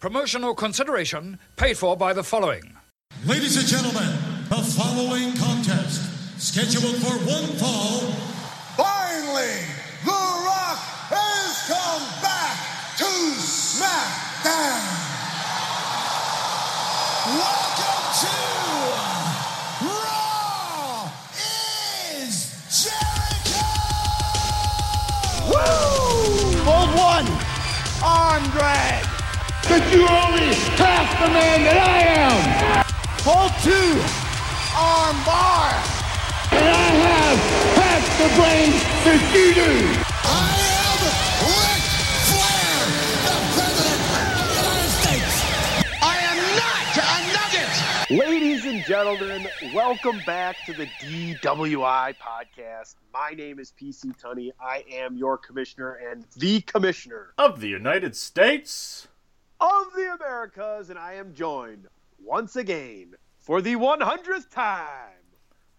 Promotional consideration paid for by the following. Ladies and gentlemen, the following contest, scheduled for one fall. Finally, The Rock has come back to SmackDown. Welcome to Raw is Jericho. Hold one. Arm drag. But you're only half the man that I am. Hold two. Arm bar. And I have half the brain that you do. I am Ric Flair, the President of the United States. I am not a nugget. Ladies and gentlemen, welcome back to the DWI podcast. My name is PC Tunney. I am your commissioner and the commissioner of the United States. Of the Americas, and I am joined once again for the 100th time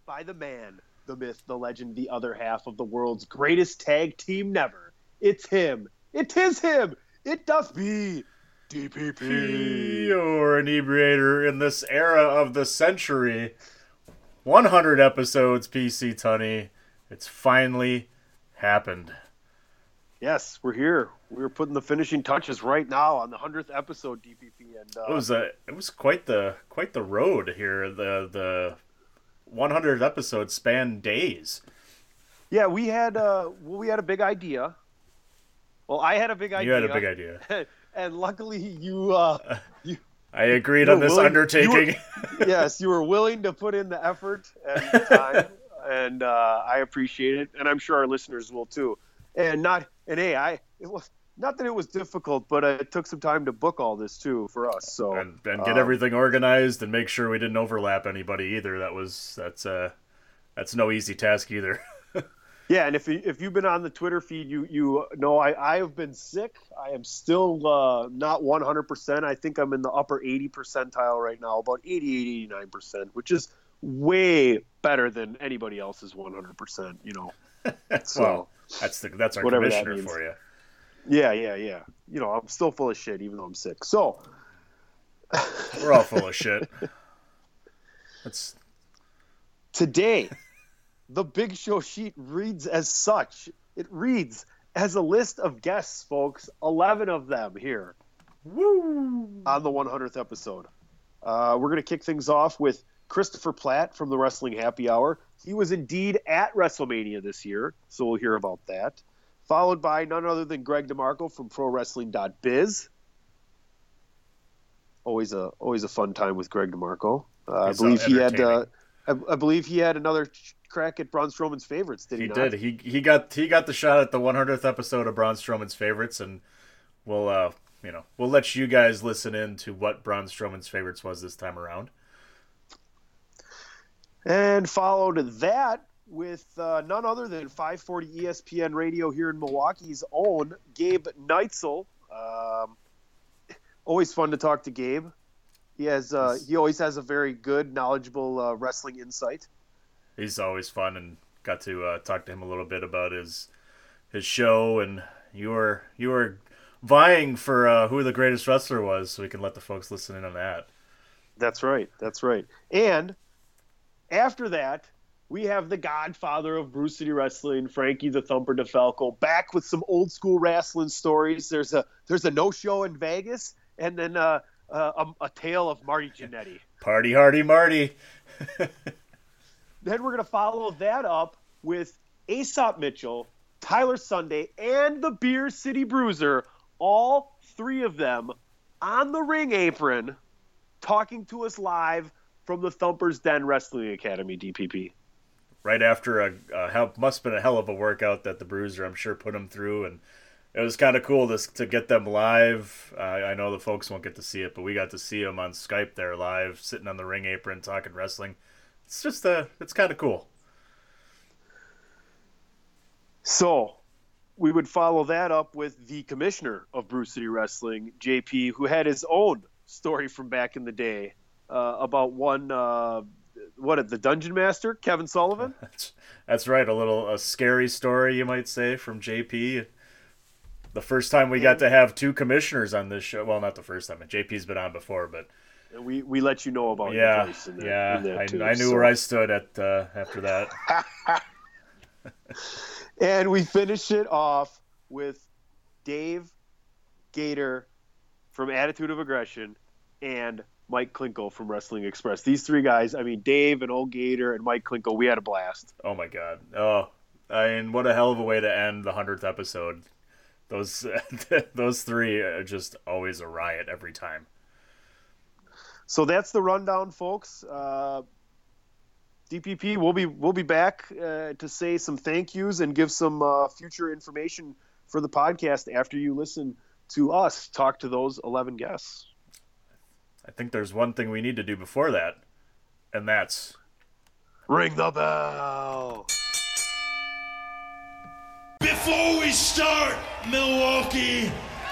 by the man, the myth, the legend, the other half of the world's greatest tag team never. It's him. It is him. It does be DPP. Your inebriator in this era of the century. 100 episodes, PC Tunney. It's finally happened. Yes, we're here. We're putting the finishing touches right now on the 100th episode, DPP. And uh, It was a it was quite the quite the road here. The the 100 episodes span days. yeah, we had uh, well, we had a big idea. Well, I had a big idea. You had a big idea. and luckily you uh, you I agreed You on this willing- undertaking. yes, you were willing to put in the effort and the time, and uh, I appreciate it, and I'm sure our listeners will too. And not, and hey, I it was not that it was difficult, but it took some time to book all this too for us. So and, and get um, everything organized and make sure we didn't overlap anybody either. That was that's uh that's no easy task either. Yeah, and if you, if you've been on the Twitter feed, you you know I, I have been sick. I am still uh, not 100%. I think I'm in the upper 80 percentile right now, about 80, 89%, which is way better than anybody else's 100%. You know. So well, that's the that's our whatever that commissioner means. for you. yeah, yeah, yeah. You know, I'm still full of shit, even though I'm sick. So We're all full of shit. That's today, the Big Show sheet reads as such. It reads as a list of guests, folks. 11 of them here. Woo! On the 100th episode. Uh, we're going to kick things off with Christopher Platt from the Wrestling Happy Hour. He was indeed at WrestleMania this year, so we'll hear about that. Followed by none other than Greg DeMarco from ProWrestling.biz. Always a always a fun time with Greg DeMarco. Uh, I believe he had uh. I, I believe he had another crack at Braun Strowman's favorites. Did he, he not? did. He he got he got the shot at the 100th episode of Braun Strowman's favorites, and we'll uh you know we'll let you guys listen in to what Braun Strowman's favorites was this time around. And followed that with uh, none other than 540 ESPN Radio here in Milwaukee's own Gabe Neitzel. Um, always fun to talk to Gabe. He has uh, he always has a very good, knowledgeable uh, wrestling insight. He's always fun, and got to uh, talk to him a little bit about his his show, and you were you were vying for uh, who the greatest wrestler was, so we can let the folks listen in on that. That's right. That's right. And after that, we have the godfather of Brew City Wrestling, Frankie the Thumper DeFalco, back with some old school wrestling stories. There's a there's a no show in Vegas, and then uh, uh, a, a tale of Marty Jannetty. Party hardy Marty. Then we're gonna follow that up with Aesop Mitchell, Tyler Sunday, and the Beer City Bruiser. All three of them on the ring apron, talking to us live from the Thumpers Den Wrestling Academy. DPP. right after a, a hell, must have been a hell of a workout that the Bruiser I'm sure put him through, and it was kind of cool to to get them live. Uh, I know the folks won't get to see it, but we got to see them on Skype there live, sitting on the ring apron talking wrestling. It's just uh, it's kind of cool. So we would follow that up with the commissioner of Brew City Wrestling, JP, who had his own story from back in the day uh, about one, uh, what, the Dungeon Master, Kevin Sullivan? That's, that's right, a little a scary story you might say from JP. the first time we got to have two commissioners on this show. Well, not the first time. JP's been on before, but we we let you know about yeah, place in there, yeah. I, too, I knew so. where I stood at uh, after that. And we finish it off with Dave Gator from Attitude of Aggression and Mike Klinkle from Wrestling Express. These three guys, I mean, Dave and old Gator and Mike Klinkle, we had a blast. Oh my god. Oh, I mean, what a hell of a way to end the hundredth episode. Those those three are just always a riot every time. So that's the rundown, folks. Uh, DPP, we'll be we'll be back uh, to say some thank yous and give some uh, future information for the podcast after you listen to us talk to those eleven guests. I think there's one thing we need to do before that, and that's Ring the bell. Before we start, Milwaukee,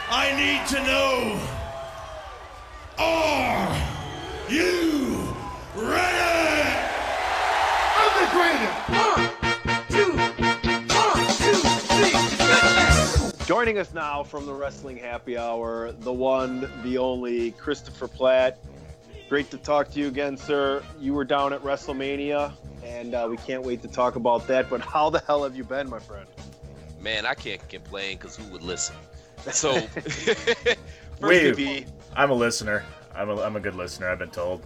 I need to know Are you ready? I'm the greatest. Joining us now from the Wrestling Happy Hour, the one, the only, Christopher Platt. Great to talk to you again, sir. You were down at WrestleMania, and uh, we can't wait to talk about that. But how the hell have you been, my friend? Man, I can't complain because who would listen? So, first Wait. of I'm a listener. I'm a, I'm a good listener. I've been told.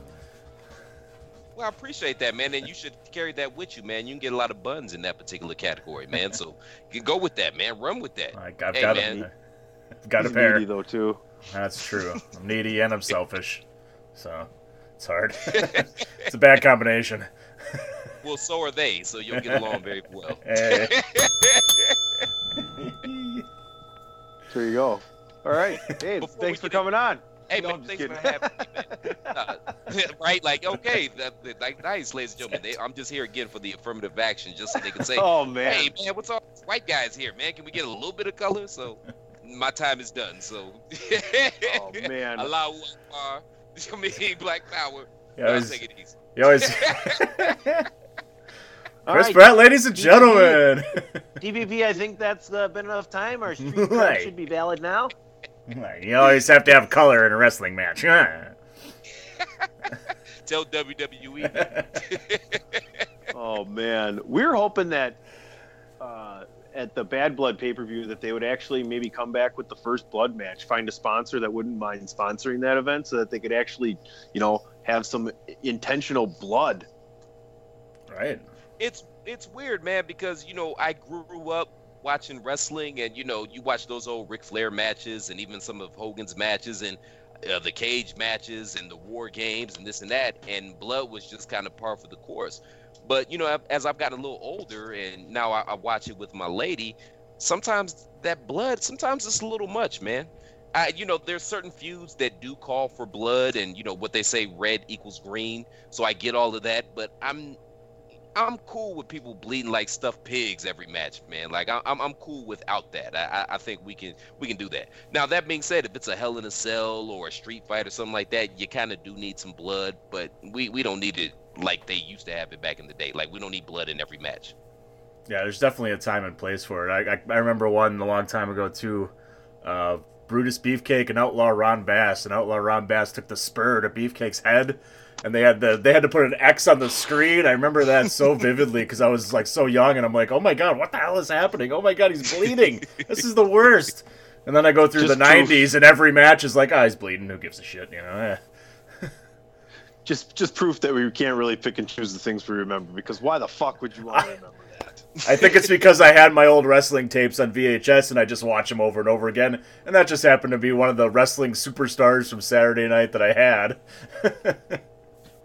Well, I appreciate that, man, and you should carry that with you, man. You can get a lot of buns in that particular category, man. So, you can go with that, man. Run with that. I, I've Hey, got man. a I've got a pair. needy, though, too. That's true. I'm needy and I'm selfish, so it's hard. it's a bad combination. Well, so are they, so you'll get along very well. Hey. There you go. All right. Hey, Before thanks for get in- coming on. Hey, No, man, I'm just thanks for kidding. having me, man. Uh, right? Like, okay, that, that- like, nice, ladies and gentlemen. They, I'm just here again for the affirmative action, just so they can say, Oh, man. hey, man, what's all these white guys here, man? Can we get a little bit of color? So, my time is done. So, Oh, man. allow uh, I mean, Black Power. You I'll always, take it easy. you always. Chris right. Pratt, ladies and gentlemen. DPP, I think that's uh, been enough time. Our street cred Right. should be valid now. You always have to have color in a wrestling match. Tell WWE. Oh man, we're hoping that uh, at the Bad Blood pay per view that they would actually maybe come back with the first blood match, find a sponsor that wouldn't mind sponsoring that event, so that they could actually, you know, have some intentional blood. right. it's it's weird, man, because you know I grew up watching wrestling, and you know you watch those old Ric Flair matches, and even some of Hogan's matches, and uh, the cage matches, and the war games, and this and that, and blood was just kind of par for the course. But you know, as I've gotten a little older, and now I, I watch it with my lady, sometimes that blood, sometimes it's a little much, man. I, you know, there's certain feuds that do call for blood, and you know what they say, red equals green. So I get all of that, but I'm I'm cool with people bleeding like stuffed pigs every match, man. Like I- I'm, I'm cool without that. I, I- I think we can, we can do that. Now that being said, if it's a Hell in a Cell or a Street Fight or something like that, you kind of do need some blood, but we, we don't need it like they used to have it back in the day. Like we don't need blood in every match. Yeah, there's definitely a time and place for it. I, I, I remember one a long time ago too. Uh, Brutus Beefcake and Outlaw Ron Bass, and Outlaw Ron Bass took the spur to Beefcake's head, and they had the they had to put an X on the screen. I remember that so vividly because I was like so young, and I'm like, oh my god, what the hell is happening? Oh my god, he's bleeding. this is the worst. And then I go through Just the proof. '90s, and every match is like, oh, he's bleeding. Who gives a shit? You know. Eh. Just, just proof that we can't really pick and choose the things we remember. Because why the fuck would you want to remember that? I think it's because I had my old wrestling tapes on VHS and I just watch them over and over again. And that just happened to be one of the wrestling superstars from Saturday night that I had.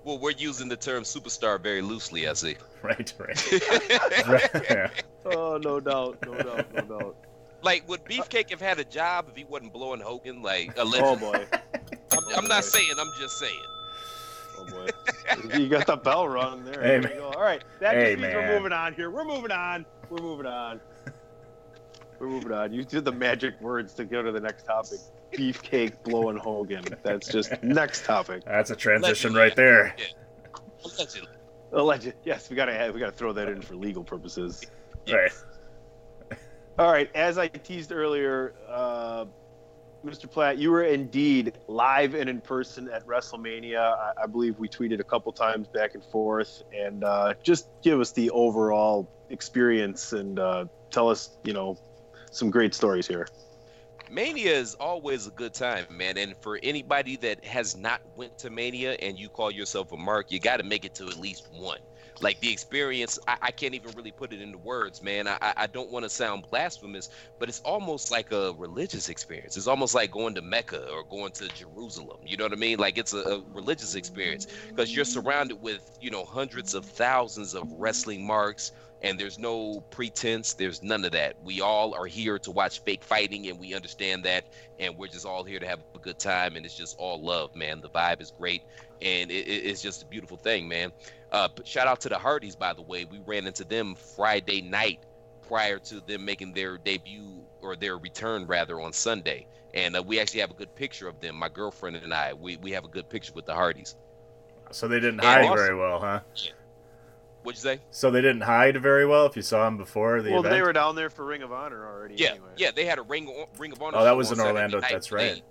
Well, we're using the term superstar very loosely, I see. right, right. right. Oh, no doubt, no doubt, no doubt. Like, would Beefcake have had a job if he wasn't blowing Hogan? Like, Oh boy, oh, I'm, I'm not saying. I'm just saying. oh boy. You got the bell rung there. Hey, There you go. All right, that Hey, just means man. we're moving on here. We're moving on. We're moving on. We're moving on. You did the magic words to go to the next topic. Beefcake blowing Hogan. That's just next topic. That's a transition Allegedly, right there. Yeah. Allegedly. Alleged. Yes, we gotta we gotta throw that in for legal purposes. Right. All right, as I teased earlier, uh, Mr. Platt, you were indeed live and in person at WrestleMania. I, I believe we tweeted a couple times back and forth, and uh, just give us the overall experience and uh, tell us, you know, some great stories here. Mania is always a good time, man. And for anybody that has not went to Mania and you call yourself a mark, you got to make it to at least one. Like the experience, I, I can't even really put it into words, man. I, I don't want to sound blasphemous, but it's almost like a religious experience. It's almost like going to Mecca or going to Jerusalem. You know what I mean? Like it's a, a religious experience because you're surrounded with, you know, hundreds of thousands of wrestling marks and there's no pretense there's none of that. We all are here to watch fake fighting and we understand that. And we're just all here to have a good time and it's just all love man. The vibe is great and it, it's just a beautiful thing man. Uh, shout out to the hardys by the way. We ran into them friday night prior to them making their debut or their return rather on sunday. And uh, we actually have a good picture of them my girlfriend and i. We, we have a good picture with the hardys. So they didn't And hide also- very well, huh? What'd you say So they didn't hide very well if you saw them before the well, event. they were down there for Ring of Honor already. Yeah, anyway. yeah, they had a ring ring of honor. Oh, that was in Orlando, night that's where they- right.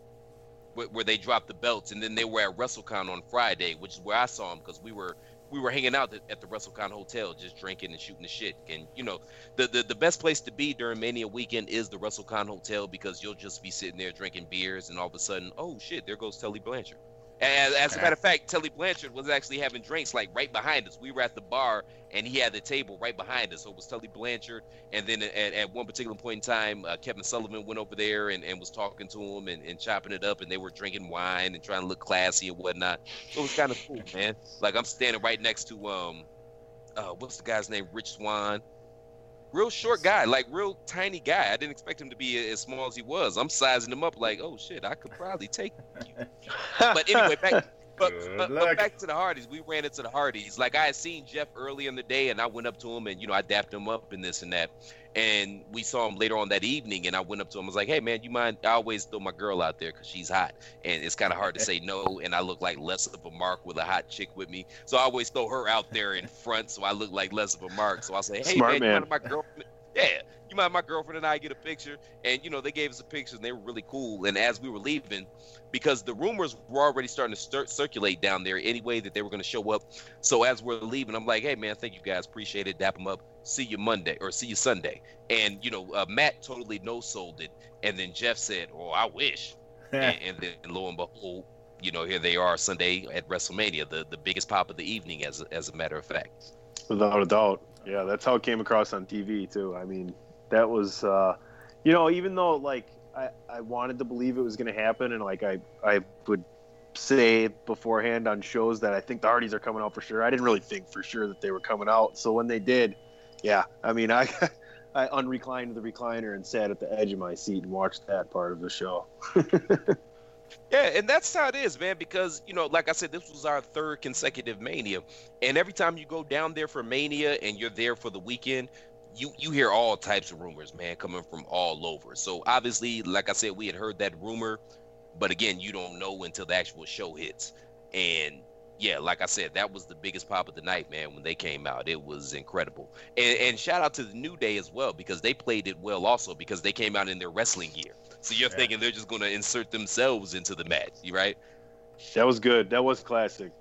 Where, where they dropped the belts, and then they were at WrestleCon on Friday, which is where I saw them because we were we were hanging out at the WrestleCon hotel, just drinking and shooting the shit. And you know, the, the the best place to be during Mania weekend is the WrestleCon hotel because you'll just be sitting there drinking beers, and all of a sudden, oh shit, there goes Tully Blanchard. As, as a matter of fact, Tully Blanchard was actually having drinks like right behind us. We were at the bar, and he had the table right behind us. So it was Tully Blanchard, and then at, at one particular point in time, uh, Kevin Sullivan went over there and, and was talking to him and, and chopping it up, and they were drinking wine and trying to look classy and whatnot. So it was kind of cool, man. Like I'm standing right next to um, uh, what's the guy's name? Rich Swann. Real short guy, like real tiny guy. I didn't expect him to be as small as he was. I'm sizing him up like, oh shit, I could probably take you. But anyway, back but, but, but back to the Hardys. We ran into the Hardys. Like I had seen Jeff early in the day, and I went up to him, and you know I dapped him up and this and that. And we saw him later on that evening, and I went up to him. I was like, "Hey man, you mind? I always throw my girl out there because she's hot, and it's kind of hard to say no. And I look like less of a mark with a hot chick with me, so I always throw her out there in front, so I look like less of a mark. So I say, "Hey Smart man, man. you mind my girlfriend?" Yeah, you mind my girlfriend and I get a picture? And you know they gave us a picture, and they were really cool. And as we were leaving, because the rumors were already starting to start circulate down there anyway that they were going to show up. So as we're leaving, I'm like, hey man, thank you guys, appreciate it, dap them up. See you Monday or see you Sunday. And you know, uh, Matt totally no sold it, and then Jeff said, oh, I wish. and, and then lo and behold, you know, here they are Sunday at WrestleMania, the the biggest pop of the evening, as a, as a matter of fact. Without a doubt. Yeah, that's how it came across on TV too. I mean, that was uh you know, even though like I, I wanted to believe it was gonna happen and like I, I would say beforehand on shows that I think the Hardys are coming out for sure. I didn't really think for sure that they were coming out. So when they did, yeah, I mean I I unreclined the recliner and sat at the edge of my seat and watched that part of the show. Yeah, and that's how it is, man. Because you know, like I said, this was our third consecutive Mania, and every time you go down there for Mania and you're there for the weekend, you you hear all types of rumors, man, coming from all over. So obviously, like I said, we had heard that rumor, but again, you don't know until the actual show hits. And yeah, like I said, that was the biggest pop of the night, man. When they came out, it was incredible. And, and shout out to the New Day as well because they played it well also because they came out in their wrestling gear. So you're Yeah. thinking they're just going to insert themselves into the match, you right? That was good. That was classic.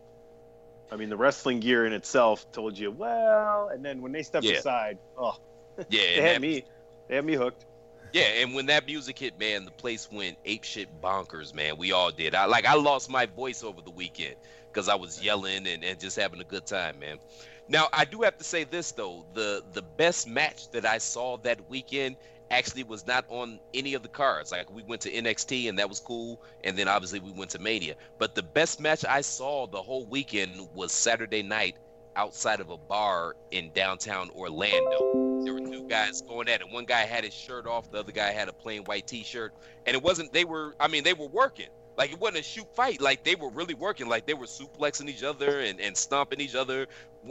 I mean, the wrestling gear in itself told you, well, and then when they stepped Yeah. aside, oh, Yeah, they had that- me, they had me hooked. Yeah, and when that music hit, man, the place went ape shit bonkers, man. We all did. I like I lost my voice over the weekend because I was yelling and, and just having a good time, man. Now I do have to say this though, the the best match that I saw that weekend actually was not on any of the cards. Like we went to NXT and that was cool, and then obviously we went to Mania. But the best match I saw the whole weekend was Saturday night outside of a bar in downtown Orlando. There were two guys going at it. One guy had his shirt off, the other guy had a plain white T-shirt, and it wasn't. They were, I mean, they were working, Like it wasn't a shoot fight. Like they were really working. Like they were suplexing each other and, and stomping each other.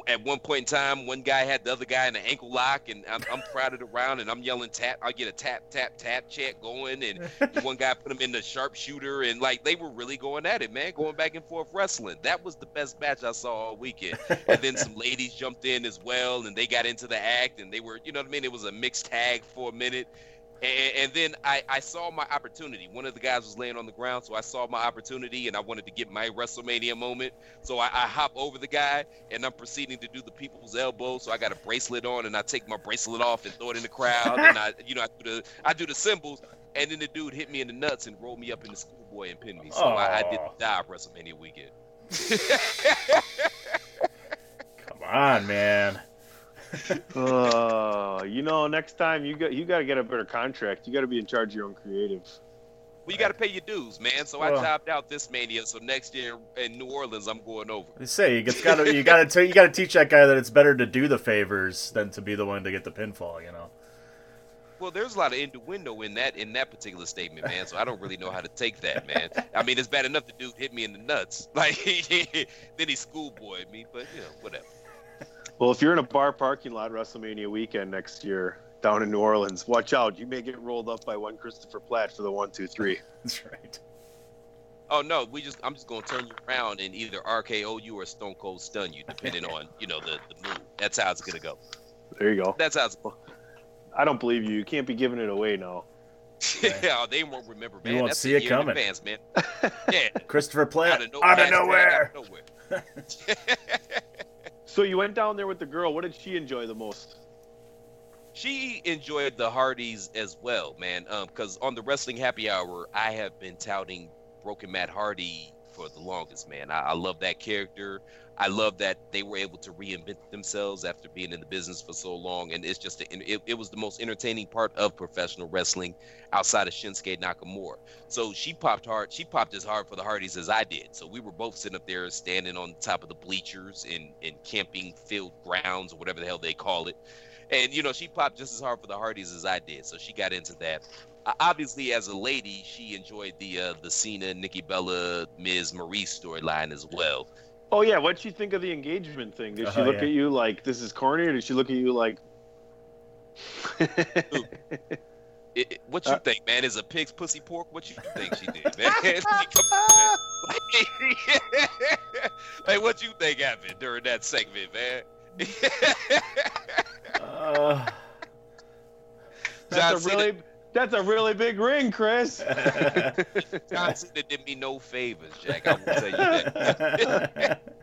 At one point in time, one guy had the other guy in an ankle lock, and I'm, I'm crowded around, and I'm yelling tap. I get a tap tap tap chat going, and one guy put him in the sharpshooter, and like they were really going at it, man, going back and forth wrestling. That was the best match I saw all weekend. And then some ladies jumped in as well, and they got into the act, and they were, you know what I mean? It was a mixed tag for a minute. And, and then I, I saw my opportunity. One of the guys was laying on the ground, so I saw my opportunity, and I wanted to get my WrestleMania moment. So I, I hop over the guy, and I'm proceeding to do the people's elbow. So I got a bracelet on, and I take my bracelet off and throw it in the crowd, and I, you know, I do the I do the symbols, and then the dude hit me in the nuts and rolled me up in the schoolboy and pinned me. So I, I did dive WrestleMania weekend. Come on, man. Uh, you know, next time you got you got to get a better contract. You got to be in charge of your own creative. Well, you got to pay your dues, man. So I Well- jobbed out this mania. So next year in New Orleans, I'm going over. You say you got to you got to you got to teach that guy that it's better to do the favors than to be the one to get the pinfall. You know. Well, there's a lot of innuendo in that in that particular statement, man. So I don't really know how to take that, man. I mean, it's bad enough the dude hit me in the nuts, like then he schoolboyed me, but you know, whatever. Well, if you're in a bar parking lot WrestleMania weekend next year down in New Orleans, watch out. You may get rolled up by one Christopher Platt for the one, two, three. That's right. Oh no, we just I'm just gonna turn you around and either RKO you or Stone Cold stun you, depending on you know the the move. That's how it's gonna go. There you go. That's how. It's, I don't believe you. You can't be giving it away now. yeah, they won't remember, You man. won't That's see it coming. advance, man. Yeah, Christopher Platt out of, no, out of nowhere. Out of nowhere. So you went down there with the girl. What did she enjoy the most? she enjoyed the Hardys as well, man. Um, because on the Wrestling Happy Hour, I have been touting Broken Matt Hardy for the longest, man. I, I love that character. I love that they were able to reinvent themselves after being in the business for so long, and it's just a, it, it was the most entertaining part of professional wrestling outside of Shinsuke Nakamura. So she popped hard. She popped as hard for the Hardys as I did. So we were both sitting up there, standing on top of the bleachers in in camping field grounds or whatever the hell they call it. And you know, she popped just as hard for the Hardys as I did, so she got into that. Obviously, as a lady, she enjoyed the uh, the Cena, Nikki Bella, Miz Maryse storyline as well. Oh yeah, what'd she think of the engagement thing? Did she Oh, look yeah. at you like this is corny, or did she look at you like? It, it- what you Uh, think, man? Is a pig's pussy pork? What you think she did, man? Come like, what you think happened during that segment, man? Uh, that's John a Cena- really that's a really big ring, Chris. John Cena did me no favors, Jack. I will tell you that.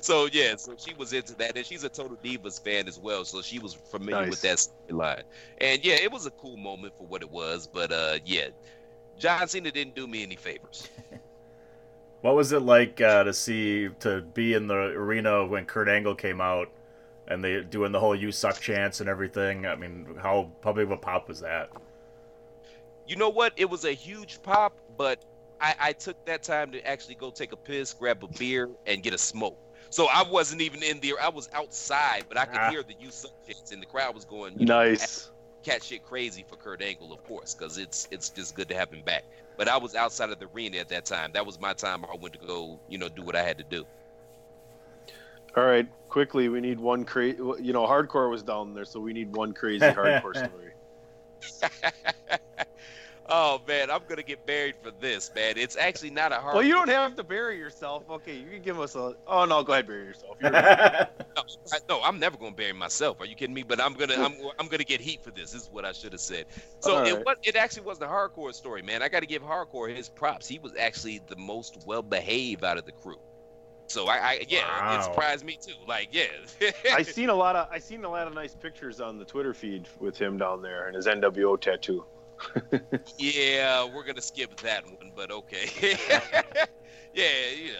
So yeah, so she was into that, and she's a Total Divas fan as well, so she was familiar with that Nice. storyline. And yeah, it was a cool moment for what it was, but uh, yeah, John Cena didn't do me any favors. what was it like uh, to see to be in the arena when Kurt Angle came out and they doing the whole "You suck" chants and everything? I mean, how how big of a pop was that? You know what? It was a huge pop, but I, I took that time to actually go take a piss, grab a beer, and get a smoke. So I wasn't even in there. I was outside, but I could Ah. hear the "You suck" chants, and the crowd was going, you know, nice. cat shit crazy for Kurt Angle, of course, because it's it's just good to have him back. But I was outside of the arena at that time. That was my time. I went to go, you know, do what I had to do. All right, quickly, we need one crazy. You know, hardcore was down there, so we need one crazy hardcore story. oh man, I'm gonna get buried for this, man. It's actually not a hard. Well, you don't have to bury yourself. Okay, you can give us a. Oh no, go ahead, bury yourself. You're- No, I, no, I'm never gonna bury myself. Are you kidding me? But I'm gonna, I'm, I'm gonna get heat for this. This is what I should have said. So All it right. was, it actually was the hardcore story, man. I got to give hardcore his props. He was actually the most well behaved out of the crew. So I, I yeah, Wow. it surprised me too. Like, yeah. I seen a lot of I seen a lot of nice pictures on the Twitter feed with him down there and his NWO tattoo. Yeah, we're gonna skip that one, but okay. yeah, you know.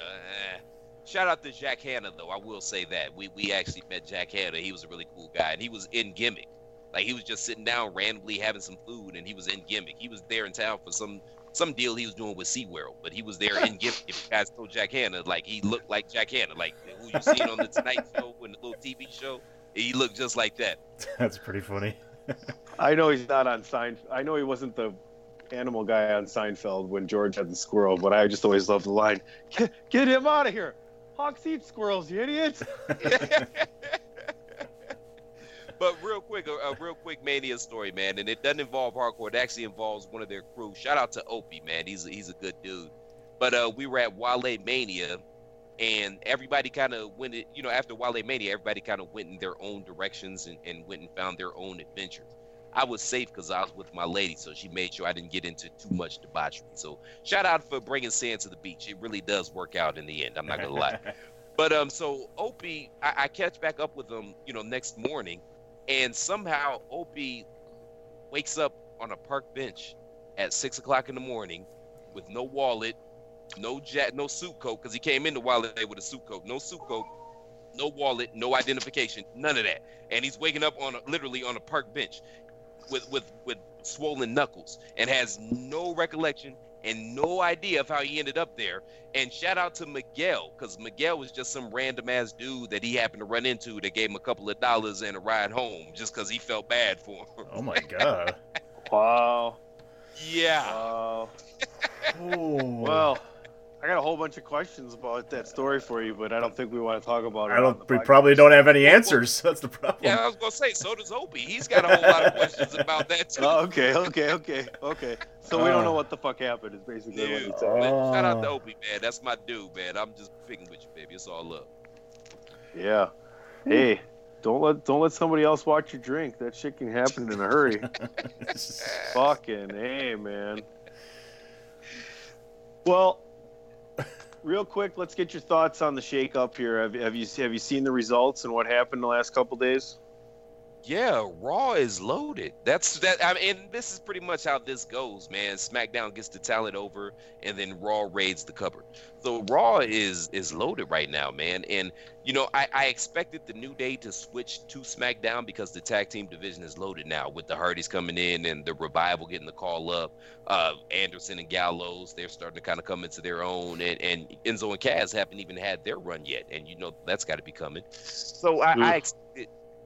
eh. Shout out to Jack Hanna though. I will say that we we actually met Jack Hanna. He was a really cool guy, and he was in gimmick. Like he was just sitting down randomly having some food, and he was in gimmick. He was there in town for some some deal he was doing with SeaWorld, but he was there in gift If you guys know Jack Hanna, like he looked like Jack Hanna, like who you seen on the Tonight Show and the little TV show. He looked just like that. That's pretty funny. I know he's not on Seinfeld. I know he wasn't the animal guy on Seinfeld when George had the squirrel, but I just always loved the line, "Get, get him out of here! Hawks eat squirrels, you idiot!" But real quick, a, a real quick mania story, man, and it doesn't involve hardcore. It actually involves one of their crew. Shout out to Opie, man. He's a, he's a good dude. But uh, we were at Wale Mania, and everybody kind of went. It, you know, after Wale Mania, everybody kind of went in their own directions and, and went and found their own adventures. I was safe because I was with my lady, so she made sure I didn't get into too much debauchery. So shout out for bringing sand to the beach. It really does work out in the end. I'm not gonna lie. But um, so Opie, I, I catch back up with him, you know, next morning, and somehow Opie wakes up on a park bench at six o'clock in the morning with no wallet, no jet, no suit coat, because he came into Wale with a suit coat, no suit coat, no wallet, no identification, none of that, and he's waking up on a, literally on a park bench with with with swollen knuckles and has no recollection and no idea of how he ended up there. And shout out to Miguel, because Miguel was just some random ass dude that he happened to run into that gave him a couple of dollars and a ride home just because he felt bad for him. Oh my god. wow. Yeah. Wow. Oh. Well, I got a whole bunch of questions about that story for you, but I don't think we want to talk about it. I don't. We podcast. probably don't have any answers. That's the problem. Yeah, I was gonna say, so does Opie. He's got a whole lot of questions about that too. Oh, okay, okay, okay, okay. So we don't Uh. know what the fuck happened. Is basically what Yeah, you said. but shout out to Oh. Opie, man. That's my dude, man. I'm just picking with you, baby. It's all love. Yeah. Hey, don't let don't let somebody else watch you drink. That shit can happen in a hurry. Fucking hey, man. Well, real quick, let's get your thoughts on the shake-up here. Have, have you have you seen the results and what happened the last couple days? Yeah, Raw is loaded. That's that. I mean, and this is pretty much how this goes, man. SmackDown gets the talent over, and then Raw raids the cupboard. So Raw is is loaded right now, man. And you know, I, I expected the New Day to switch to SmackDown because the tag team division is loaded now with the Hardys coming in and the Revival getting the call up. Uh, Anderson and Gallows, they're starting to kind of come into their own, and and Enzo and Cass haven't even had their run yet, and you know that's got to be coming. So I, I Oof.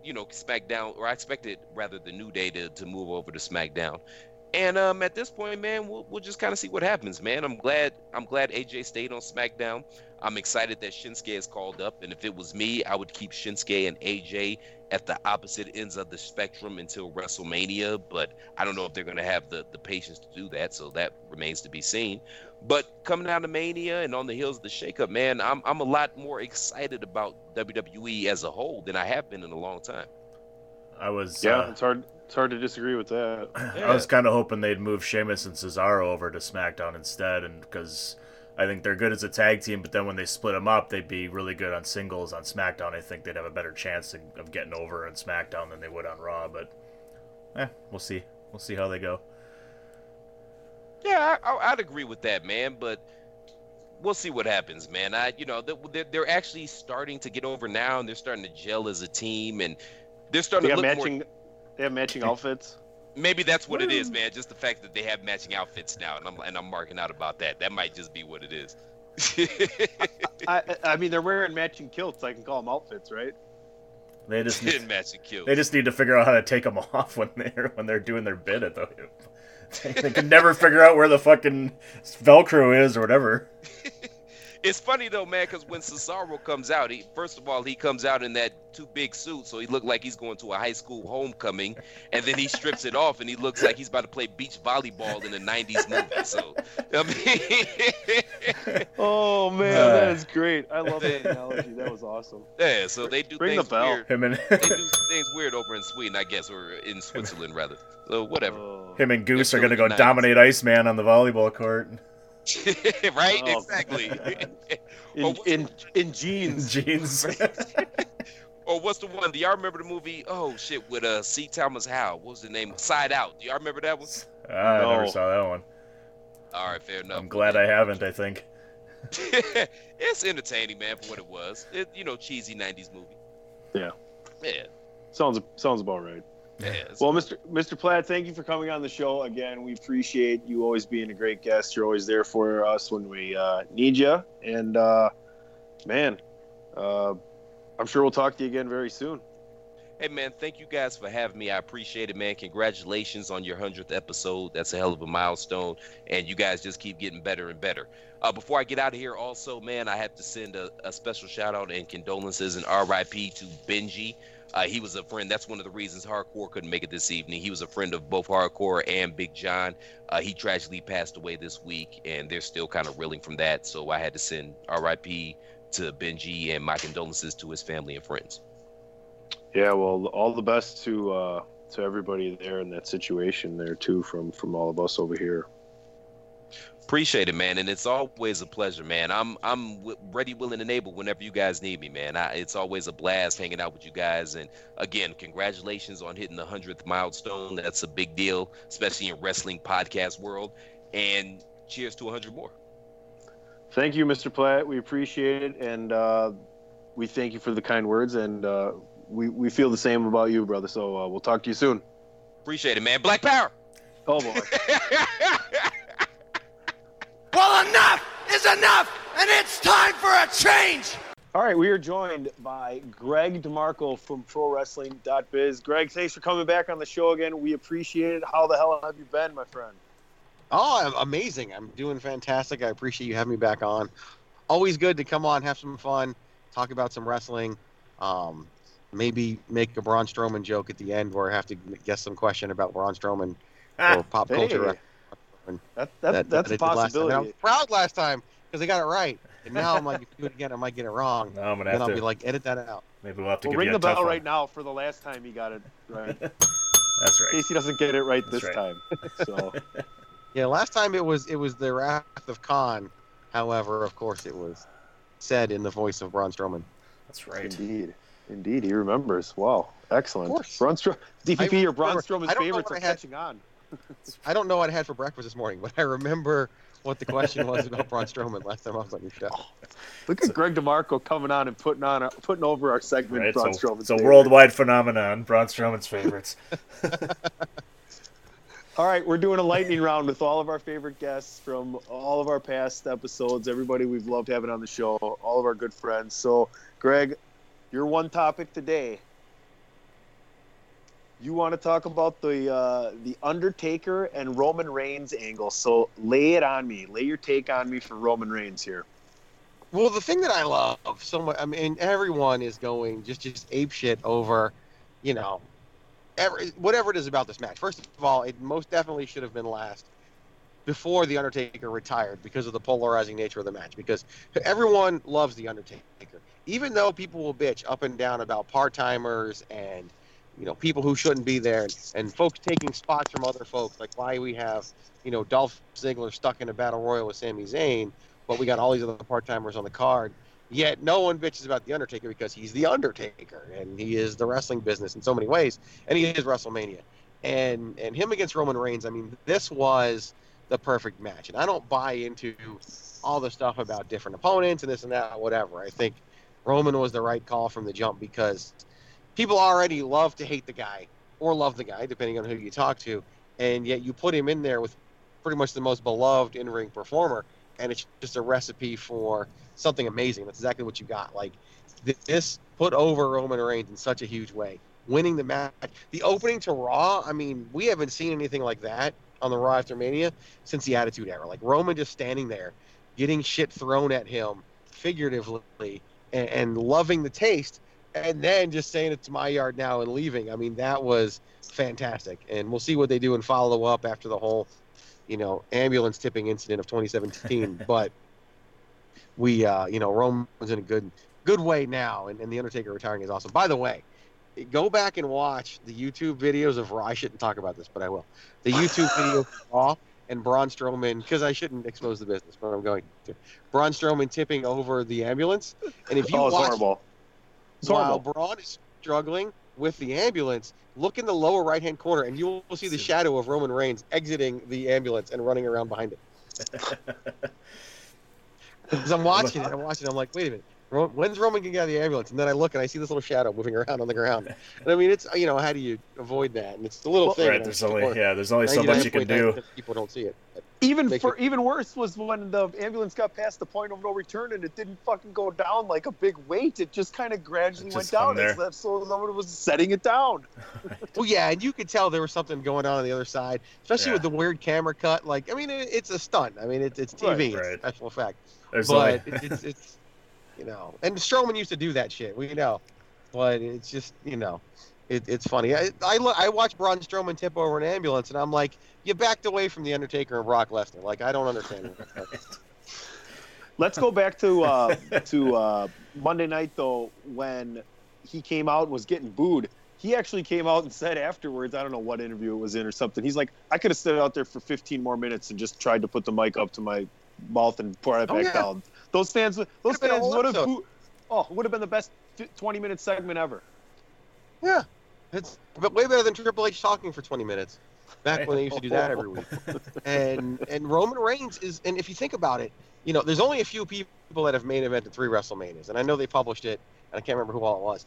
You know, SmackDown, or I expected rather the New Day to, to move over to SmackDown. And um, at this point, man, we'll, we'll just kind of see what happens, man. I'm glad I'm glad AJ stayed on SmackDown. I'm excited that Shinsuke is called up, and if it was me, I would keep Shinsuke and AJ at the opposite ends of the spectrum until WrestleMania. But I don't know if they're going to have the the patience to do that, so that remains to be seen. But coming out of Mania and on the heels of the shakeup, man, I'm I'm a lot more excited about WWE as a whole than I have been in a long time. I was. Yeah, uh, it's hard. It's hard to disagree with that. I was kind of hoping they'd move Sheamus and Cesaro over to SmackDown instead, and because I think they're good as a tag team, but then when they split them up, they'd be really good on singles on SmackDown. I think they'd have a better chance of, of getting over on SmackDown than they would on Raw. But, eh, we'll see. We'll see how they go. Yeah, I, I- I'd agree with that, man. But we'll see what happens, man. I, you know, they're, they're actually starting to get over now, and they're starting to gel as a team, and they're starting got to look matching. more. They have matching outfits. Maybe that's what it is, hmm. man. Just the fact that they have matching outfits now, and I'm and I'm marking out about that. That might just be what it is. I, I mean, they're wearing matching kilts. I can call them outfits, right? They just need, matching kilts. they just need to figure out how to take them off when they're when they're doing their bit at the. They can never figure out where the fucking Velcro is or whatever. It's funny though, man, because when Cesaro comes out, he first of all he comes out in that too big suit, so he looked like he's going to a high school homecoming, and then he strips it off and he looks like he's about to play beach volleyball in a '90s movie. So, I mean, Oh man, Uh. that is great. I love that analogy. That was awesome. yeah. So they do Ring the bell. weird. Him and They do things weird over in Sweden, I guess, or in Switzerland rather. So whatever, Oh. him and Goose They're are gonna go still in the dominate Iceman on the volleyball court. right? Oh, exactly. In, in in jeans. Jeans. or what's the one? Do y'all remember the movie? Oh shit, with uh C. Thomas Howell. What was the name? Side Out. Do y'all remember that one? I never saw that one. All right, fair enough. I'm glad I haven't. I think. it's entertaining, man, for what it was. It, you know, cheesy '90s movie. Yeah. Yeah. Sounds sounds about right. Yeah. Well, Mr. Mr. Platt, thank you for coming on the show again. We appreciate you always being a great guest. You're always there for us when we uh, need you. And uh, man, uh, I'm sure we'll talk to you again very soon. Hey man, thank you guys for having me. I appreciate it, man. Congratulations on your hundredth episode. That's a hell of a milestone, and you guys just keep getting better and better. Uh, before I get out of here, also, man, I have to send a, a special shout out and condolences and RIP to Benji. Uh, he was a friend. That's one of the reasons Hardcore couldn't make it this evening. He was a friend of both Hardcore and Big John. Uh, he tragically passed away this week, and they're still kind of reeling from that. So I had to send RIP to Benji and my condolences to his family and friends. Yeah, well, all the best to uh, to everybody there in that situation there too, from from all of us over here. Appreciate it, man, and it's always a pleasure, man. I'm I'm w- ready, willing, and able whenever you guys need me, man. I, it's always a blast hanging out with you guys, and again, congratulations on hitting the hundredth milestone. That's a big deal, especially in wrestling podcast world. And cheers to 100 more. Thank you, Mr. Platt. We appreciate it, and uh, we thank you for the kind words, and uh, we we feel the same about you, brother. So uh, we'll talk to you soon. Appreciate it, man. Black Power. Oh boy. Well, enough is enough, and it's time for a change. All right, we are joined by Greg DeMarco from ProWrestling.biz. Greg, thanks for coming back on the show again. We appreciate it. How the hell have you been, my friend? Oh, I'm amazing. I'm doing fantastic. I appreciate you having me back on. Always good to come on, have some fun, talk about some wrestling. Um, maybe make a Braun Strowman joke at the end where I have to guess some question about Braun Strowman or pop culture. Hey, that, that, that's I a did last I possibility. was proud last time because I got it right. And now I'm like, if you do it again, I might get it wrong. No, I'm gonna then have I'll to. be like, edit that out. maybe we'll have to Well, give ring the bell one. right now for the last time he got it right. That's right. case he doesn't get it right That's this right. time. So Yeah, last time it was it was the Wrath of Khan. However, of course, it was said in the voice of Braun Strowman. That's right. indeed, indeed, he remembers. Wow, excellent. Of course. Braun Stro- DPP or Braun remember- Strowman's I don't know favorites are had- catching on. I don't know what I had for breakfast this morning, but I remember what the question was about Braun Strowman last time I was on your show. Look at Greg DeMarco coming on and putting on, putting over our segment. Right, Braun so Strowman's it's a worldwide phenomenon. Braun Strowman's favorites. All right, we're doing a lightning round with all of our favorite guests from all of our past episodes. Everybody we've loved having on the show, all of our good friends. So, Greg, your one topic today. You want to talk about the uh, the Undertaker and Roman Reigns angle. So lay it on me. Lay your take on me for Roman Reigns here. Well, the thing that I love so much, I mean, everyone is going just just ape shit over, you know, every, whatever it is about this match. First of all, it most definitely should have been last before the Undertaker retired because of the polarizing nature of the match. Because everyone loves the Undertaker, even though people will bitch up and down about part timers and you know people who shouldn't be there and, and folks taking spots from other folks, like why we have you know Dolph Ziggler stuck in a battle royal with Sami Zayn but we got all these other part timers on the card. Yet no one bitches about the Undertaker because he's the Undertaker and he is the wrestling business in so many ways, and he is WrestleMania. And and him against Roman Reigns, I mean, this was the perfect match. And I don't buy into all the stuff about different opponents and this and that, whatever. I think Roman was the right call from the jump because people already love to hate the guy or love the guy, depending on who you talk to, and yet you put him in there with pretty much the most beloved in-ring performer and it's just a recipe for something amazing. That's exactly what you got. Like this put over Roman Reigns in such a huge way, winning the match. The opening to Raw, I mean, we haven't seen anything like that on the Raw after Mania since the Attitude Era. Like Roman just standing there, getting shit thrown at him figuratively, and, and loving the taste, and then just saying it's my yard now and leaving. I mean, that was fantastic. And we'll see what they do and follow up after the whole you know, ambulance tipping incident of 2017. but we, uh, you know, Roman's in a good good way now, and, and the Undertaker retiring is awesome. By the way, go back and watch the YouTube videos of Raw. I shouldn't talk about this, but I will. The YouTube video of Raw and Braun Strowman, because I shouldn't expose the business, but I'm going to. Braun Strowman tipping over the ambulance, and if you oh, watch horrible. It's while horrible. Braun is struggling with the ambulance, look in the lower right hand corner and you will see the shadow of Roman Reigns exiting the ambulance and running around behind it. Because I'm watching it, I'm watching it, I'm like, wait a minute. When's Roman gonna get out of the ambulance? And then I look and I see this little shadow moving around on the ground. And I mean, it's you know, how do you avoid that? And it's the little thing. right. There's only yeah. There's only so much you can do. People don't see it. But Even Make for even worse was when the ambulance got past the point of no return and it didn't fucking go down like a big weight. It just kind of gradually went down as there. that so someone was setting it down. Well, yeah, and you could tell there was something going on on the other side, especially Yeah. with the weird camera cut. Like, I mean, it, it's a stunt. I mean, it's it's TV, Right, it's special effect. There's but only, it, it's it's you know, and Strowman used to do that shit. We know, but it's just you know, it, it's funny. I I, lo- I watched Braun Strowman tip over an ambulance, and I'm like, you backed away from the Undertaker and Brock Lesnar. Like, I don't understand. Let's go back to uh, to uh, Monday night though when he came out and was getting booed. He actually came out and said afterwards, I don't know what interview it was in or something. He's like, I could have stood out there for 15 more minutes and just tried to put the mic up to my mouth and pour it Oh, back yeah. down. Those fans, those Could've fans would have, oh, would have been the best 20 minute segment ever. yeah, it's but way better than Triple H talking for 20 minutes. Back when they used to do that every week. and and Roman Reigns is, and if you think about it, you know, there's only a few people that have main evented three WrestleManias, and I know they published it, and I can't remember who all it was.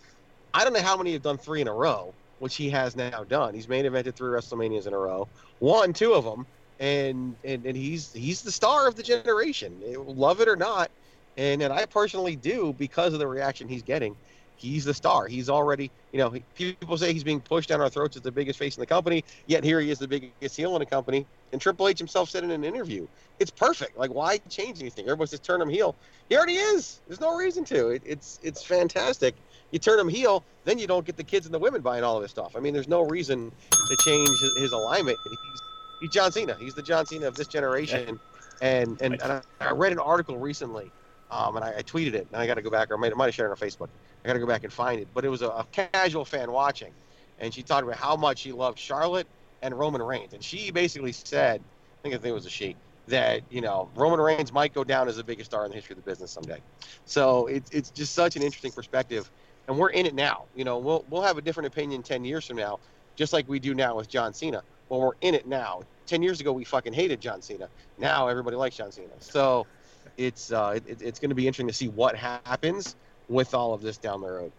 I don't know how many have done three in a row, which he has now done. He's main evented three WrestleManias in a row, won two of them, and and, and he's he's the star of the generation, love it or not. And and I personally do because of the reaction he's getting. He's the star. He's already, you know, he- people say he's being pushed down our throats as the biggest face in the company, yet here he is the biggest heel in the company. And Triple H himself said in an interview, it's perfect. Like, why change anything? Everybody's just turn him heel. He already is. There's no reason to. It, it's it's fantastic. You turn him heel, then you don't get the kids and the women buying all of his stuff. I mean, there's no reason to change his, his alignment. He's he's John Cena. He's the John Cena of this generation. And and, and I, I read an article recently, um, and I, I tweeted it, and I got to go back, or I might, I might have shared it on Facebook. I got to go back and find it. But it was a, a casual fan watching, and she talked about how much she loved Charlotte and Roman Reigns, and she basically said, I think I think it was a she, that you know Roman Reigns might go down as the biggest star in the history of the business someday. So it's it's just such an interesting perspective, and we're in it now. You know, we'll we'll have a different opinion ten years from now, just like we do now with John Cena. Well, we're in it now. Ten years ago, we fucking hated John Cena. Now everybody likes John Cena. So it's uh, it, it's going to be interesting to see what happens with all of this down the road.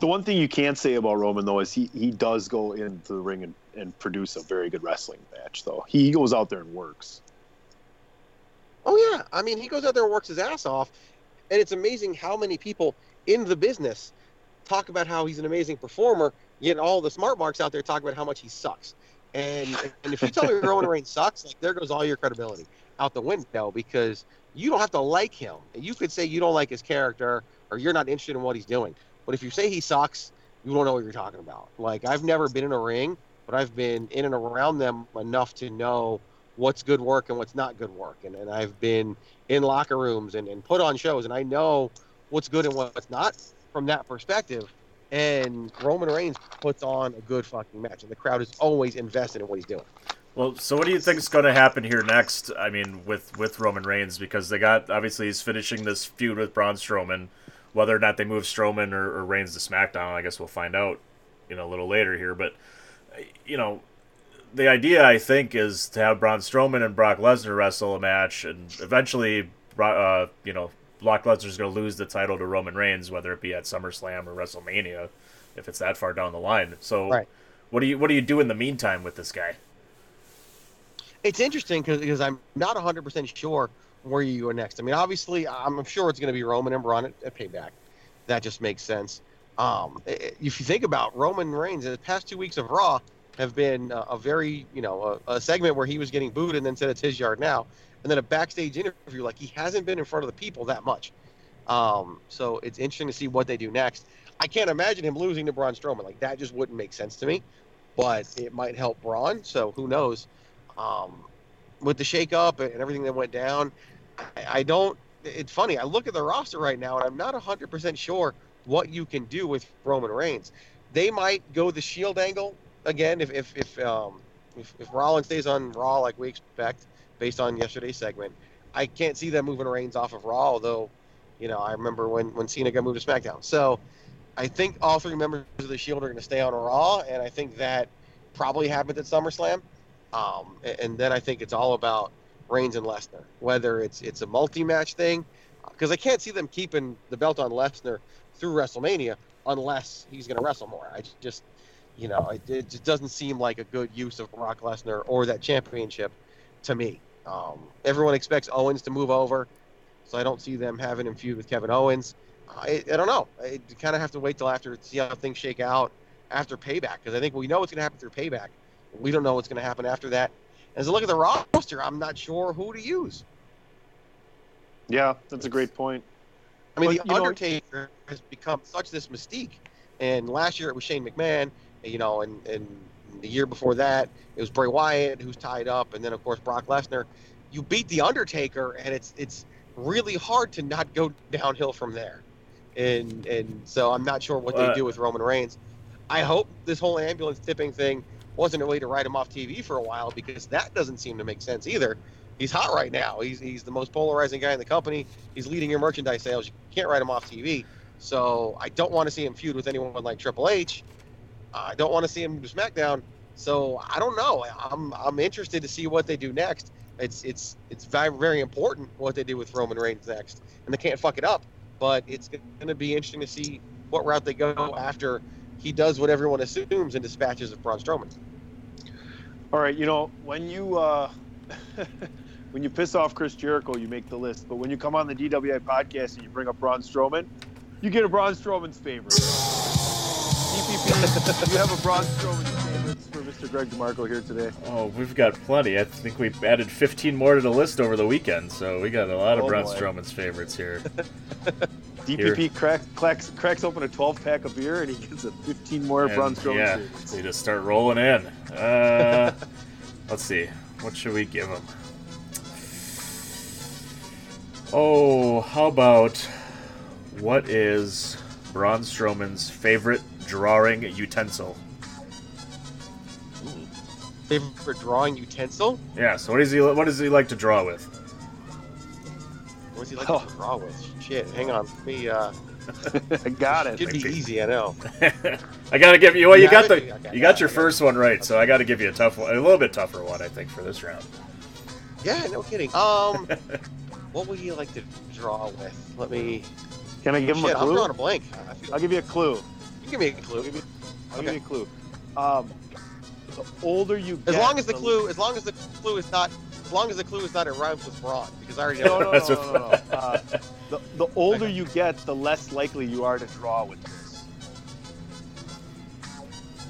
The one thing you can say about Roman though is he, he does go into the ring and, and produce a very good wrestling match though. He goes out there and works. Oh yeah, I mean he goes out there and works his ass off, and it's amazing how many people in the business talk about how he's an amazing performer. Yet all the smart marks out there talk about how much he sucks. And and if you tell me Roman Reigns sucks, like there goes all your credibility out the window because you don't have to like him. You could say you don't like his character or you're not interested in what he's doing. But if you say he sucks, you don't know what you're talking about. Like I've never been in a ring, but I've been in and around them enough to know what's good work and what's not good work. And, and I've been in locker rooms and, and put on shows, and I know what's good and what's not from that perspective. And Roman Reigns puts on a good fucking match, and the crowd is always invested in what he's doing. Well, so what do you think is going to happen here next? I mean, with with Roman Reigns, because they got obviously he's finishing this feud with Braun Strowman. Whether or not they move Strowman or, or Reigns to SmackDown, I guess we'll find out, you know, a little later here. But you know, the idea I think is to have Braun Strowman and Brock Lesnar wrestle a match, and eventually, uh, you know, Brock Lesnar's going to lose the title to Roman Reigns, whether it be at SummerSlam or WrestleMania, if it's that far down the line. So, Right. what do you what do you do in the meantime with this guy? It's interesting because I'm not 100% sure where you go next. I mean, obviously, I'm sure it's going to be Roman and Braun at, at Payback. That just makes sense. Um, if you think about Roman Reigns, in the past two weeks of Raw have been uh, a very, you know, a, a segment where he was getting booed and then said it's his yard now, and then a backstage interview like he hasn't been in front of the people that much. Um, so it's interesting to see what they do next. I can't imagine him losing to Braun Strowman. Like that just wouldn't make sense to me. But it might help Braun. So who knows? Um, with the shakeup and everything that went down, I, I don't. It's funny. I look at the roster right now, and I'm not 100% sure what you can do with Roman Reigns. They might go the Shield angle again if if if um, if, if Rollins stays on Raw like we expect based on yesterday's segment. I can't see them moving Reigns off of Raw, although, you know, I remember when when Cena got moved to SmackDown. So, I think all three members of the Shield are going to stay on Raw, and I think that probably happens at SummerSlam. Um, and then I think it's all about Reigns and Lesnar, whether it's it's a multi-match thing, because I can't see them keeping the belt on Lesnar through WrestleMania unless he's going to wrestle more. I just, you know, it, it just doesn't seem like a good use of Brock Lesnar or that championship to me. Um, everyone expects Owens to move over, so I don't see them having him feud with Kevin Owens. I, I don't know. I kind of have to wait till after to see how things shake out after Payback because I think we know what's going to happen through Payback. We don't know what's going to happen after that. As I look at the roster, I'm not sure who to use. Yeah, that's a great point. I mean, But, the you know- Undertaker has become such this mystique. And last year it was Shane McMahon, you know, and, and the year before that it was Bray Wyatt who's tied up, and then of course Brock Lesnar. You beat the Undertaker, and it's it's really hard to not go downhill from there. And and so I'm not sure what they do with Roman Reigns. I hope this whole ambulance tipping thing wasn't a way to write him off TV for a while because that doesn't seem to make sense either. He's hot right now. He's, he's the most polarizing guy in the company. He's leading your merchandise sales. You can't write him off TV. So I don't want to see him feud with anyone like Triple H. I don't want to see him do SmackDown. So I don't know. I'm I'm interested to see what they do next. It's it's it's very very important what they do with Roman Reigns next, and they can't fuck it up. But it's going to be interesting to see what route they go after he does what everyone assumes and dispatches of Braun Strowman. All right, you know when you uh, when you piss off Chris Jericho, you make the list. But when you come on the DWI podcast and you bring up Braun Strowman, you get a Braun Strowman's favorite. Do you have a Braun Strowman's favorites for Mr. Greg DeMarco here today? Oh, we've got plenty. I think we added 15 more to the list over the weekend, so we got a lot of Oh, Braun boy. Strowman's favorites here. DPP cracks, cracks, cracks open a 12 pack of beer and he gets a 15 more And, Braun Strowman yeah, favorites. they just start rolling in. Uh, let's see. What should we give him? Oh, how about what is Braun Strowman's favorite drawing utensil? Favorite drawing utensil? Yeah, so what does he what does he like to draw with? What does he like Oh. to draw with? Shit, hang on. Let me. Uh, I got it. should be easy, I know. I gotta give you well you You got the? Okay, you got yeah, your I got first one right, so I gotta give you a tough one a little bit tougher one, I think, for this round. Yeah, no kidding. Um, what would you like to draw with? Let me. Can I give him Shit, a I'm drawing a blank. I'll give you a clue. You give me a clue. Give you, I'll Okay. give you a clue. Um, the older you get, As long as the clue, as long as the clue is not, as long as the clue is not it rhymes with brawn, because I already No, know. no, no, That's no, no, no. Uh, the, the older you get, the less likely you are to draw with this.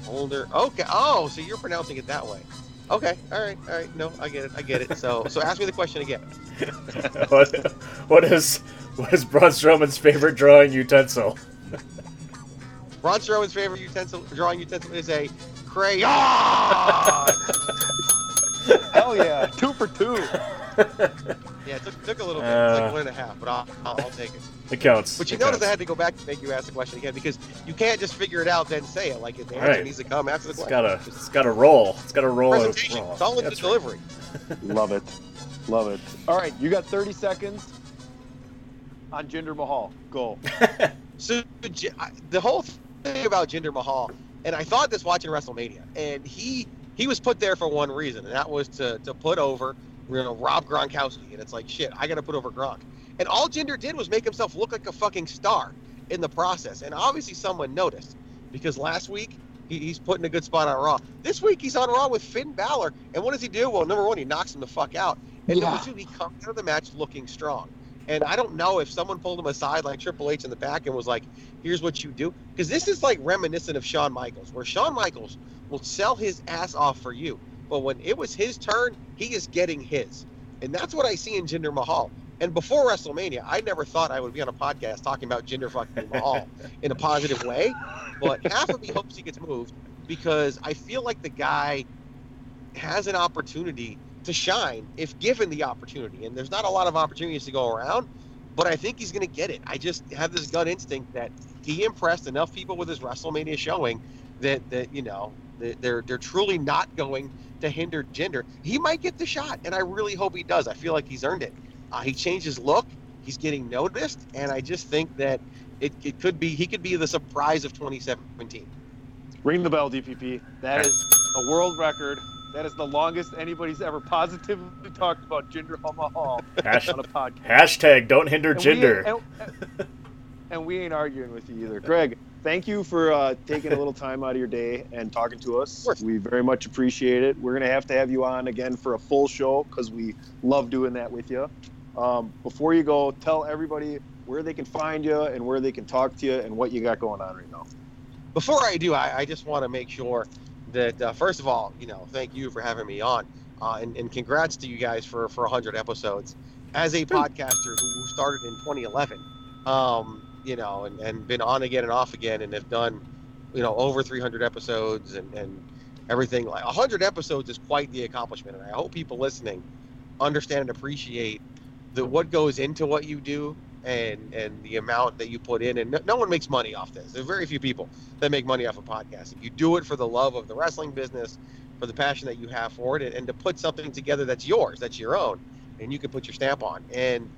Older. Okay. Oh, so you're pronouncing it that way. Okay. All right. All right. No, I get it. I get it. So, so ask me the question again. what, what is what is Braun Strowman's favorite drawing utensil? Braun Strowman's favorite utensil, drawing utensil, is a crayon. Hell yeah, two for two. yeah, it took, took a little bit. It's like Uh. one and a half, but I'll, I'll, I'll take it. It counts. But you it notice counts. I had to go back to make you ask the question again because you can't just figure it out then say it. Like the All answer right. needs to come after the It's question. gotta it's gotta roll. It's gotta roll. Presentation. roll. It's all in the That's right. delivery. Love it, love it. All right, you got 30 seconds on Jinder Mahal. Go. So the whole thing about Jinder Mahal, and I thought this watching WrestleMania, and he he was put there for one reason, and that was to to put over you know Rob Gronkowski, and it's like shit, I got to put over Gronk, and all Jinder did was make himself look like a fucking star in the process, and obviously someone noticed because last week. he- He's putting a good spot on Raw. This week he's on Raw with Finn Balor, and what does he do? Well, number one, he knocks him the fuck out, and Yeah. number two, he comes out of the match looking strong. And I don't know if someone pulled him aside like Triple H in the back and was like, here's what you do. Because this is like reminiscent of Shawn Michaels, where Shawn Michaels will sell his ass off for you. But when it was his turn, he is getting his. And that's what I see in Jinder Mahal. And before WrestleMania, I never thought I would be on a podcast talking about Jinder fucking Mahal in a positive way. But half of me hopes he gets moved because I feel like the guy has an opportunity to shine if given the opportunity. And there's not a lot of opportunities to go around, but I think he's going to get it. I just have this gut instinct that he impressed enough people with his WrestleMania showing that that you know they're they're truly not going to hinder Jinder. He might get the shot, and I really hope he does. I feel like he's earned it. Uh, he changed his look. He's getting noticed, and I just think that it, it could be he could be the surprise of 2017. Ring the bell, DPP. That is a world record. That is the longest anybody's ever positively talked about Jinder Mahal Hash- on a podcast. Hashtag don't hinder And we- Jinder. and, and we ain't arguing with you either. Greg, thank you for uh, taking a little time out of your day and talking to us. We very much appreciate it. We're gonna have to have you on again for a full show because we love doing that with you. Um, before you go, tell everybody where they can find you and where they can talk to you and what you got going on right now. Before I do, I, I just want to make sure that uh, first of all, you know, thank you for having me on, uh, and, and congrats to you guys for for 100 episodes. As a podcaster who started in 2011, um, you know, and, and been on again and off again, and have done, you know, over 300 episodes and and everything like 100 episodes is quite the accomplishment, and I hope people listening understand and appreciate that what goes into what you do and and the amount that you put in and no, no one makes money off this. There's very few people that make money off of podcasting you do it for the love of the wrestling business for the passion that you have for it and, and to put something together that's yours that's your own and you can put your stamp on. And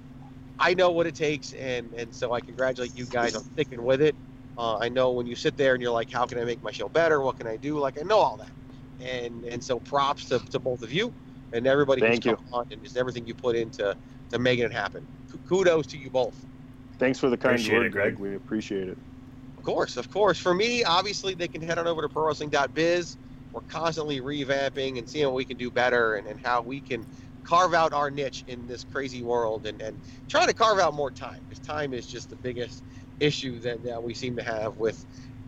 i know what it takes and and so i congratulate you guys on sticking with it. Uh, i know when you sit there and you're like how can i make my show better? What can i do? Like i know all that. And and so props to, to both of you and everybody Thank who's you. come on and just everything you put into to making it happen K- kudos to you both Thanks for the kind Appreciate word, it, Greg. Greg. We appreciate it. Of course, of course. For me, obviously, they can head on over to prowrestling.biz. We're constantly revamping and seeing what we can do better and, and how we can carve out our niche in this crazy world and, and try to carve out more time because time is just the biggest issue that, that we seem to have with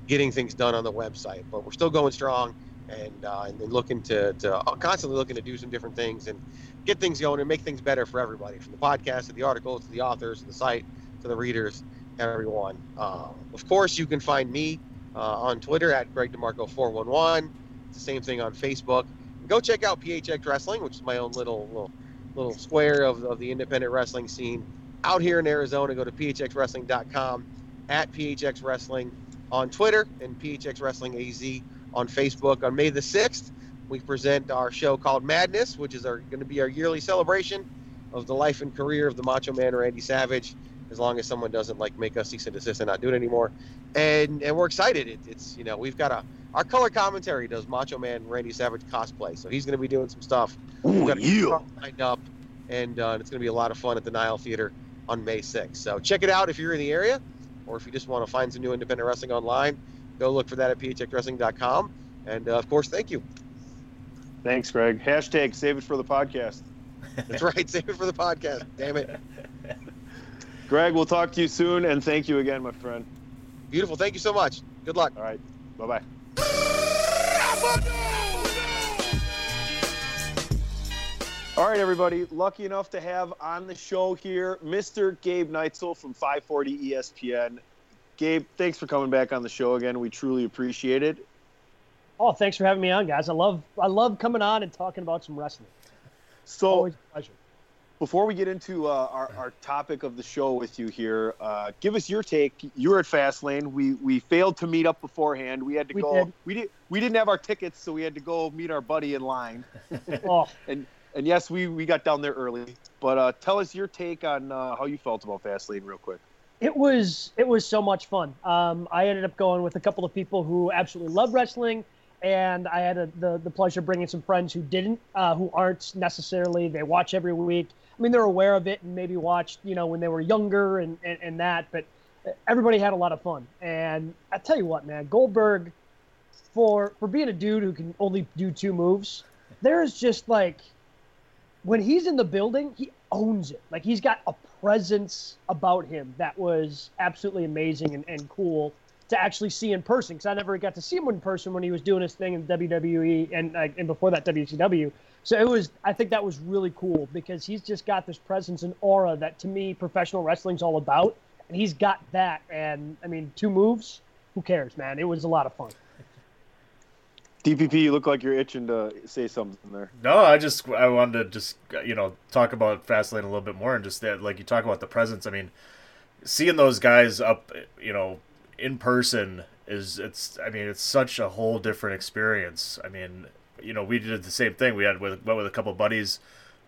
getting things done on the website. But we're still going strong and, uh, and, looking to, to uh, constantly looking to do some different things and get things going and make things better for everybody from the podcast to the articles to the authors to the site to the readers everyone. Uh, of course, you can find me uh, on Twitter at Greg DeMarco411. It's the same thing on Facebook. Go check out PHX Wrestling, which is my own little little, little square of, of the independent wrestling scene out here in Arizona. Go to phxwrestling.com at PHX Wrestling on Twitter and PHX Wrestling AZ on Facebook. On May the 6th, we present our show called Madness, which is our going to be our yearly celebration of the life and career of the Macho Man Randy Savage as long as someone doesn't like make us cease and desist and not do it anymore. And and we're excited. It, it's you know we've got a our color commentary does Macho Man Randy Savage cosplay, so he's going to be doing some stuff. We've Ooh, got yeah. lined up, and uh, it's going to be a lot of fun at the Nile Theater on May 6th. So check it out if you're in the area, or if you just want to find some new independent wrestling online. Go look for that at phxwrestling.com. And uh, of course, thank you. Thanks, Greg. Hashtag save it for the podcast. That's right. Save it for the podcast. Damn it. Greg, we'll talk to you soon, and thank you again, my friend. Beautiful. Thank you so much. Good luck. All right. Bye bye. All right, everybody. Lucky enough to have on the show here Mr. Gabe Neitzel from 540 ESPN. Gabe, thanks for coming back on the show again. We truly appreciate it. Oh, thanks for having me on, guys. I love I love coming on and talking about some wrestling. So, Always a pleasure. before we get into uh, our, our topic of the show with you here, uh, give us your take. You were at Fastlane. We we failed to meet up beforehand. We had to We go. did. We did. We didn't have our tickets, so we had to go meet our buddy in line. Oh, And and yes, we we got down there early. But uh, tell us your take on uh, how you felt about Fastlane, real quick. It was it was so much fun. Um, I ended up going with a couple of people who absolutely love wrestling, and I had a, the the pleasure of bringing some friends who didn't, uh, who aren't necessarily they watch every week. I mean, they're aware of it and maybe watched you know when they were younger and and, and that, but everybody had a lot of fun. And I tell you what, man, Goldberg, for for being a dude who can only do two moves, there is just like when he's in the building, he owns it. Like he's got a presence about him that was absolutely amazing and, and cool to actually see in person. Because I never got to see him in person when he was doing his thing in WWE and uh, and before that WCW. So it was. I think that was really cool because he's just got this presence and aura that to me professional wrestling's all about, and he's got that. And I mean, two moves. Who cares, man? It was a lot of fun. DPP, you look like you're itching to say something there. No, I just I wanted to just you know talk about Fastlane a little bit more and just that like you talk about the presence. I mean, seeing those guys up, you know, in person is it's I mean it's such a whole different experience. I mean, you know, we did the same thing. We had with went with a couple buddies.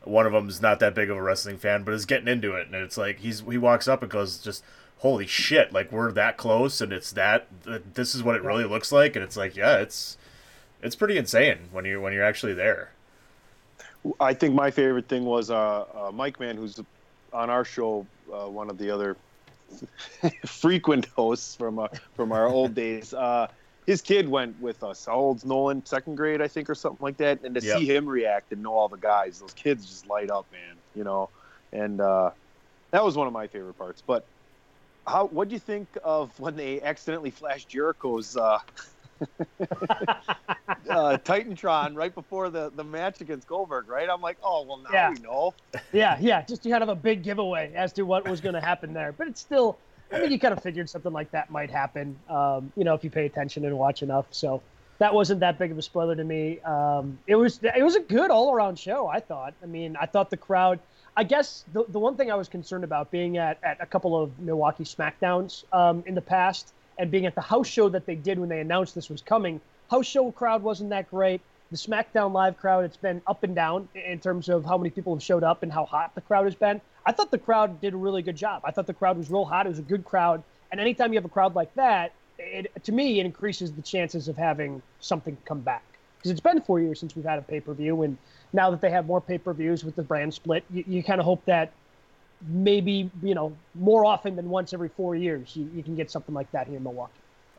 One of them is not that big of a wrestling fan, but is getting into it, and it's like he's he walks up and goes just holy shit like we're that close and it's that this is what it really looks like and it's like yeah it's it's pretty insane when you when you're actually there I think my favorite thing was uh, uh, Mike Man, who's on our show, uh, one of the other frequent hosts from uh, from our old days. Uh, his kid went with us. How old's Nolan? Second grade, I think, or something like that. And to Yep. see him react and know all the guys, those kids just light up, man. You know, and uh, that was one of my favorite parts. But how? What do you think of when they accidentally flashed Jericho's uh, Titantron right before the the match against Goldberg? Right? I'm like, oh well, now Yeah. we know. yeah, yeah, just kind of a big giveaway as to what was going to happen there. But it's still, I mean, you kind of figured something like that might happen, um, you know, if you pay attention and watch enough. So that wasn't that big of a spoiler to me. Um, it was it was a good all around show. I thought. I mean, I thought the crowd. I guess the, the one thing I was concerned about being at, at a couple of Milwaukee SmackDowns um, in the past and being at the house show that they did when they announced this was coming, house show crowd wasn't that great. The SmackDown live crowd, it's been up and down in terms of how many people have showed up and how hot the crowd has been. I thought the crowd did a really good job. I thought the crowd was real hot. It was a good crowd. And anytime you have a crowd like that, it, to me, it increases the chances of having something come back. Because it's been four years since we've had a pay per view. And now that they have more pay per views with the brand split, you, you kind of hope that maybe, you know, more often than once every four years, you, you can get something like that here in Milwaukee.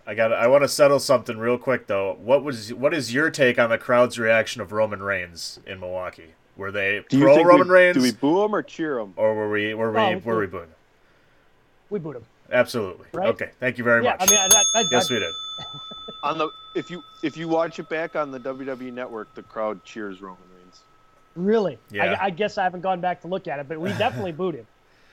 I got. I want to settle something real quick though. What was what is your take on the crowd's reaction of Roman Reigns in Milwaukee? Were they Do you pro think Roman we, Reigns, Do we boo him or cheer him? or were we were we Oh, were we we- booing? We booed him Absolutely. Right? Okay. Thank you very yeah, much. I mean, I, I, I, yes, we did. On the if you if you watch it back on the WWE Network, the crowd cheers Roman Reigns. Really? Yeah. I, I guess I haven't gone back to look at it, but we definitely booted.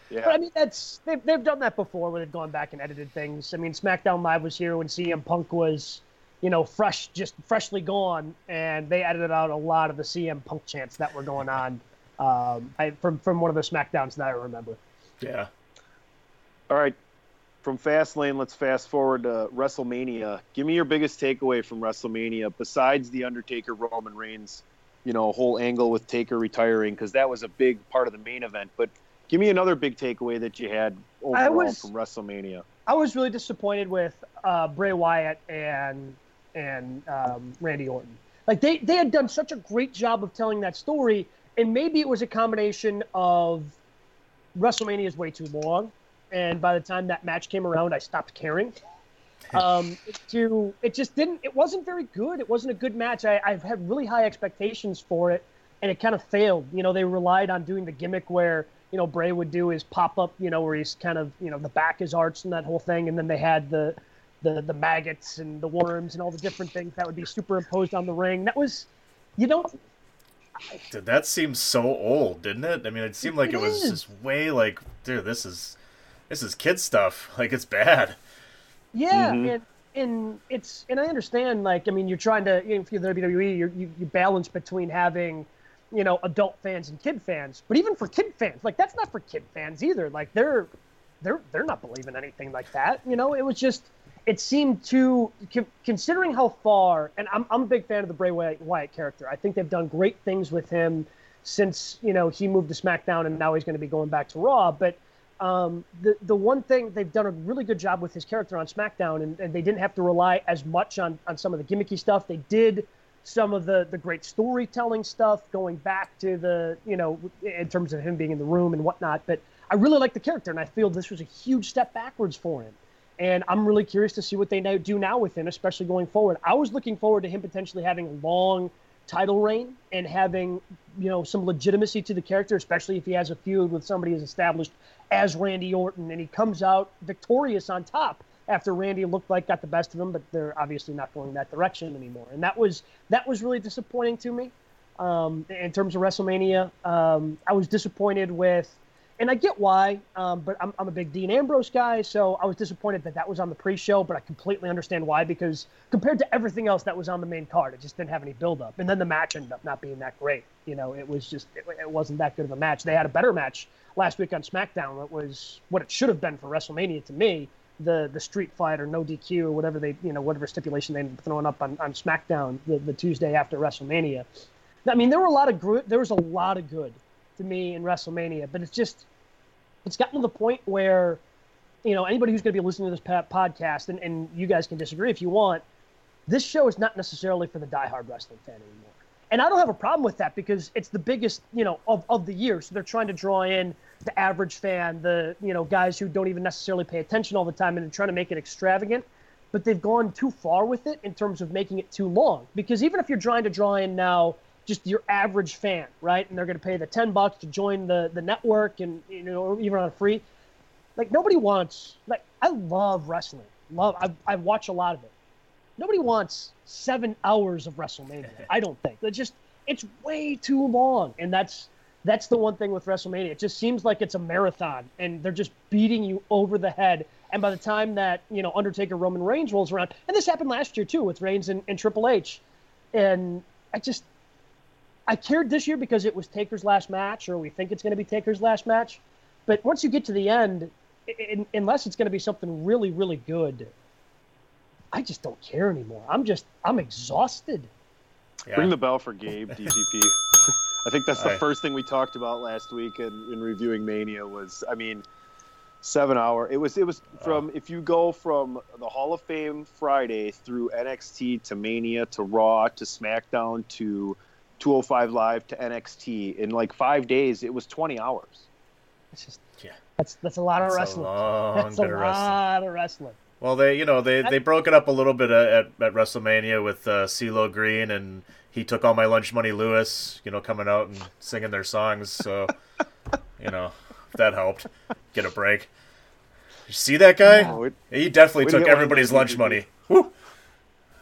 Yeah. But I mean, that's they've, they've done that before where they've gone back and edited things. I mean, SmackDown Live was here when CM Punk was, you know, fresh, just freshly gone, and they edited out a lot of the CM Punk chants that were going on um, I, from from one of the SmackDowns that I remember. Yeah. All right. From Fastlane, let's fast forward to WrestleMania. Give me your biggest takeaway from WrestleMania besides the Undertaker Roman Reigns, you know, a whole angle with Taker retiring because that was a big part of the main event. But give me another big takeaway that you had overall was- from WrestleMania. I was really disappointed with uh, Bray Wyatt and and um, Randy Orton. Like they they had done such a great job of telling that story, and maybe it was a combination of WrestleMania is way too long, and by the time that match came around, I stopped caring. Um, to it just didn't. It wasn't very good. It wasn't a good match. I, I've had really high expectations for it, and it kind of failed. You know, they relied on doing the gimmick where you know Bray would do his pop up. You know, where he's kind of you know the back is arched and that whole thing, and then they had the the the maggots and the worms and all the different things that would be superimposed on the ring. That was, you know, Did that seems so old, didn't it? I mean, it seemed like it, It was is. just way like, dude, this is this is kid stuff. Like it's bad. Yeah, Mhm. and and it's and I understand. Like, I mean, you're trying to you know, if you're the WWE, you're, you you balance between having, you know, adult fans and kid fans. But even for kid fans, like that's not for kid fans either. Like they're they're they're not believing anything like that. You know, it was just it seemed to considering how far. And I'm I'm a big fan of the Bray Wyatt character. I think they've done great things with him since you know he moved to SmackDown and now he's going to be going back to Raw. But um, the the one thing they've done a really good job with his character on SmackDown, and, and they didn't have to rely as much on on some of the gimmicky stuff. They did some of the the great storytelling stuff, going back to the you know in terms of him being in the room and whatnot. But I really like the character, and I feel this was a huge step backwards for him. And I'm really curious to see what they now do now with him, especially going forward. I was looking forward to him potentially having a long title reign and having you know some legitimacy to the character, especially if he has a feud with somebody as established as Randy Orton, and he comes out victorious on top after Randy looked like got the best of him, but they're obviously not going that direction anymore, and that was that was really disappointing to me. Um, in terms of WrestleMania, um, I was disappointed with, and I get why, um, but I'm, I'm a big Dean Ambrose guy, so I was disappointed that that was on the pre-show, but I completely understand why because compared to everything else that was on the main card, it just didn't have any build-up, and then the match ended up not being that great. You know, it was just it, it wasn't that good of a match. They had a better match last week on SmackDown. That was what it should have been for WrestleMania to me. The the Street Fight or no DQ or whatever they you know whatever stipulation they ended up throwing up on, on SmackDown the, the Tuesday after WrestleMania. I mean, there were a lot of good. There was a lot of good to me in WrestleMania, but it's just it's gotten to the point where you know anybody who's going to be listening to this podcast, and, and you guys can disagree if you want. This show is not necessarily for the diehard wrestling fan anymore, and I don't have a problem with that because it's the biggest you know of, of the year. So they're trying to draw in the average fan, the you know guys who don't even necessarily pay attention all the time, and they're trying to make it extravagant. But they've gone too far with it in terms of making it too long. Because even if you're trying to draw in now just your average fan, right, and they're going to pay the ten bucks to join the the network, and you know or even on free, like nobody wants. Like I love wrestling, love I I watch a lot of it. Nobody wants seven hours of WrestleMania. I don't think. It's just it's way too long, and that's that's the one thing with WrestleMania. It just seems like it's a marathon, and they're just beating you over the head. And by the time that you know Undertaker Roman Reigns rolls around, and this happened last year too with Reigns and, and Triple H, and I just I cared this year because it was Taker's last match, or we think it's going to be Taker's last match. But once you get to the end, in, unless it's going to be something really, really good, I just don't care anymore. I'm just, I'm exhausted. Yeah. Ring the bell for Gabe, DPP. I think that's the right. first thing we talked about last week in, in reviewing Mania was, I mean, seven hour. It was, it was oh. from, oh. if you go from the Hall of Fame Friday through NXT to Mania to Raw to SmackDown to 205 Live to NXT in like five days, it was 20 hours. It's just, yeah. That's, that's a lot of wrestling. A that's a lot wrestling. of wrestling. Well, they you know they, they broke it up a little bit at, at WrestleMania with uh, CeeLo Green and he took all my lunch money, Lewis. You know, coming out and singing their songs. So, you know, that helped get a break. You see that guy? No, he definitely took everybody's lunch money. Whew.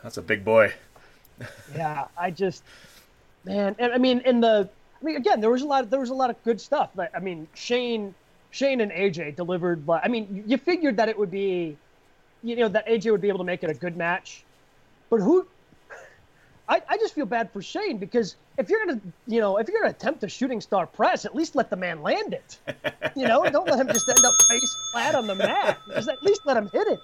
That's a big boy. yeah, I just man, and I mean, in the I mean, again, there was a lot. Of, there was a lot of good stuff. But I mean, Shane, Shane and AJ delivered. But I mean, you figured that it would be you know that AJ would be able to make it a good match. But who? I, I just feel bad for Shane because if you're gonna you know if you're gonna attempt a shooting star press, at least let the man land it. You know, don't let him just end up face flat on the mat. Just at least let him hit it.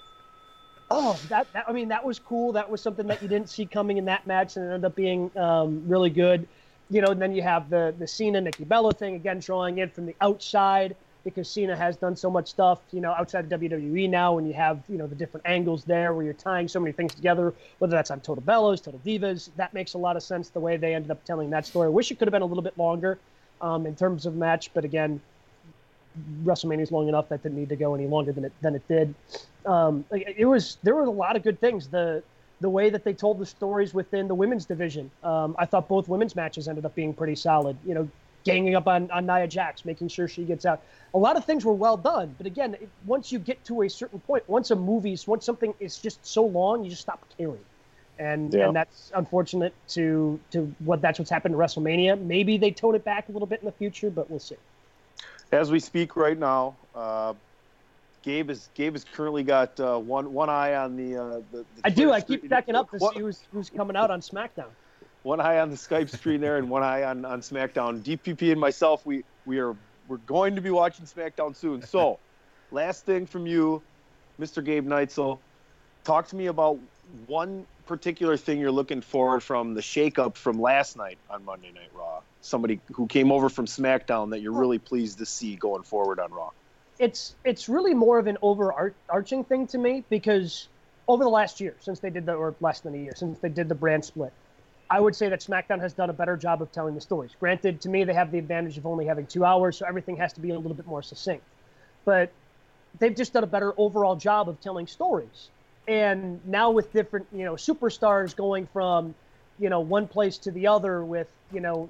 Oh, that, that I mean that was cool. That was something that you didn't see coming in that match, and it ended up being um, really good. You know, and then you have the the Cena Nikki Bella thing again, drawing in from the outside because Cena has done so much stuff, you know, outside of WWE now, and you have, you know, the different angles there where you're tying so many things together, whether that's on Total Bellas, Total Divas. That makes a lot of sense the way they ended up telling that story. I wish it could have been a little bit longer um, in terms of match, but again, WrestleMania is long enough that didn't need to go any longer than it than it did. Um, it was there were a lot of good things. The the way that they told the stories within the women's division. Um, I thought both women's matches ended up being pretty solid. You know, ganging up on, on Nia Jax, making sure she gets out. A lot of things were well done, but again, it, once you get to a certain point, once a movie's, once something is just so long, you just stop caring, and yeah. and that's unfortunate to to what that's what's happened to WrestleMania. Maybe they tone it back a little bit in the future, but we'll see. As we speak right now, uh, Gabe is Gabe has currently got uh, one one eye on the. Uh, the, the I do. I keep checking up to what? see who's who's coming out on SmackDown one eye on the Skype screen there and one eye on, on SmackDown. DPP and myself, we we are we're going to be watching SmackDown soon. So, last thing from you, Mr. Gabe Neitzel, talk to me about one particular thing you're looking forward from the shakeup from last night on Monday Night Raw. Somebody who came over from SmackDown that you're really pleased to see going forward on Raw. It's it's really more of an overarching thing to me because over the last year, since they did the or less than a year, since they did the brand split, I would say that SmackDown has done a better job of telling the stories. Granted, to me, they have the advantage of only having two hours, so everything has to be a little bit more succinct. But they've just done a better overall job of telling stories. And now with different, you know, superstars going from, you know, one place to the other with, you know,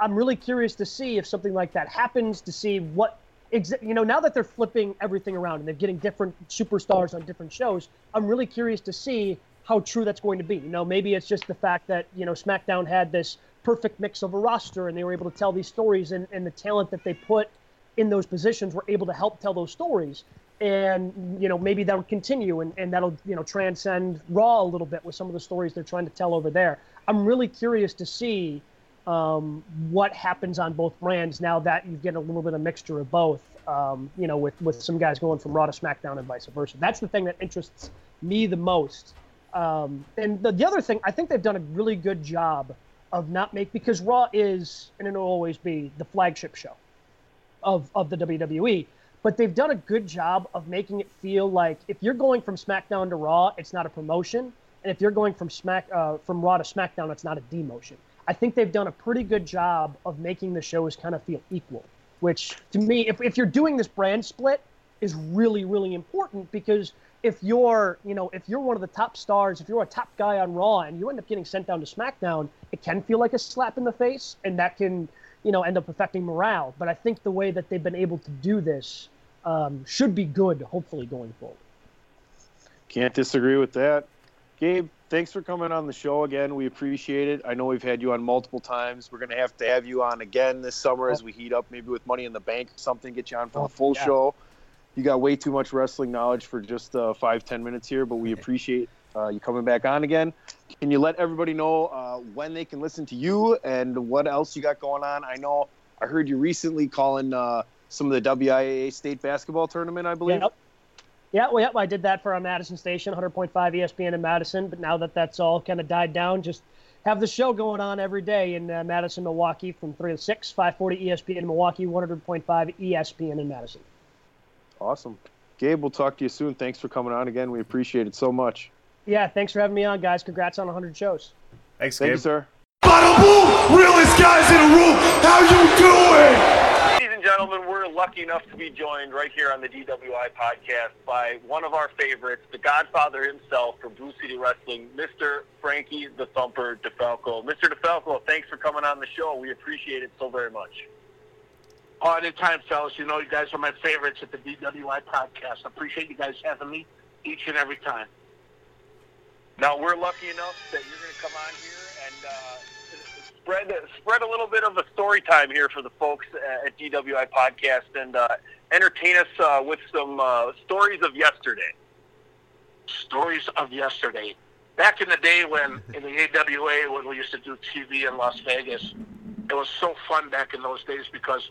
I'm really curious to see if something like that happens, to see what, you know, now that they're flipping everything around and they're getting different superstars on different shows, I'm really curious to see how true that's going to be. You know, maybe it's just the fact that you know SmackDown had this perfect mix of a roster and they were able to tell these stories and, and the talent that they put in those positions were able to help tell those stories and you know maybe that'll continue and, and that'll you know transcend raw a little bit with some of the stories they're trying to tell over there i'm really curious to see um, what happens on both brands now that you get a little bit of mixture of both um, you know with, with some guys going from raw to smackdown and vice versa that's the thing that interests me the most um, and the, the other thing, I think they've done a really good job of not make because Raw is and it'll always be the flagship show of of the WWE. But they've done a good job of making it feel like if you're going from SmackDown to Raw, it's not a promotion, and if you're going from Smack uh, from Raw to SmackDown, it's not a demotion. I think they've done a pretty good job of making the shows kind of feel equal. which to me, if, if you're doing this brand split, is really, really important because if you're, you know, if you're one of the top stars, if you're a top guy on Raw and you end up getting sent down to SmackDown, it can feel like a slap in the face, and that can, you know, end up affecting morale. But I think the way that they've been able to do this um, should be good, hopefully, going forward. Can't disagree with that. Gabe, thanks for coming on the show again. We appreciate it. I know we've had you on multiple times. We're going to have to have you on again this summer as we heat up, maybe with Money in the Bank or something, get you on for the full yeah. show. You got way too much wrestling knowledge for just uh, five, ten minutes here, but we appreciate uh, you coming back on again. Can you let everybody know uh, when they can listen to you and what else you got going on? I know I heard you recently calling uh, some of the WIAA state basketball tournament, I believe. Yep. Yeah, well, yep, I did that for our Madison station, 100.5 ESPN in Madison. But now that that's all kind of died down, just have the show going on every day in uh, Madison, Milwaukee from 3 to 6, 540 ESPN in Milwaukee, 100.5 ESPN in Madison. Awesome. Gabe, we'll talk to you soon. Thanks for coming on again. We appreciate it so much. Yeah, thanks for having me on, guys. Congrats on 100 shows. Thanks, Thank Gabe. you, sir. Bada boom! Realest guys in the room. How you doing? Gentlemen, we're lucky enough to be joined right here on the DWI podcast by one of our favorites, the godfather himself from Brew City Wrestling, Mr. Frankie the Thumper DeFalco. Mr. DeFalco, thanks for coming on the show. We appreciate it so very much. Oh, anytime, fellas. You know you guys are my favorites at the DWI podcast. I appreciate you guys having me each and every time. Now, we're lucky enough that you're going to come on here and uh, spread spread a little bit of a story time here for the folks at DWI podcast and uh, entertain us uh, with some uh, stories of yesterday. Stories of yesterday. Back in the day when, in the AWA, when we used to do TV in Las Vegas, it was so fun back in those days because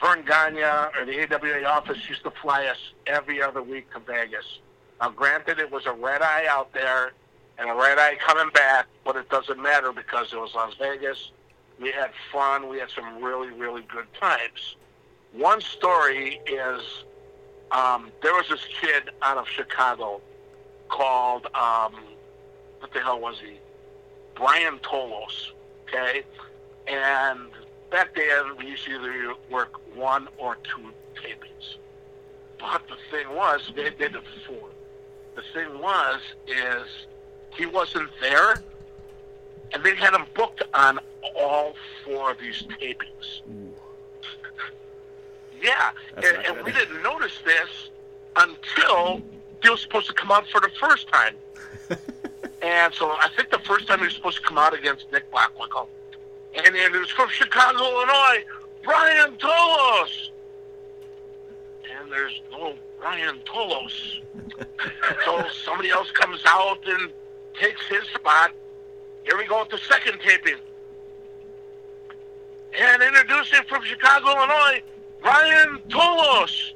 Verne Gagne or the AWA office used to fly us every other week to Vegas. Now, granted, it was a red eye out there and a red eye coming back, but it doesn't matter because it was Las Vegas. We had fun. We had some really, really good times. One story is um, there was this kid out of Chicago called, um, what the hell was he? Brian Tolos, okay? And back then, we used to either work one or two tapings. But the thing was, they did it four. The thing was, is he wasn't there, and they had him booked on all four of these tapings. yeah, That's and, and we didn't notice this until he was supposed to come out for the first time. and so I think the first time he was supposed to come out against Nick Bockwinkel. And then it was from Chicago, Illinois, Brian Tolos. And there's no Brian Tolos. so somebody else comes out and takes his spot. Here we go with the second taping. And introducing from Chicago, Illinois, Brian Tolos.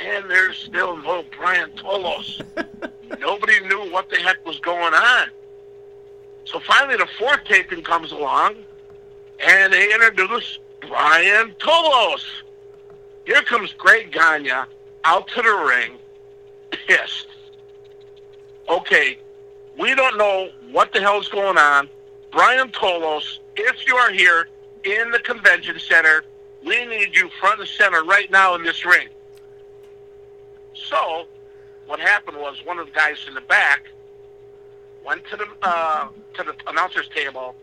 And there's still no Brian Tolos. Nobody knew what the heck was going on. So finally, the fourth taping comes along, and they introduce Brian Tolos. Here comes Greg Gagne out to the ring, pissed. Okay, we don't know what the hell's going on. Brian Tolos, if you are here in the convention center, we need you front and center right now in this ring. So, what happened was one of the guys in the back went to the uh, to the announcer's table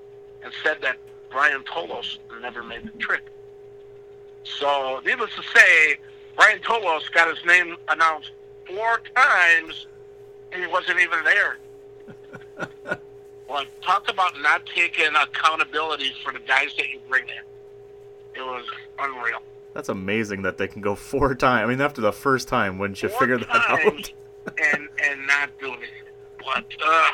and said that Brian Tolos never made the trip. So, needless to say, Brian Tolos got his name announced four times, he wasn't even there. well, talk about not taking accountability for the guys that you bring in. It was unreal. That's amazing that they can go four times. I mean, after the first time, wouldn't you Four figure that out? and and not doing it. But uh,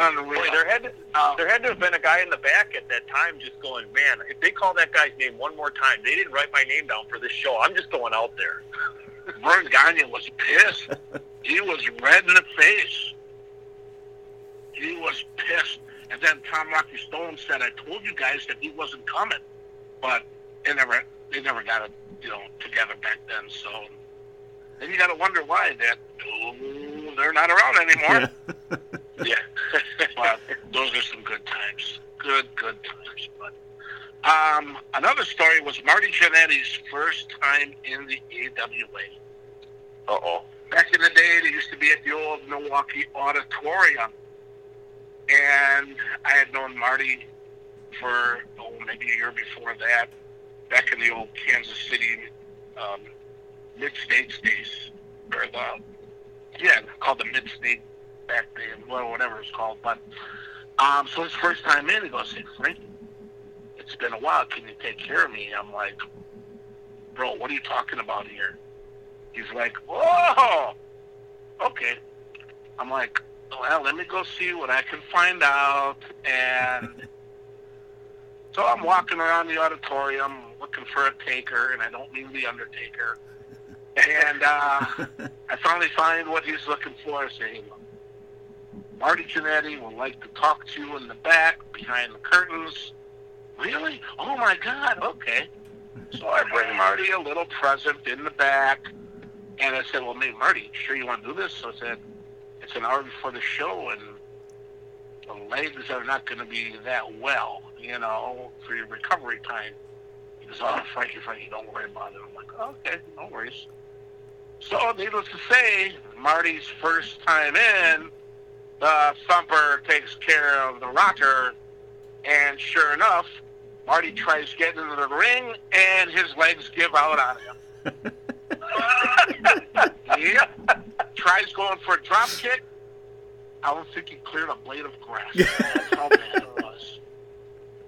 unreal. Boy, there had to, Uh, there had to have been a guy in the back at that time just going, man, if they call that guy's name one more time, they didn't write my name down for this show. I'm just going out there. Verne Gagne was pissed. he was red in the face. He was pissed. And then Tom Rocky Stone said, "I told you guys that he wasn't coming," but they never they never got it you know together back then. So then you got to wonder why that oh, they're not around anymore. Yeah, but those are some good times. Good, good times. But Um, another story was Marty Jannetty's first time in the AWA. Uh oh. Back in the day, they used to be at the old Milwaukee Auditorium, and I had known Marty for oh maybe a year before that, back in the old Kansas City um, Mid States days, or the yeah called the Mid State back then, well whatever it's called. But um, so his first time in, he goes, "Hey Frankie, it's been a while. Can you take care of me?" I'm like, "Bro, what are you talking about here?" He's like, "Whoa, okay." I'm like, "Well, let me go see what I can find out." And so I'm walking around the auditorium looking for a taker, and I don't mean the Undertaker. And uh, I finally find what he's looking for. I say, "Hey, look, Marty Jannetty would like to talk to you in the back, behind the curtains. Really? Oh my God, okay. So I bring Marty a little present in the back, and I said, well, hey, Marty, sure you want to do this? So I said, it's an hour before the show, and the legs are not going to be that well, you know, for your recovery time. He goes, oh, Frankie, Frankie, don't worry about it. I'm like, okay, no worries. So, needless to say, Marty's first time in, the thumper takes care of the rocker, and sure enough, Marty tries getting into the ring, and his legs give out on him. yep. Tries going for a drop kick. I don't think he cleared a blade of grass. That's how bad it was.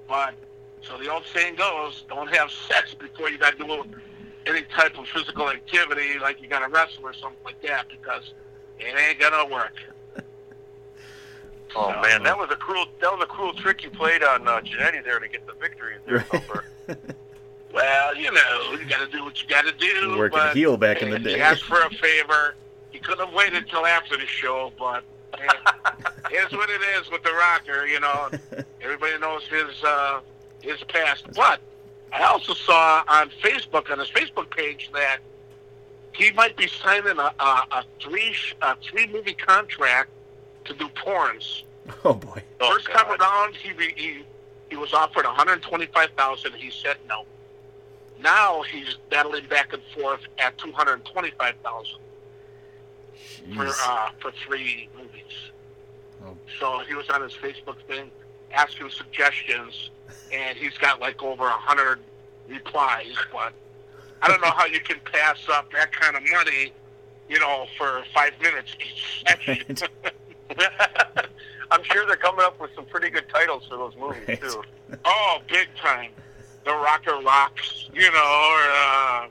But so the old saying goes: don't have sex before you got to do any type of physical activity, like you got to wrestle or something like that, because it ain't gonna work. Oh man, that was a cruel that was a cruel trick you played on uh, Jannetty there to get the victory. There, Thumper. Well, you know, you got to do what you got to do. Working but heel back in the day. He asked for a favor. He could have waited till after the show, but here's what it is with the Rocker. You know, everybody knows his uh, his past. But I also saw on Facebook on his Facebook page that he might be signing a, a, a three a three movie contract to do porns. Oh boy. First time around, he, re- he he was offered one hundred twenty five thousand. He said no. Now he's battling back and forth at two hundred twenty five thousand for uh, for three movies. Oh. So he was on his Facebook thing asking suggestions, and he's got like over a hundred replies. But I don't know how you can pass up that kind of money, you know, for five minutes each session. I'm sure they're coming up with some pretty good titles for those movies Right. too. Oh, big time. The Rocker rocks, you know, or uh,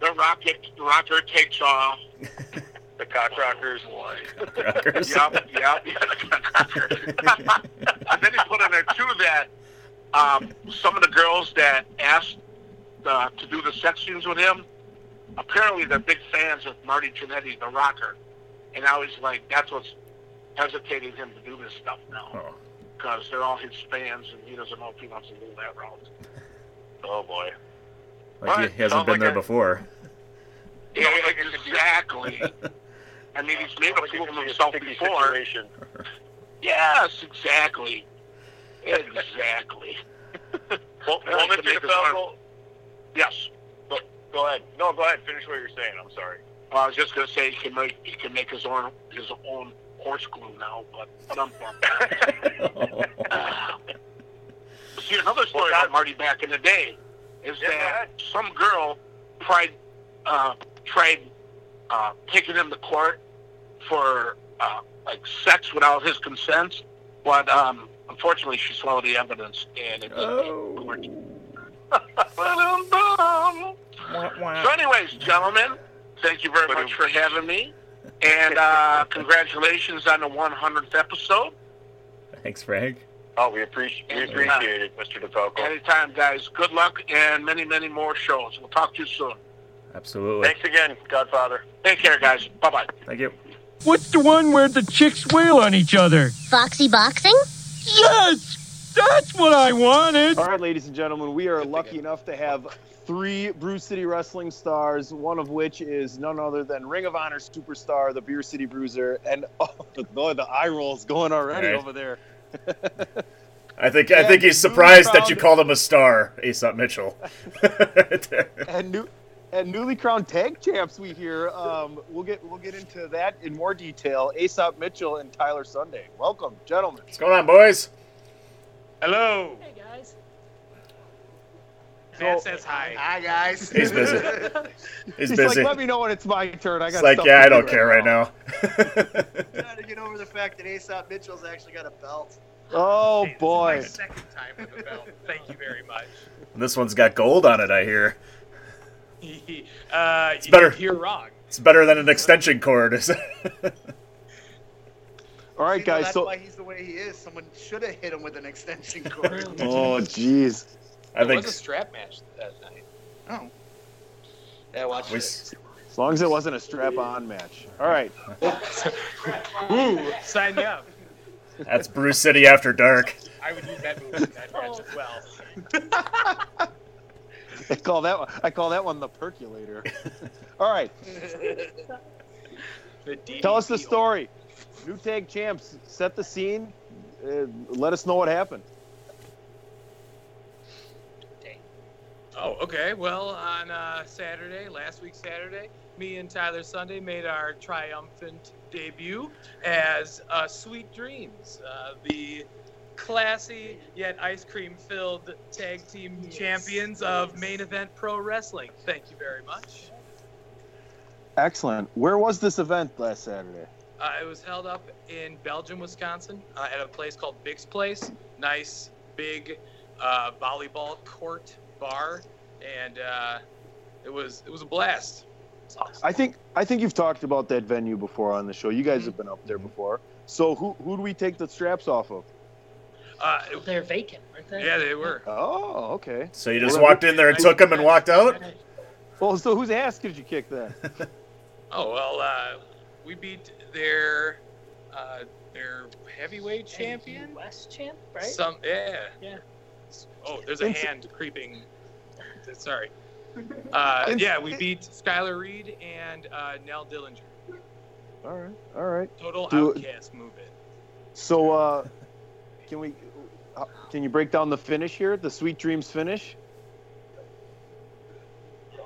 the rocket rocker takes off. The cock rockers. Rockers. Yep, yep. and then he put in there too that um, some of the girls that asked uh, to do the sex scenes with him, apparently they're big fans of Marty Jannetty, the rocker. And now he's like, that's what's hesitating him to do this stuff now. Oh. Because they're all his fans, and he doesn't know if he wants to go that route. Oh boy. Like he hasn't Sounds been like there a- before. Yeah, exactly. I mean, he's made a fool of could be a himself sticky before. situation. Yes, exactly. Exactly. Well, well he Mr. make his own- DeFalco, Yes. go, go ahead. No, go ahead. Finish what you're saying. I'm sorry. Well, I was just gonna say he can make he can make his own his own horse glue now, but but I'm See another story Well, about Marty back in the day is Yeah, that some girl tried uh, tried uh, taking him to court for uh, like sex without his consent, but um, unfortunately she swallowed the evidence and it didn't work. So, anyways, gentlemen, thank you very much for having me, and uh, congratulations on the 100th episode. Thanks, Frank. Oh, we appreciate we appreciate it, Mr. DeFalco. Anytime, guys. Good luck and many, many more shows. We'll talk to you soon. Absolutely. Thanks again, Godfather. Take care, guys. Bye bye. Thank you. What's the one where the chicks wail on each other? Foxy boxing? Yes! That's what I wanted! All right, ladies and gentlemen, we are lucky enough to have three Brew City Wrestling stars, one of which is none other than Ring of Honor superstar, the Beer City Bruiser, and oh, the, the eye roll's going already Right. over there. I think I think he's newly surprised that you crowned- called him a star, Aesop Mitchell. And new and newly crowned tag champs we hear. Um, we'll get we'll get into that in more detail. Aesop Mitchell and Tyler Sunday. Welcome, gentlemen. What's going on, boys? Hello. Hey guys. Matt says hi. Hi guys. He's busy. He's He's busy. like, let me know when it's my turn. I got It's like, yeah, to I do don't care right now. trying to get over the fact that Aesop Mitchell's actually got a belt. Oh My boy. second time with the belt. Thank you very much. This one's got gold on it, I hear. uh, it's better. You're wrong. It's better than an extension cord. All right, See, no, guys. That's So why he's the way he is. Someone should have hit him with an extension cord. oh jeez. I It think was a strap match that night. oh. Yeah, watch we, this. As long as it wasn't a strap-on match. All right. Ooh, sign me up. that's Brew City after dark. I would use that move that match as well. I call that one. I call that one the percolator. All right. Tell us the story. New tag champs. Set the scene. Uh, let us know what happened. Oh, okay. Well, on uh, Saturday, last week Saturday, me and Tyler Sunday made our triumphant debut as uh, Sweet Dreams, uh, the classy yet ice cream filled tag team champions of main event pro wrestling. Thank you very much. Excellent. Where was this event last Saturday? Uh, it was held up in Belgium, Wisconsin, uh, at a place called Big's Place. Nice, big uh, volleyball court bar, and uh, it was it was a blast. I think I think you've talked about that venue before on the show. You guys have been up there before. So who who do we take the straps off of? Uh, They're vacant, aren't they? yeah, they were. Oh, okay. So you just Well, walked in there and took them and walked out? Well, so whose ass did you kick then? Oh well, uh, we beat their uh, their heavyweight champion. West champ, right? Some yeah. Yeah. Oh, there's a Ins- hand creeping. Sorry. Uh, yeah, we beat Skylar Reed and uh, Nell Dillinger. all right, all right. Total Do- outcast move it. So uh, can we? uh, Can you break down the finish here? The Sweet Dreams finish?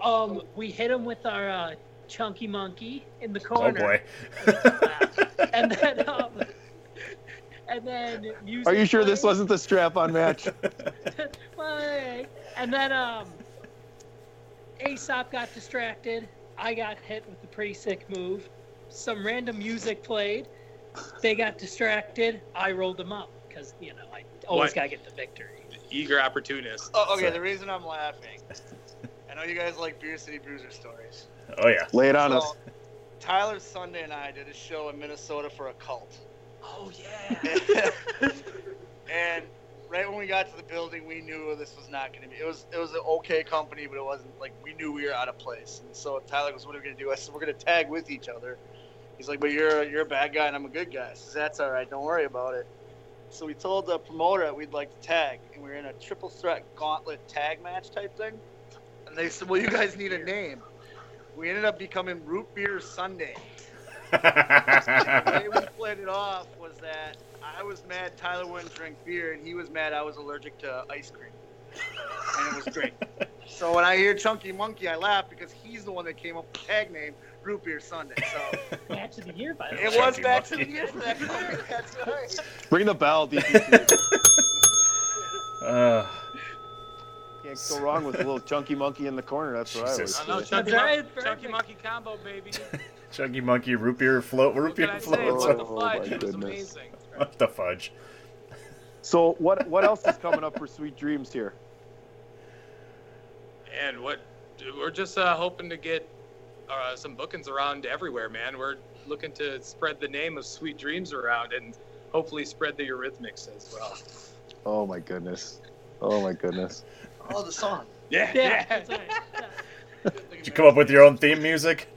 Um, we hit him with our uh, chunky monkey in the corner. Oh corner. boy. and then um, and then music Are you sure this wasn't the strap-on match? And then um, Aesop got distracted. I got hit with the pretty sick move. Some random music played. They got distracted. I rolled them up because you know I always What? gotta get the victory. Eager opportunist. Oh, okay, the reason I'm laughing, I know you guys like Beer City Bruiser stories. Oh yeah. Lay it on So, us. Tyler Sunday and I did a show in Minnesota for a cult. Oh yeah. and right when we got to the building, we knew this was not going to be. It was it was an okay company, but it wasn't like we knew we were out of place. And so Tyler goes, "What are we going to do?" I said, "We're going to tag with each other." He's like, "But you're you're a bad guy and I'm a good guy." I said, "That's all right. Don't worry about it." So we told the promoter that we'd like to tag, and we were in a triple threat gauntlet tag match type thing. And they said, "Well, you guys need a name." We ended up becoming Root Beer Sunday. the way we played it off was that I was mad Tyler wouldn't drink beer, and he was mad I was allergic to ice cream. And it was great. so when I hear Chunky Monkey, I laugh because he's the one that came up with the tag name Root Beer Sunday. So Match of the year, by the way. it was back to the year for that company. That's right. Bring the bell, DPC. Uh, Can't go wrong with a little chunky monkey in the corner. That's what Jesus. I I know. Chunky, Mon- Chunky Monkey combo, baby. Chunky Monkey root beer float root What beer I say? float. What the Oh, my fudge? It was goodness. amazing. What the fudge? So what what else is coming up for Sweet Dreams here? And what we're just uh, hoping to get uh, some bookings around everywhere, man. We're looking to spread the name of Sweet Dreams around and hopefully spread the Eurythmics as well. Oh my goodness. Oh my goodness. Oh, the song. Yeah, Yeah, that's right. Did you come up with your own theme music?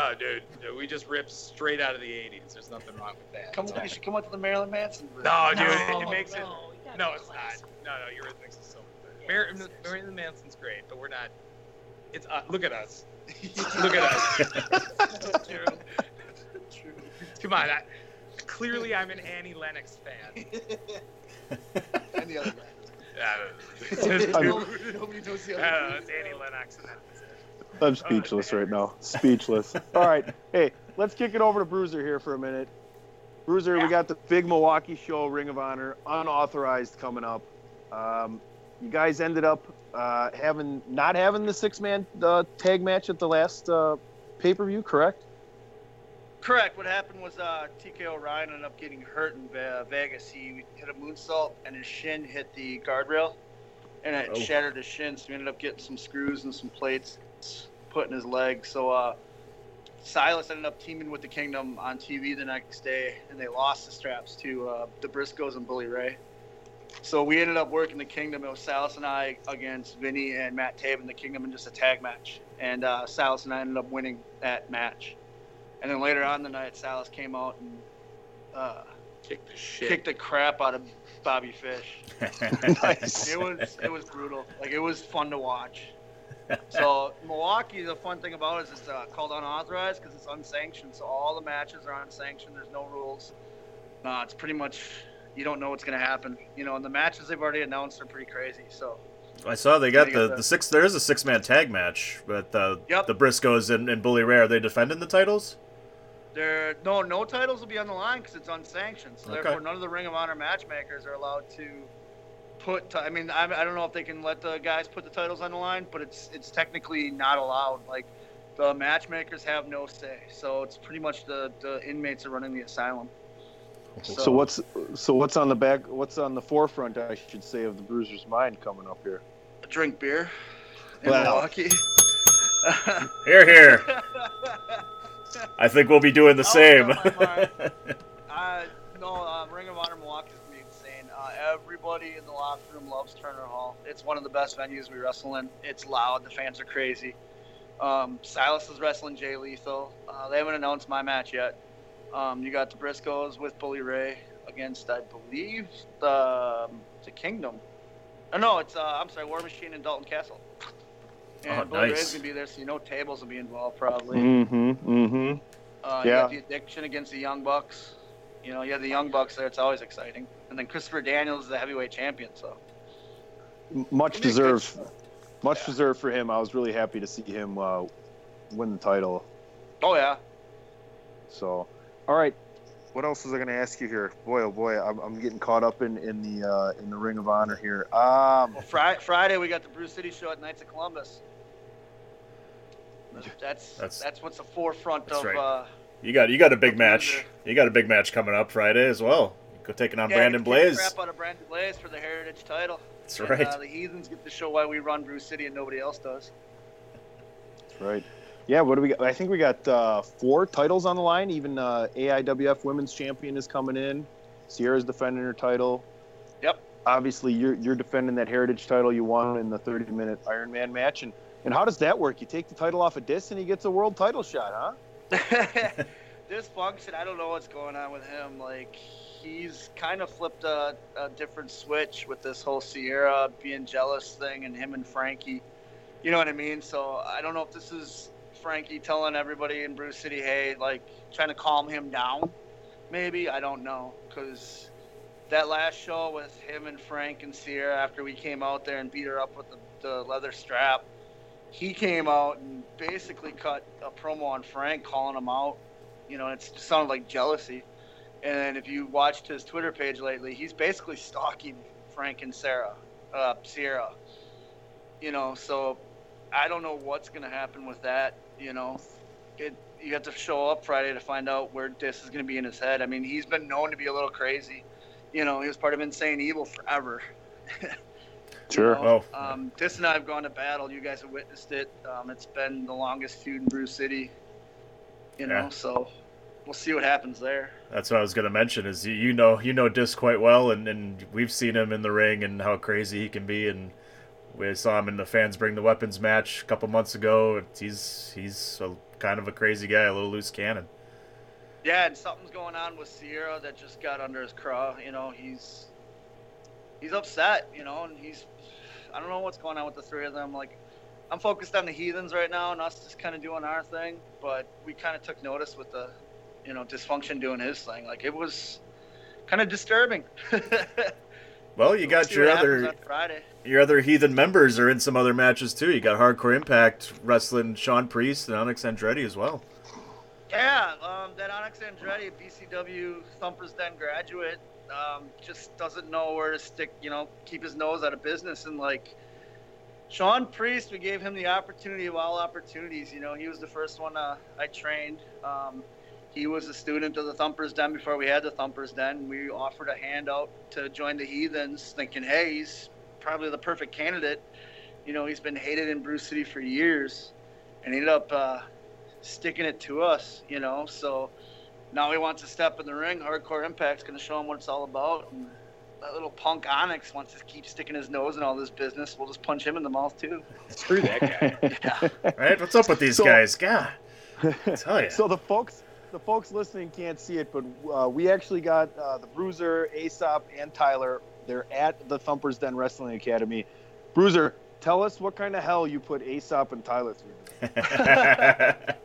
Oh, dude, we just ripped straight out of the '80s. There's nothing wrong with that. Come, you should come up to the Marilyn Manson. version. No, dude, No, it, it makes it. no, you gotta No, be it's classy. not. No, no, Eurythmics is so good. Mar- Marilyn Manson's great, but we're not. It's uh, look at us. look at us. True. Come on, I, clearly I'm an Annie Lennox fan. and the other guy. I'm- nobody, nobody knows the other. I don't know, guy. it's Andy Lennox in that position. I'm speechless right now. Speechless. All right. Hey, let's kick it over to Bruiser here for a minute. Bruiser, we got the big Milwaukee show, Ring of Honor, unauthorized coming up. Um, you guys ended up uh, having not having the six man uh, tag match at the last uh, pay per view, correct? Correct. What happened was uh, TK O'Ryan ended up getting hurt in Vegas. He hit a moonsault and his shin hit the guardrail, and it Oh. shattered his shin. So we ended up getting some screws and some plates put in his leg. So uh, Silas ended up teaming with the Kingdom on TV the next day, and they lost the straps to uh, the Briscoes and Bully Ray. So we ended up working the Kingdom. It was Silas and I against Vinny and Matt Taven, the Kingdom, in just a tag match. And uh, Silas and I ended up winning that match. And then later on the night, Silas came out and uh, kicked the shit. kicked the crap out of Bobby Fish. nice. It was it was brutal. Like it was fun to watch. So Milwaukee, the fun thing about it is it's uh, called unauthorized because it's unsanctioned. So all the matches are unsanctioned. There's no rules. Uh, it's pretty much you don't know what's gonna happen. You know, and the matches they've already announced are pretty crazy. So I saw they got They the, the six. There is a six man tag match, but uh, Yep. the Briscoes and, and Bully Ray are they defending the titles? there no no titles will be on the line because it's unsanctioned. So Okay. therefore, none of the Ring of Honor matchmakers are allowed to put. T- I mean, I, I don't know if they can let the guys put the titles on the line, but it's it's technically not allowed. Like the matchmakers have no say. So it's pretty much the the inmates are running the asylum. So, what's so what's on the back? What's on the forefront, I should say, of the Bruiser's mind coming up here? drink beer in Well. Milwaukee. Here, here. I think we'll be doing the Oh, same. everybody in the locker room loves Turner Hall. It's one of the best venues we wrestle in. It's loud. The fans are crazy. Um, Silas is wrestling Jay Lethal. Uh, they haven't announced my match yet. Um, you got the Briscoes with Bully Ray against, I believe, the um, the Kingdom. Oh, no, it's uh, I'm sorry, War Machine and Dalton Castle. And Oh, Bully nice. Ray's gonna be there, so you know tables will be involved probably. Mm-hmm. Mm-hmm. Uh, You Yeah. the addiction against the Young Bucks. You know, you have the Young Bucks there. It's always exciting. And then Christopher Daniels is the heavyweight champion. So Much deserved. Much deserved for him. I was really happy to see him uh, win the title. Oh yeah. So, all right. What else was I going to ask you here? Boy, oh boy, I'm, I'm getting caught up in in the uh, in the Ring of Honor here. Um, Well, Friday, Friday we got the Brew City show at Knights of Columbus. That's That's- that's, what's the forefront That's of. right. Uh, You got you got a big match. You got a big match coming up Friday as well. Go taking on yeah, Brandon Blaze. Crap out of Brandon Blaze for the Heritage title. That's And, right. Uh, the Heathens get to show why we run Brew City and nobody else does. That's right. Yeah. What do we got? I think we got uh, four titles on the line. Even uh, AIWF Women's Champion is coming in. Sierra's defending her title. Yep. Obviously, you're you're defending that Heritage title you won in the 30 minute Iron Man match. And and how does that work? You take the title off of Dis and he gets a world title shot, huh? this function, I don't know what's going on with him. Like, he's kind of flipped a, a different switch with this whole Sierra being jealous thing and him and Frankie. You know what I mean? So I don't know if this is Frankie telling everybody in Brew City, hey, like, trying to calm him down. Maybe. I don't know. Because that last show with him and Frank and Sierra after we came out there and beat her up with the, the leather strap, he came out and basically cut a promo on Frank calling him out. You know, it sounded like jealousy. And if you watched his Twitter page lately, he's basically stalking Frank and Sarah, uh, Sierra. You know, so I don't know what's going to happen with that. You know, it you have to show up Friday to find out where Dis is going to be in his head. I mean, he's been known to be a little crazy. You know, he was part of Insane Evil forever. Sure. Oh, Um, Dis and I have gone to battle. You guys have witnessed it. Um, it's been the longest feud in Brew City. You know, Yeah. so we'll see what happens there. That's what I was going to mention. Is you, you know you know Disc quite well, and, and we've seen him in the ring and how crazy he can be, and we saw him in the fans bring the weapons match a couple months ago. He's he's a, kind of a crazy guy, a little loose cannon. Yeah, and something's going on with Sierra that just got under his craw. You know, he's he's upset. You know, and he's I don't know what's going on with the three of them. Like, I'm focused on the heathens right now, and us just kind of doing our thing. But we kind of took notice with the you know dysfunction doing his thing. Like it was kind of disturbing. Well, you got your other Friday. your other heathen members are in some other matches too. You got Hardcore Impact wrestling Sean Priest and Onyx Andretti as well. Yeah, um, that Onyx Andretti, BCW Thumpers Den graduate, um, just doesn't know where to stick. You know, keep his nose out of business. And like Sean Priest, we gave him the opportunity of all opportunities. You know, he was the first one uh, I trained. Um, he was a student of the Thumpers Den before we had the Thumpers Den. We offered a handout to join the Heathens, thinking, hey, he's probably the perfect candidate. You know, he's been hated in Brew City for years, and he ended up uh, sticking it to us. You know, so now he wants to step in the ring. Hardcore Impact's going to show him what it's all about. And that little punk Onyx wants to keep sticking his nose in all this business. We'll just punch him in the mouth too. Screw that guy. Right? What's up with these So- guys? God, I tell you. So the folks, the folks listening can't see it, but uh, we actually got uh, the Bruiser, Aesop, and Tyler. They're at the Thumpers Den Wrestling Academy. Bruiser, tell us what kind of hell you put Aesop and Tyler through.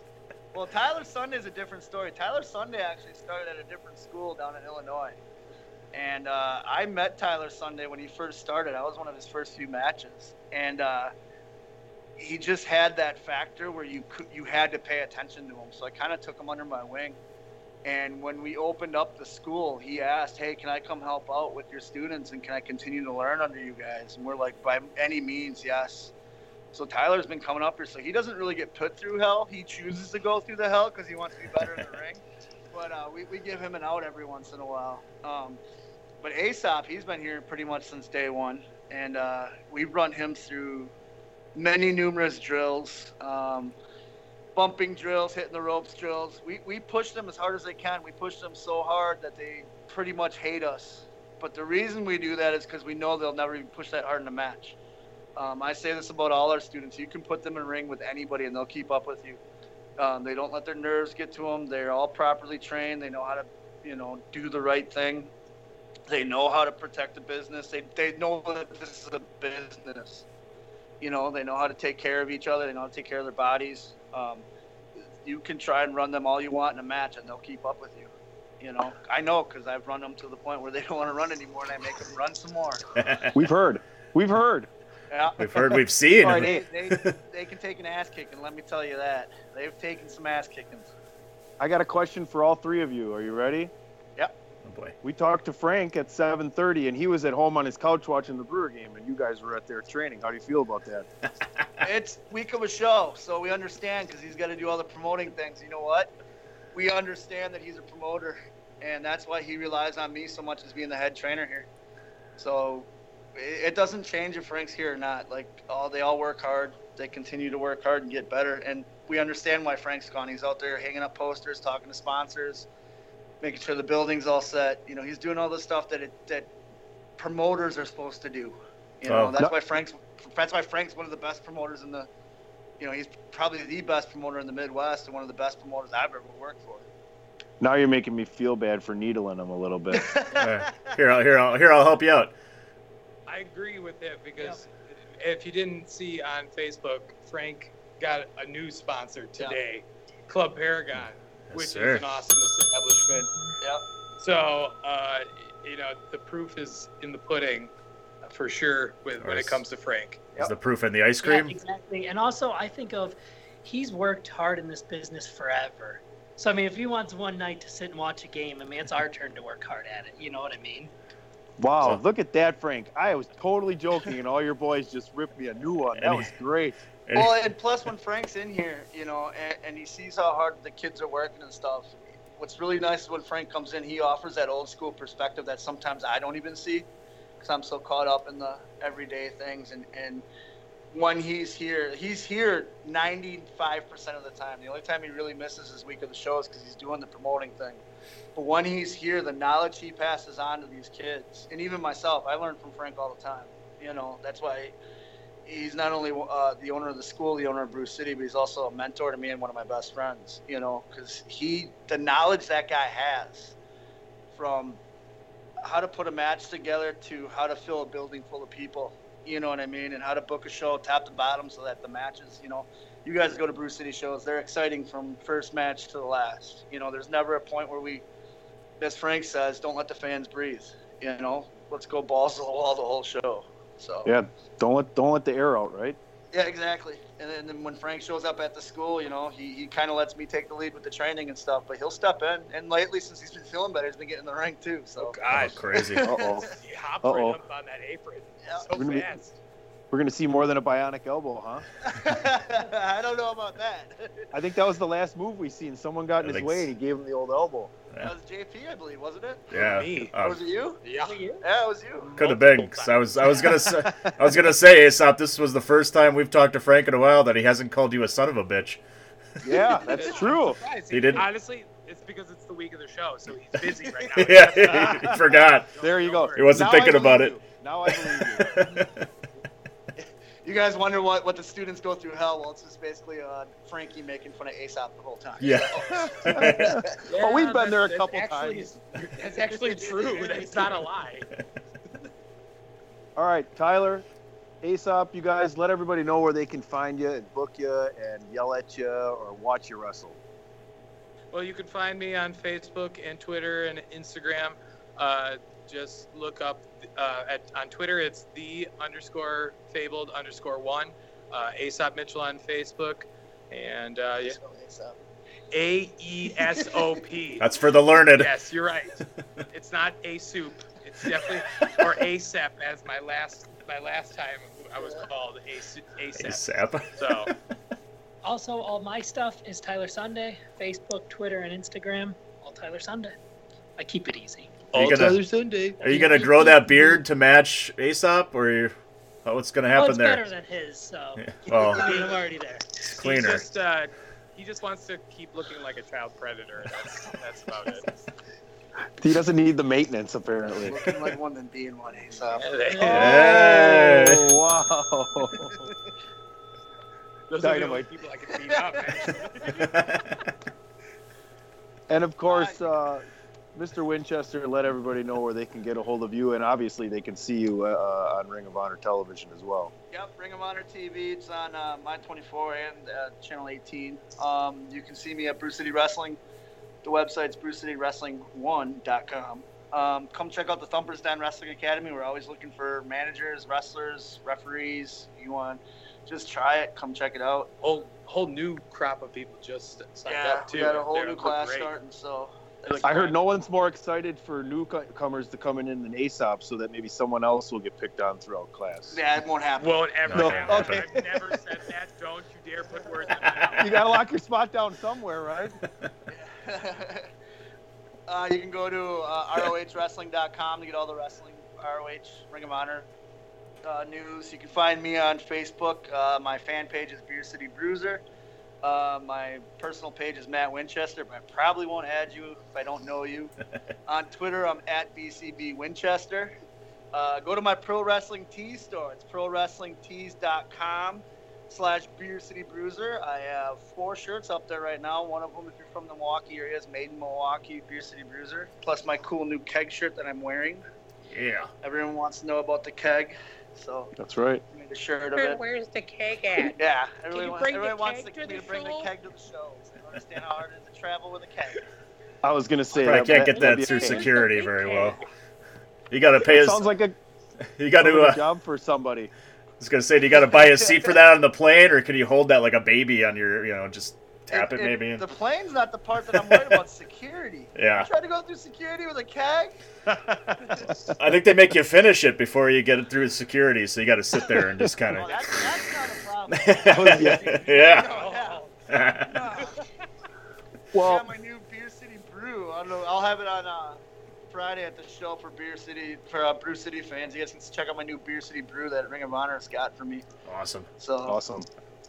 Well, Tyler Sunday is a different story. Tyler Sunday actually started at a different school down in Illinois. And uh, I met Tyler Sunday when he first started. I was one of his first few matches. And uh, he just had that factor where you could, you had to pay attention to him. So I kind of took him under my wing. And when we opened up the school, he asked, "Hey, can I come help out with your students and can I continue to learn under you guys?" And we're like, "By any means, yes." So Tyler's been coming up here, so he doesn't really get put through hell. He chooses to go through the hell because he wants to be better in the ring. But uh, we, we give him an out every once in a while. Um, but Aesop, he's been here pretty much since day one, and uh, we've run him through many numerous drills, um, bumping drills, hitting the ropes drills. We, we push them as hard as they can. We push them so hard that they pretty much hate us. But the reason we do that is because we know they'll never even push that hard in a match. Um, I say this about all our students. You can put them in a ring with anybody, and they'll keep up with you. Um, they don't let their nerves get to them. They're all properly trained. They know how to, you know, do the right thing. They know how to protect the business. They they know that this is a business. You know, they know how to take care of each other. They know how to take care of their bodies. Um, you can try and run them all you want in a match, and they'll keep up with you. You know, I know because I've run them to the point where they don't want to run anymore, and I make them run some more. We've heard. We've heard. Yeah. We've heard, we've seen. All right, they, they, they can take an ass kicking. Let me tell you that they've taken some ass kickings. I got a question for all three of you. Are you ready? Yep. Oh boy. We talked to Frank at 7:30, and he was at home on his couch watching the Brewer game, and you guys were at their training. How do you feel about that? It's week of a show, so we understand because he's got to do all the promoting things. You know what? We understand that he's a promoter, and that's why he relies on me so much as being the head trainer here. So it it doesn't change if Frank's here or not. Like all they all work hard. They continue to work hard and get better, and we understand why Frank's gone. He's out there hanging up posters, talking to sponsors, making sure the building's all set. You know, he's doing all the stuff that it, that promoters are supposed to do. You know, Oh. that's why Frank's that's why Frank's one of the best promoters in the. You know, he's probably the best promoter in the Midwest and one of the best promoters I've ever worked for. Now you're making me feel bad for needling him a little bit. Uh, here, I'll, here, I'll, here, I'll help you out. I agree with that because if you didn't see on Facebook, Frank got a new sponsor today, Club Paragon, which sir. is an awesome establishment. Yep. So, uh, you know, the proof is in the pudding for sure with, when it comes to Frank. Is the proof in the ice Yeah, cream? exactly. And also, I think of he's worked hard in this business forever. So I mean, if he wants one night to sit and watch a game, I mean, it's our turn to work hard at it. You know what I mean? Wow, look at that, Frank. I was totally joking, and all your boys just ripped me a new one. That was great. Well, and plus when Frank's in here, you know, and, and he sees how hard the kids are working and stuff. What's really nice is when Frank comes in, he offers that old school perspective that sometimes I don't even see, because I'm so caught up in the everyday things. And and when he's here, he's here 95% of the time. The only time he really misses his week of the show is because he's doing the promoting thing. But when he's here, the knowledge he passes on to these kids, and even myself, I learn from Frank all the time. You know, that's why he's not only uh, the owner of the school, the owner of Brew City, but he's also a mentor to me and one of my best friends. You know, because he, the knowledge that guy has, from how to put a match together to how to fill a building full of people. You know what I mean, and how to book a show top to bottom so that the matches, you know, you guys go to Brew City shows, they're exciting from first match to the last. You know, there's never a point where we, as Frank says, don't let the fans breathe. You know, let's go balls to the wall the whole show. So Yeah, don't let don't let the air out, right? Yeah, exactly. And then, then when Frank shows up at the school, you know, he, he kind of lets me take the lead with the training and stuff. But he'll step in. And lately, since he's been feeling better, he's been getting the ring too. So oh, Gosh. Oh, crazy. Uh-oh. He hopped Uh-oh. right up on that apron so We're gonna be- fast. We're gonna see more than a bionic elbow, huh? I don't know about that. I think that was the last move we seen. Someone got in I his think way and he gave him the old elbow. That was JP, I believe, wasn't it? Yeah. Me. Uh, was it you? Yeah. Yeah, it was you. Could have been. 'cause I was I was gonna say I was gonna say Aesop. This was the first time we've talked to Frank in a while that he hasn't called you a son of a bitch. Yeah, that's true. Surprised. He didn't- Honestly, it's because it's the week of the show, so he's busy right now. yeah, he forgot. There you go. He wasn't Now thinking about believe it. Now I believe you. You guys wonder what, what the students go through hell. Well, it's just basically uh, Frankie making fun of Aesop the whole time. Yeah. Yeah. but we've been there a couple actually- times. That's actually true. That's not a lie. All right, Tyler, Aesop, you guys let everybody know where they can find you and book you and yell at you or watch you wrestle. Well, you can find me on Facebook and Twitter and Instagram. Uh, just look up uh, at on Twitter. It's the underscore fabled underscore one. Uh, Aesop Mitchell on Facebook, and uh, yeah, A E S O P. That's for the learned. Yes, you're right. It's not a soup. It's definitely or ASAP as my last my last time I was called a ASAP. ASAP. So Also, all my stuff is Tyler Sunday. Facebook, Twitter, and Instagram. All Tyler Sunday. I keep it easy. Are you gonna, Tyler Sunday. Are you gonna grow that beard to match Aesop, or you, oh, what's gonna oh, happen it's there? better than his, so Well, I mean, I'm already there. it's He cleaner. just uh, he just wants to keep looking like a child predator. That's that's about it. He doesn't need the maintenance, apparently. Looking like one than being one, Aesop. Hey. Oh, wow. Those are the only Dynamite. people I can beat up. And of course, uh, Mr. Winchester, let everybody know where they can get a hold of you, and obviously they can see you uh, on Ring of Honor television as well. Yep, Ring of Honor TV. It's on uh, My 24 and uh, Channel 18. Um, you can see me at Brew City Wrestling. The website's BrewCityWrestling1.com. Um, come check out the Thumpers Den Wrestling Academy. We're always looking for managers, wrestlers, referees. You want just try it? Come check it out. Whole whole new crop of people just signed Yeah, up too. we got a whole They're- new class great. starting. So I heard no one's more excited for newcomers to come in than Aesop, so that maybe someone else will get picked on throughout class. yeah, it won't happen. Won't ever No, happen. okay. I've never said that. Don't you dare put words in my mouth. You gotta lock your spot down somewhere, right? uh, you can go to uh, ROHWrestling.com to get all the wrestling, ROH, Ring of Honor uh, news. You can find me on Facebook. Uh, my fan page is Beer City Bruiser. Uh, my personal page is Matt Winchester, but I probably won't add you if I don't know you. on Twitter, I'm at BCB Winchester. Uh, go to my Pro Wrestling Tees store. It's prowrestlingtees.com slash Beer City Bruiser. I have four shirts up there right now. One of them, if you're from the Milwaukee area, is made in Milwaukee, Beer City Bruiser. Plus my cool new keg shirt that I'm wearing. Yeah. Everyone wants to know about the keg, so That's right. I made a shirt of it. Where's the cake at? Yeah, Can everyone, you wa- the everyone wants keg to, to the bring show? the keg to the show. So they understand how hard it is to travel with a keg. I was gonna say Probably that can't might- get might that through security very well. You gotta pay his. Sounds like a You gotta. sounds like Uh, a job for somebody. I was gonna say, do you gotta buy a seat for that on the plane, or can you hold that like a baby on your, you know, just tap it, maybe? The plane's not the part that I'm worried about. Security. Yeah. You try to go through security with a keg? I think they make you finish it before you get it through security, so you got to sit there and just kind Oh, of. that's, that's not a problem. yeah. yeah. Well, got my new Beer City Brew. I don't know. I'll have it on uh, Friday at the show for Beer City for uh, Brew City fans. You guys can check out my new Beer City Brew that Ring of Honor has got for me. Awesome. So Awesome.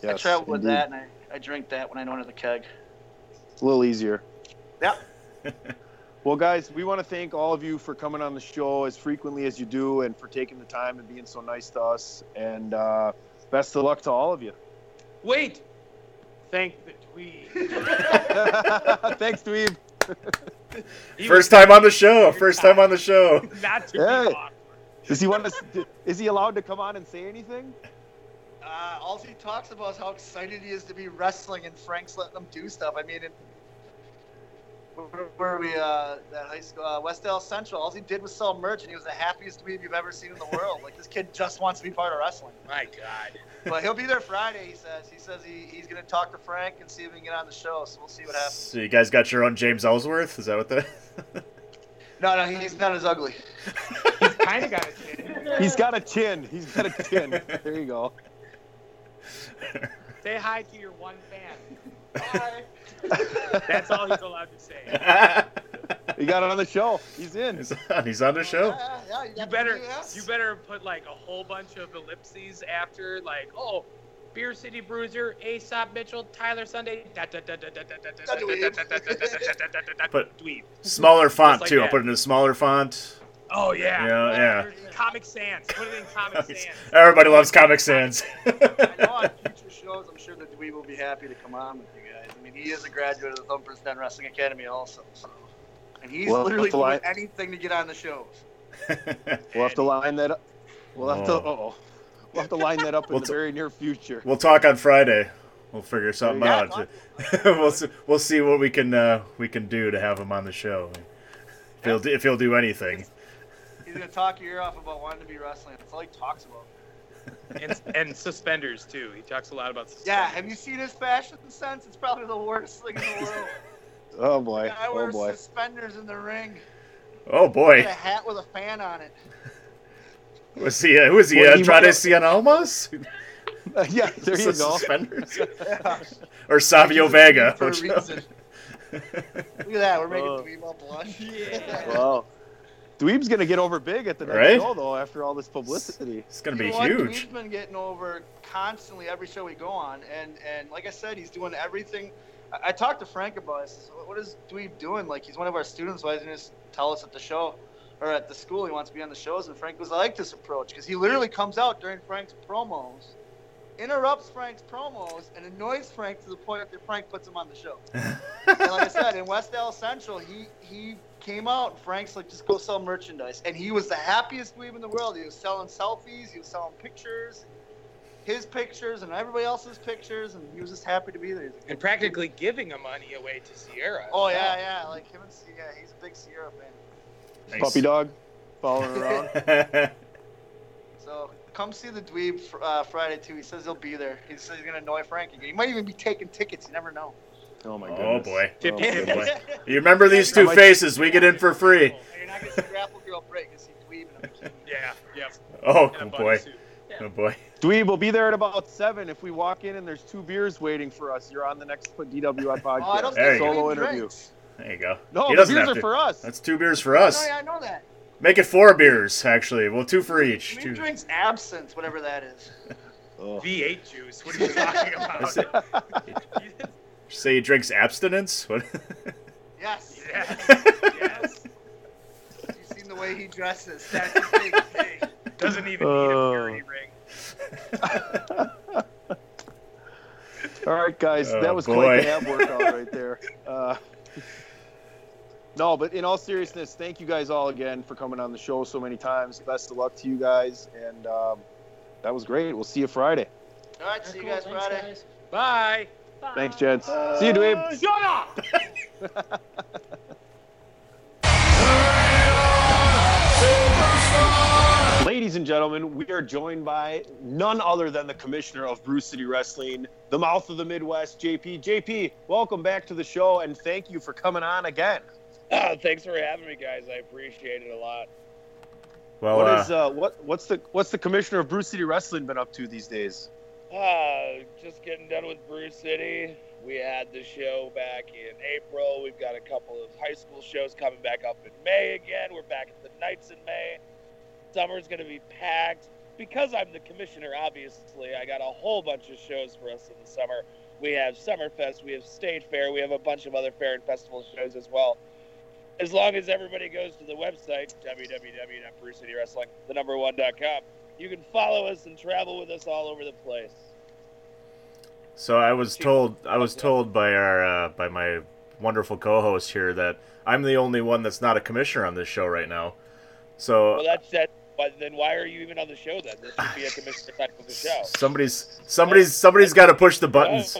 I Yes, travel with indeed. that, and I, I drink that when I don't have the keg. It's a little easier. Yeah. Well, guys, we want to thank all of you for coming on the show as frequently as you do and for taking the time and being so nice to us. And uh, best of luck to all of you. Wait. Thank the tweet. Thanks, Dweeb. He First time on the show. First time on the show. Not to Hey. be awkward. Does he want to? Is he allowed to come on and say anything? Uh, all he talks about is how excited he is to be wrestling, and Frank's letting him do stuff. I mean, it, where, where we uh, that high school, uh, West Allis Central. All he did was sell merch, and he was the happiest dweeb you've ever seen in the world. Like this kid just wants to be part of wrestling. My God. But he'll be there Friday. He says. He says he, he's going to talk to Frank and see if he can get on the show. So we'll see what happens. So you guys got your own James Ellsworth? Is that what the? No, no, he's not as ugly. He's kind of got a chin. He's got a chin. He's got a chin. There you go. Say hi to your one fan. Hi. That's all he's allowed to say. He got it on the show. He's in. He's on, he's on the show. Yeah, yeah, yeah, you better you better put like a whole bunch of ellipses after like oh Beer City Bruiser, Aesop Mitchell, Tyler Sunday. Put smaller font too. I'll put it in a smaller font. Oh yeah. Yeah, yeah. Comic Sans. Put it in Comic Sans. Everybody loves Comic Sans. I know on future shows, I'm sure that we will be happy to come on with you guys. I mean, he is a graduate of the Thumpers Den Wrestling Academy also. So. And he's Well, literally doing lie. anything to get on the shows. We'll have to line that up. We'll have to. Oh. Oh. We'll have to line that up in We'll the t- very near future. We'll talk on Friday. We'll figure something Yeah, out. talk- we'll see, we'll see what we can uh, we can do to have him on the show. If he'll do, if he'll do anything. He's gonna talk your ear off about wanting to be wrestling. That's all he talks about. and, and suspenders too. He talks a lot about suspenders. Yeah, have you seen his fashion sense? It's probably the worst thing in the world. Oh boy. guy Oh wears boy. suspenders in the ring. Oh Got boy, a hat with a fan on it. was he? Uh, who is he? Well, Uh, he Andrade might- Cien Almas yeah, there you go. Suspenders Yeah. or Savio Vega? For a reason. Look at that, we're making Oh. Dweeb all blush. Yeah. Wow. Dweeb's gonna get over big at the next Right? show though. After all this publicity. It's gonna You be know what? huge. Dweeb's been getting over constantly every show we go on, and and like I said, he's doing everything. I, I talked to Frank about this. "What is Dweeb doing? Like he's one of our students. Why doesn't he just tell us at the show or at the school he wants to be on the shows?" And Frank was I like this approach because he literally comes out during Frank's promos, interrupts Frank's promos, and annoys Frank to the point that Frank puts him on the show. and like I said, in West Allis Central, he he came out and Frank's like, just go sell merchandise, and he was the happiest dweeb in the world. He was selling selfies, he was selling pictures, his pictures, and everybody else's pictures, and he was just happy to be there. He's And good- practically giving him money away to Sierra. Oh yeah, yeah, like him and yeah, he's a big Sierra fan. Nice. Puppy dog, following around. So come see the dweeb fr- uh, Friday too. He says he'll be there. He says he's gonna annoy Frank again. He might even be taking tickets. You never know. Oh my god. Oh boy. Oh, my. You remember these two faces? We get in for free. And you're not gonna see Grapple Girl break. You see dweeb and a bikini. Yeah. Oh, And a oh boy. suit. Oh boy. Dweeb will be there at about seven. If we walk in and there's two beers waiting for us, you're on the next DWI podcast. Oh, I don't There think Solo interview. drinks. There you go. No, He the beers have are to. for us. That's two beers for Oh, us. yeah, I know that. Make it four beers, actually. Well, two for each. Dweeb Two. drinks absinthe, whatever that is. Oh. V8 juice. What are you talking about? Say he drinks abstinence? What? Yes. yes. yes. You've seen the way he dresses. That's a big thing. Doesn't even Oh. need a purity ring. All right, guys, Oh, that was boy. quite the ab workout right there. Uh, no, but in all seriousness, thank you guys all again for coming on the show so many times. Best of luck to you guys, and um, that was great. We'll see you Friday. All right, see you guys Thanks, Friday. guys. Bye. Thanks, gents. See you, Dweeb. Shut up. Ladies and gentlemen, we are joined by none other than the commissioner of Brew City Wrestling, the mouth of the Midwest, JP. JP, welcome back to the show, and thank you for coming on again. Oh, thanks for having me, guys. I appreciate it a lot. Well, What uh, is uh, what what's the what's the commissioner of Brew City Wrestling been up to these days? Uh, just getting done with Brew City. We had the show back in April. We've got a couple of high school shows coming back up in May again. We're back at the nights in May. Summer's going to be packed. Because I'm the commissioner, obviously, I got a whole bunch of shows for us in the summer. We have Summerfest, we have State Fair, we have a bunch of other fair and festival shows as well. As long as everybody goes to the website, www.brewcitywrestling, the number one.com, you can follow us and travel with us all over the place. So I was told I was told by our uh, by my wonderful co-host here that I'm the only one that's not a commissioner on this show right now. So Well, that's that. But then why are you even on the show then? This should be a commissioner type of a show. somebody's somebody's somebody's got to push the buttons.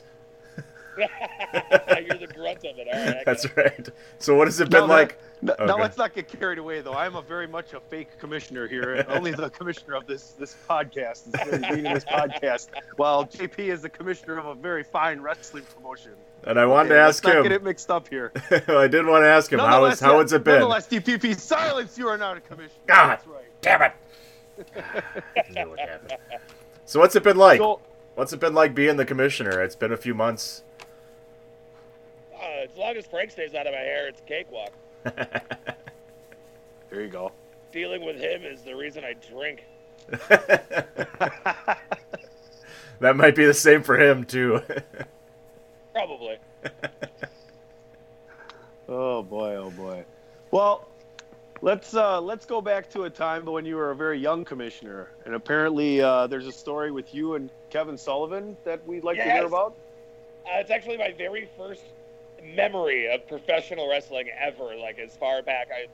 You're the grunt something. All right, I That's it. right. So what has it been No, like? No, oh, Okay. now let's not get carried away, though. I'm a very much a fake commissioner here. Only the commissioner of this this podcast is leading this podcast, while JP is the commissioner of a very fine wrestling promotion. And I wanted Okay, to let's ask not him. get it mixed up here. I did want to ask him how Nonetheless, how has it been? Nonetheless, DPP, silence. You are not a commissioner. God That's right. damn it! What. So what's it been like? So- what's it been like being the commissioner? It's been a few months. Uh, as long as Frank stays out of my hair, it's cakewalk. There you go. Dealing with him is the reason I drink. That might be the same for him too. Probably. Oh boy, oh boy. Well, let's uh, let's go back to a time when you were a very young commissioner, and apparently uh, there's a story with you and Kevin Sullivan that we'd like to hear about. Uh, it's actually my very first memory of professional wrestling ever. Like as far back, I,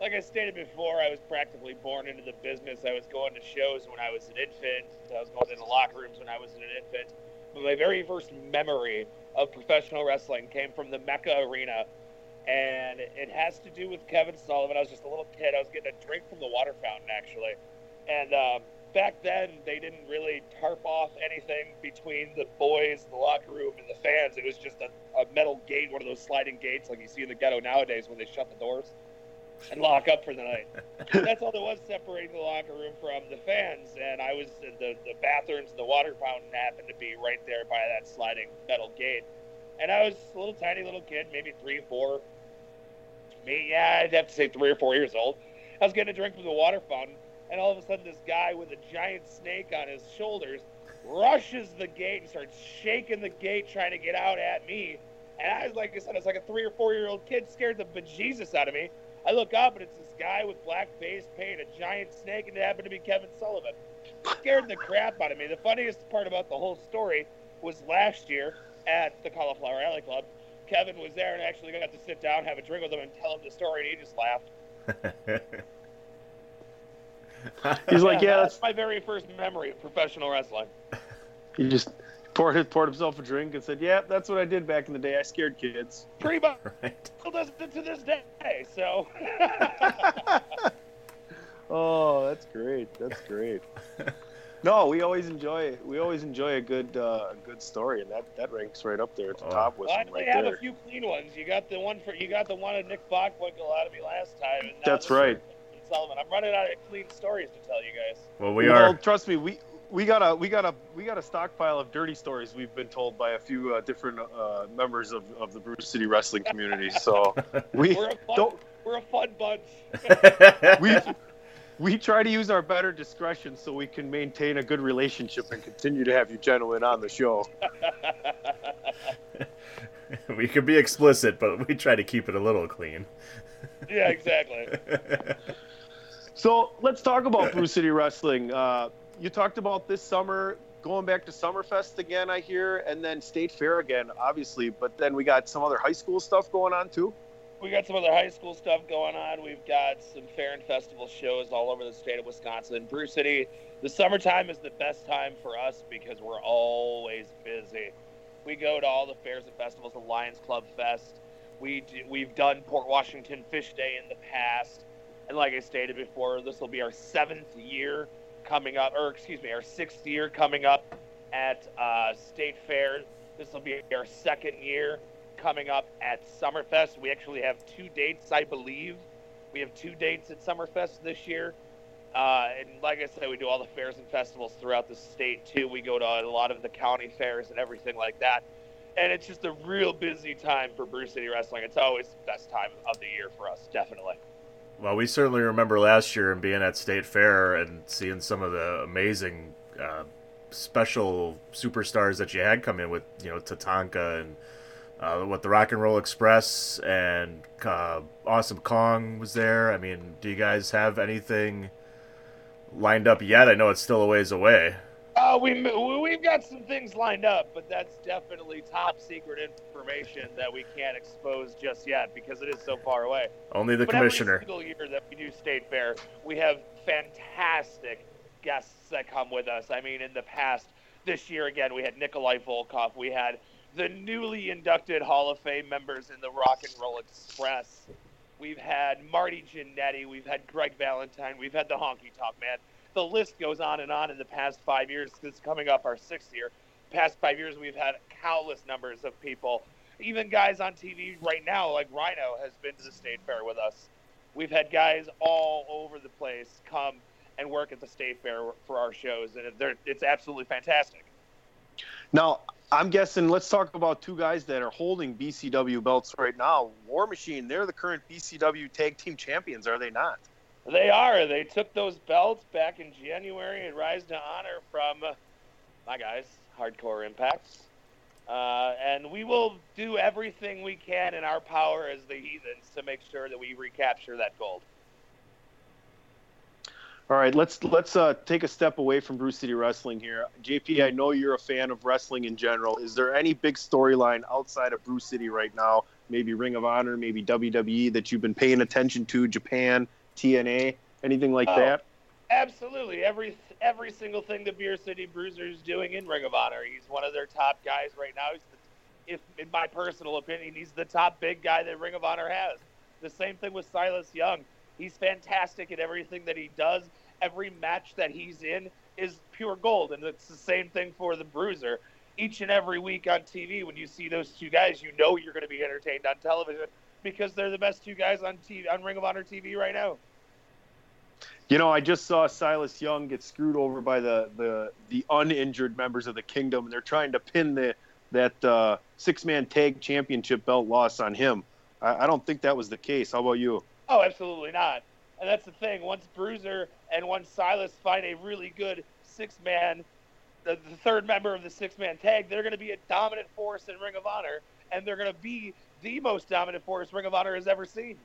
like I stated before, I was practically born into the business. I was going to shows when I was an infant. I was going into locker rooms when I was an infant. But my very first memory of professional wrestling came from the Mecca Arena, and it has to do with Kevin Sullivan. I was just a little kid. I was getting a drink from the water fountain actually, and um, back then they didn't really tarp off anything between the boys, the locker room, and the fans. It was just a, a metal gate, one of those sliding gates like you see in the ghetto nowadays when they shut the doors and lock up for the night. That's all there was separating the locker room from the fans. And I was the the bathrooms, and the water fountain happened to be right there by that sliding metal gate. And I was a little tiny little kid, maybe three, four, me, yeah, I'd have to say three or four years old. I was getting a drink from the water fountain, and all of a sudden, this guy with a giant snake on his shoulders rushes the gate and starts shaking the gate, trying to get out at me. And I was like I said, I was like a three or four year old kid, scared the bejesus out of me. I look up, and it's this guy with black face paint, a giant snake, and it happened to be Kevin Sullivan. Scared the crap out of me. The funniest part about the whole story was last year at the Cauliflower Alley Club. Kevin was there and actually got to sit down, have a drink with him, and tell him the story, and he just laughed. He's like, yeah, that's my very first memory of professional wrestling. He just poured poured himself a drink and said, "Yeah, that's what I did back in the day. I scared kids." Pretty much still does it to this day. So Oh, that's great. That's great. no, we always enjoy we always enjoy a good uh, a good story, and that that ranks right up there at the top with I them only right have there. a few clean ones. You got the one for you got the one of Nick Bockwinkel out of me last time. And That's this right. is Sullivan. I'm running out of clean stories to tell you guys. Well, we well, are. trust me, we we got a we got a we got a stockpile of dirty stories we've been told by a few uh, different uh, members of, of the Brew City wrestling community. So we We're a fun, don't we're a fun bunch. we we try to use our better discretion so we can maintain a good relationship and continue to have you gentlemen on the show. we could be explicit, but we try to keep it a little clean. yeah, exactly. So let's talk about Brew City Wrestling. Uh, you talked about this summer going back to Summerfest again, I hear, and then State Fair again, obviously. But then we got some other high school stuff going on too. We got some other high school stuff going on. We've got some fair and festival shows all over the state of Wisconsin. Brew City, the summertime is the best time for us because we're always busy. We go to all the fairs and festivals, the Lions Club Fest. We do, we've done Port Washington Fish Day in the past, and like I stated before, this will be our seventh year coming up, or excuse me, our sixth year coming up at uh, State Fair. This will be our second year coming up at Summerfest. We actually have two dates, I believe. We have two dates at Summerfest this year. Uh, and like I said, we do all the fairs and festivals throughout the state too. We go to a lot of the county fairs and everything like that. And it's just a real busy time for Brew City Wrestling. It's always the best time of the year for us, definitely. Well, we certainly remember last year and being at State Fair and seeing some of the amazing uh, special superstars that you had come in with, you know, Tatanka and uh, what the Rock and Roll Express and uh, Awesome Kong was there. I mean, do you guys have anything lined up yet? I know it's still a ways away. Uh, we we've got some things lined up, but that's definitely top secret information that we can't expose just yet because it is so far away. Only the but commissioner. Every single year that we do State Fair, we have fantastic guests that come with us. I mean, in the past, this year again, we had Nikolai Volkov, we had the newly inducted Hall of Fame members in the Rock and Roll Express. We've had Marty Jannetty, we've had Greg Valentine, we've had the Honky Tonk Man. The list goes on and on in the past five years. This coming up our sixth year. Past five years, we've had countless numbers of people. Even guys on TV right now, like Rhino, has been to the State Fair with us. We've had guys all over the place come and work at the State Fair for our shows, and it's absolutely fantastic. Now, I'm guessing. Let's talk about two guys that are holding BCW belts right now. War Machine. They're the current BCW Tag Team Champions, are they not? They are. They took those belts back in January and Rise to Honor from uh, my guys, Hardcore Impacts. Uh, and we will do everything we can in our power as the Heathens to make sure that we recapture that gold. All right, let's let's uh, take a step away from Brew City Wrestling here. JP, I know you're a fan of wrestling in general. Is there any big storyline outside of Brew City right now? Maybe Ring of Honor, maybe WWE that you've been paying attention to? Japan, TNA, anything like Oh, that? Absolutely. Every every single thing the Beer City Bruiser is doing in Ring of Honor. He's one of their top guys right now. He's the, if in my personal opinion, he's the top big guy that Ring of Honor has. The same thing with Silas Young. He's fantastic at everything that he does. Every match that he's in is pure gold, and it's the same thing for the Bruiser. Each and every week on TV, when you see those two guys, you know you're going to be entertained on television because they're the best two guys on TV on Ring of Honor TV right now. You know, I just saw Silas Young get screwed over by the the, the uninjured members of the Kingdom, and they're trying to pin the that uh, six man tag championship belt loss on him. I, I don't think that was the case. How about you? Oh, absolutely not. And that's the thing. Once Bruiser and once Silas find a really good six man, the, the third member of the six man tag, they're going to be a dominant force in Ring of Honor, and they're going to be the most dominant force Ring of Honor has ever seen.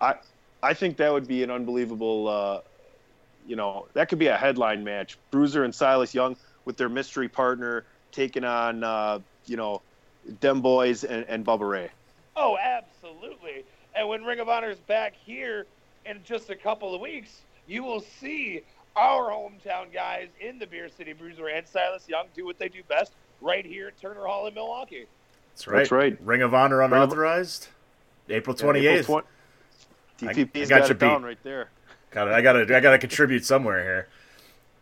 I I think that would be an unbelievable. Uh, you know, that could be a headline match. Bruiser and Silas Young with their mystery partner taking on, uh, you know, Dem Boys and, and Bubba Ray. Oh, absolutely. And when Ring of Honor's back here in just a couple of weeks, you will see our hometown guys in the Beer City Bruiser and Silas Young do what they do best right here at Turner Hall in Milwaukee. That's right. That's right. Ring of Honor unauthorized, April 28th. Yeah, April 20- DPP's I, got, got, your beat. right there. Got it. I gotta I gotta contribute somewhere here.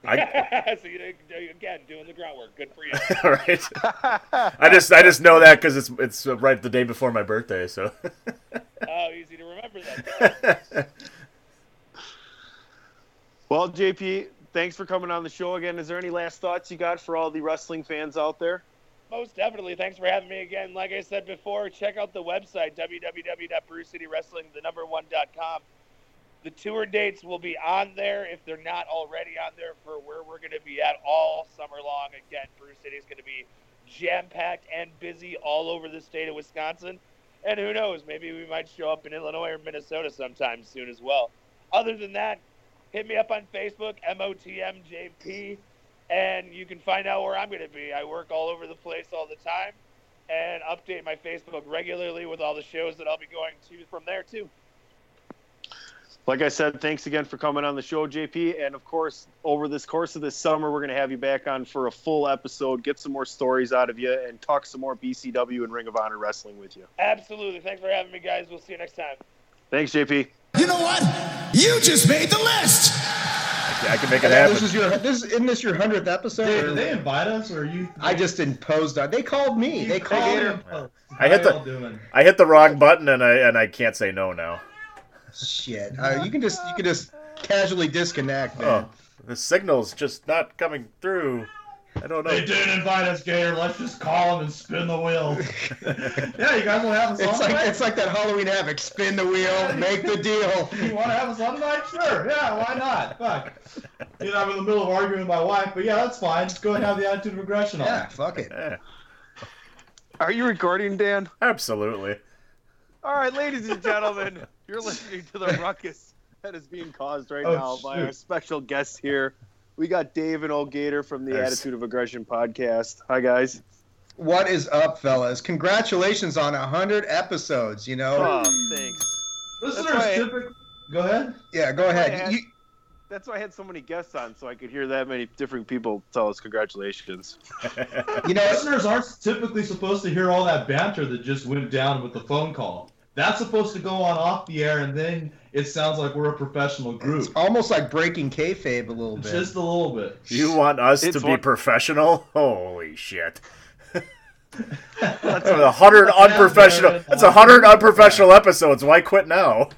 I, so you, again doing the groundwork. Good for you. All right. I just I just know that because it's it's right the day before my birthday, so. oh, easy to remember that. well, JP, thanks for coming on the show again. Is there any last thoughts you got for all the wrestling fans out there? Most definitely. Thanks for having me again. Like I said before, check out the website www.brewcitywrestling, the. The tour dates will be on there if they're not already on there for where we're going to be at all summer long. Again, Brew City is going to be jam packed and busy all over the state of Wisconsin. And who knows, maybe we might show up in Illinois or Minnesota sometime soon as well. Other than that, hit me up on Facebook, MOTMJP, and you can find out where I'm going to be. I work all over the place all the time and update my Facebook regularly with all the shows that I'll be going to from there, too. Like I said, thanks again for coming on the show, JP. And of course, over this course of this summer, we're going to have you back on for a full episode, get some more stories out of you, and talk some more BCW and Ring of Honor wrestling with you. Absolutely. Thanks for having me, guys. We'll see you next time. Thanks, JP. You know what? You just made the list. I can make it happen. This is your this isn't this your hundredth episode? Did or- they invite us, or you? I just imposed on. They called me. They called me. I hit the doing? I hit the wrong button and I and I can't say no now. Shit. Uh, you can just you can just casually disconnect, man. Oh, the signal's just not coming through. I don't know. They didn't invite us, Gator. Let's just call them and spin the wheel. yeah, you guys want to have us It's on like tonight? it's like that Halloween havoc. Spin the wheel, make the deal. You want to have us on tonight? Sure. Yeah, why not? Fuck. You know, I'm in the middle of arguing with my wife, but yeah, that's fine. Just go ahead and have the attitude of aggression on. Yeah, fuck it. Yeah, Are you recording, Dan? absolutely. All right, ladies and gentlemen, you're listening to the ruckus that is being caused right Oh, now by our special guest here. We got Dave and O'Gator from the Yes. Attitude of Aggression podcast. Hi, guys. What is up, fellas? Congratulations on a hundred episodes. You know. Oh, thanks. Listeners That's right. typically. Go ahead. yeah, go why I ahead. asked- You, that's why I had so many guests on, so I could hear that many different people tell us congratulations. You know, listeners aren't typically supposed to hear all that banter that just went down with the phone call. That's supposed to go on off the air, and then it sounds like we're a professional group. Almost like breaking kayfabe a little bit. Just a little bit. You want us It's to be one- professional? Holy shit. That's a hundred unprofessional. That's a hundred unprofessional episodes. Why quit now?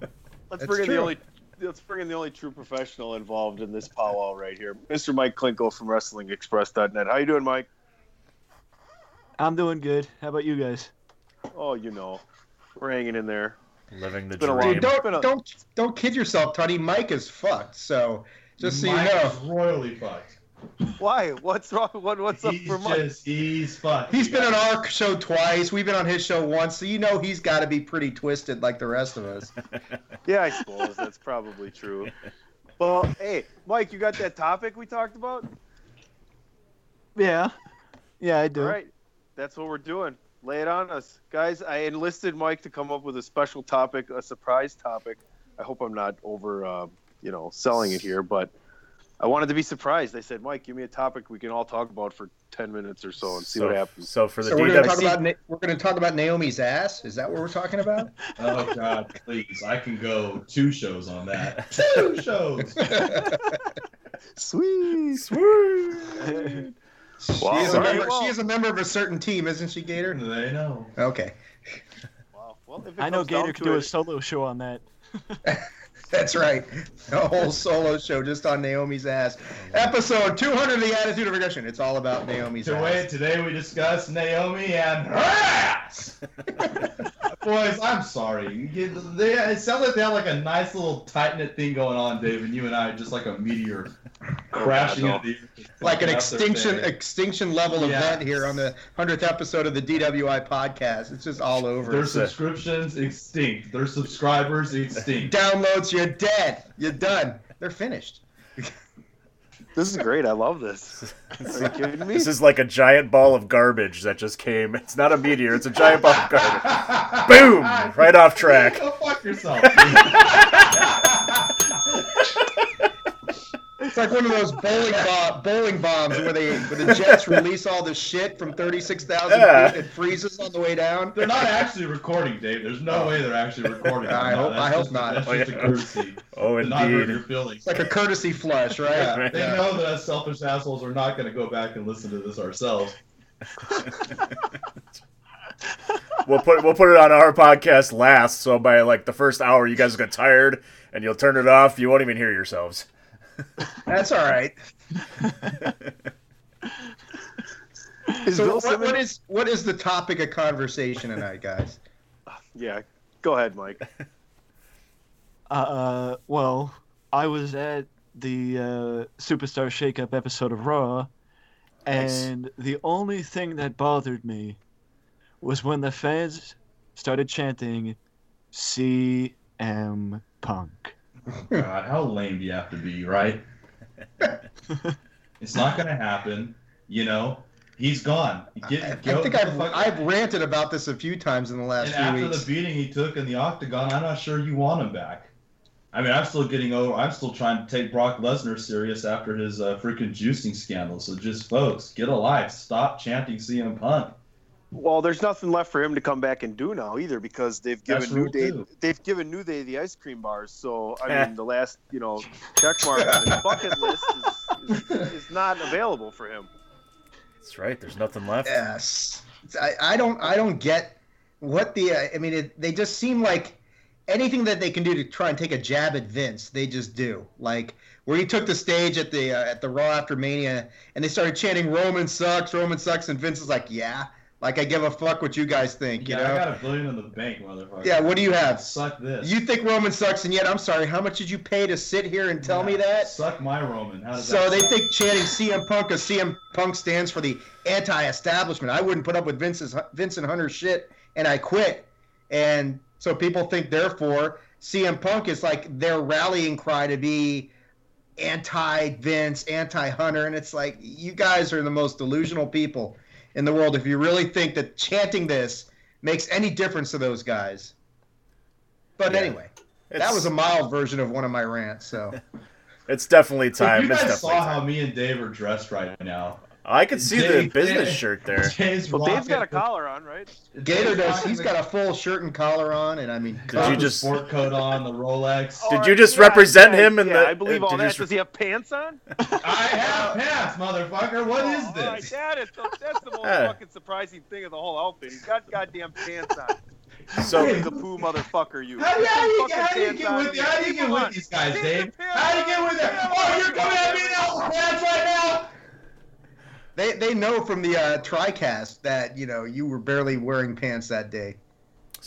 Let's That's bring in the only let's bring in the only true professional involved in this powwow right here, Mr. Mike Klinko from WrestlingExpress.net. How you doing, Mike? I'm doing good. How about you guys? Oh, you know, we're hanging in there. Living the It's been a long- Dude, don't don't don't kid yourself, Tony. Mike is fucked. So just so Mike you know, is royally fucked. Why? What's wrong? What, what's up He's for Mike? just he's fucked. he's been on our show twice. We've been on his show once, so you know he's got to be pretty twisted like the rest of us. Yeah, I suppose that's probably true. Well, hey, Mike, you got that topic we talked about? Yeah. Yeah, I do. All right, that's what we're doing. Lay it on us, guys. I enlisted Mike to come up with a special topic, a surprise topic. I hope I'm not over, uh, you know, selling it here, but I wanted to be surprised. I said, Mike, give me a topic we can all talk about for ten minutes or so and see So- what happens. So for the So we're going to talk DWC about Na- we're going to talk about Naomi's ass. Is that what we're talking about? Oh God, please! I can go two shows on that. Two shows. Sweet, sweet. She, is a member, well- she is a member of a certain team, isn't she, Gator? They know. Okay, Wow. Well, if it I know Gator could do a solo show on that. that's right. A whole solo show just on Naomi's ass. Episode 200 of the Attitude of Regression. It's all about Naomi's To ass. today we discuss Naomi and her ass. Boys, I'm sorry. They, it sounds like they have like a nice little tight knit thing going on, Dave, and you and I are just like a meteor crashing oh, no. into the like an extinction extinction level Yes. event here on the 100th episode of the DWI podcast. It's just all over. Their subscriptions extinct. Their subscribers extinct. Downloads, you're dead. You're done. They're finished. This is great. I love this. Are you kidding me? This is like a giant ball of garbage that just came. It's not a meteor. It's a giant ball of garbage. Boom! Right off track. Go fuck yourself. It's like one of those bowling bo- bowling bombs where they where the jets release all the shit from 36,000 Yeah. feet and freezes on the way down. They're not actually recording, Dave. There's no oh. way they're actually recording. I No, hope- that's I hope just- not. That's Oh, just a courtesy. Oh, to not hurt indeed. your feelings. It's like a courtesy flush, right? Yeah, they Yeah. know that us selfish assholes are not going to go back and listen to this ourselves. We'll put we'll put it on our podcast last, so by like the first hour, you guys get tired and you'll turn it off. You won't even hear yourselves. That's all right. is so what, what is what is the topic of conversation tonight, guys? Yeah, go ahead, Mike. Uh, well, I was at the uh, Superstar Shakeup episode of Raw, and the only thing that bothered me was when the fans started chanting CM Punk. God, how lame do you have to be, right? it's not going to happen. You know, he's gone. Get, I go- think I've I've ranted about this a few times in the last And few after weeks. the beating he took in the octagon, I'm not sure you want him back. I mean, I'm still getting over. I'm still trying to take Brock Lesnar serious after his uh, freaking juicing scandal. So just folks, get a life. Stop chanting CM Punk. Well, there's nothing left for him to come back and do now either because they've given New Day too. they've given New Day the ice cream bars. So I mean, the last you know check mark on his bucket list is, is, is not available for him. That's right. There's nothing left. Yes, I, I don't I don't get what the uh, I mean it, they just seem like anything that they can do to try and take a jab at Vince they just do like where he took the stage at the uh, at the Raw after Mania and they started chanting Roman sucks Roman sucks and Vince is like yeah like I give a fuck what you guys think you Yeah, know I got a billion in the bank, motherfucker. Yeah, what do you have? Suck this. you think Roman sucks and yet I'm sorry how much did you pay to sit here and tell me that Suck my Roman. How does so they suck? think chanting CM Punk because CM Punk stands for the anti-establishment. I wouldn't put up with Vince's Vincent Hunter shit, and I quit. And so people think, therefore, CM Punk is like their rallying cry to be anti-Vince, anti-Hunter, and it's like you guys are the most delusional people in the world if you really think that chanting this makes any difference to those guys. But Yeah. anyway, that was a mild version of one of my rants. So. It's definitely If time. you guys saw time. how me and Dave are dressed right now. I could see the business Dave- shirt there. Dave's Well, Dave's got a collar on, right? Gator does. He's got a full shirt and collar on, and I mean, Did you just- sport coat on, the Rolex? Did you just represent him in yeah, the? I believe uh, all did that. just- Does he have pants on? I have pants, motherfucker. What is Oh, all right, this? that is the, that's the most fucking surprising thing of the whole outfit. He's got goddamn pants on. So- the poo motherfucker, you. How do you, how you, how do you get on. with how do you get with these guys, Dave? How do you get with them? Oh, you're coming at me now pants right now. They they know from the uh, TriCast that you know you were barely wearing pants that day.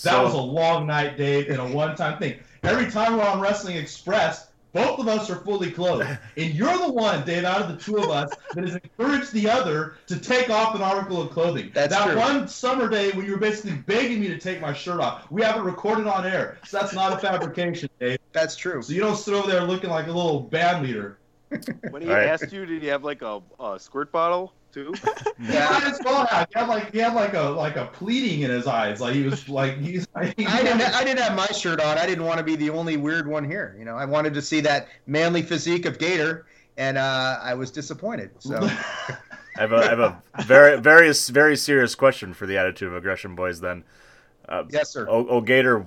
That was a long night, Dave, and a one-time thing. Every time we're on Wrestling Express, both of us are fully clothed, and you're the one, Dave, out of the two of us that has encouraged the other to take off an article of clothing. That's that true. one summer day when you were basically begging me to take my shirt off. We have it recorded on air, so that's not a fabrication, Dave. That's true. So you don't sit over there looking like a little band leader. When he All right. asked you, did he have like a, a squirt bottle too? Yeah, might as well have. He had like he had like a like a pleading in his eyes, like he was like he's. I didn't. I didn't have my shirt on. I didn't want to be the only weird one here. You know, I wanted to see that manly physique of Gator, and uh, I was disappointed. So I have a, I have a very, very, very serious question for the Attitude of Aggression boys. Then, uh, yes, sir. O, o Gator,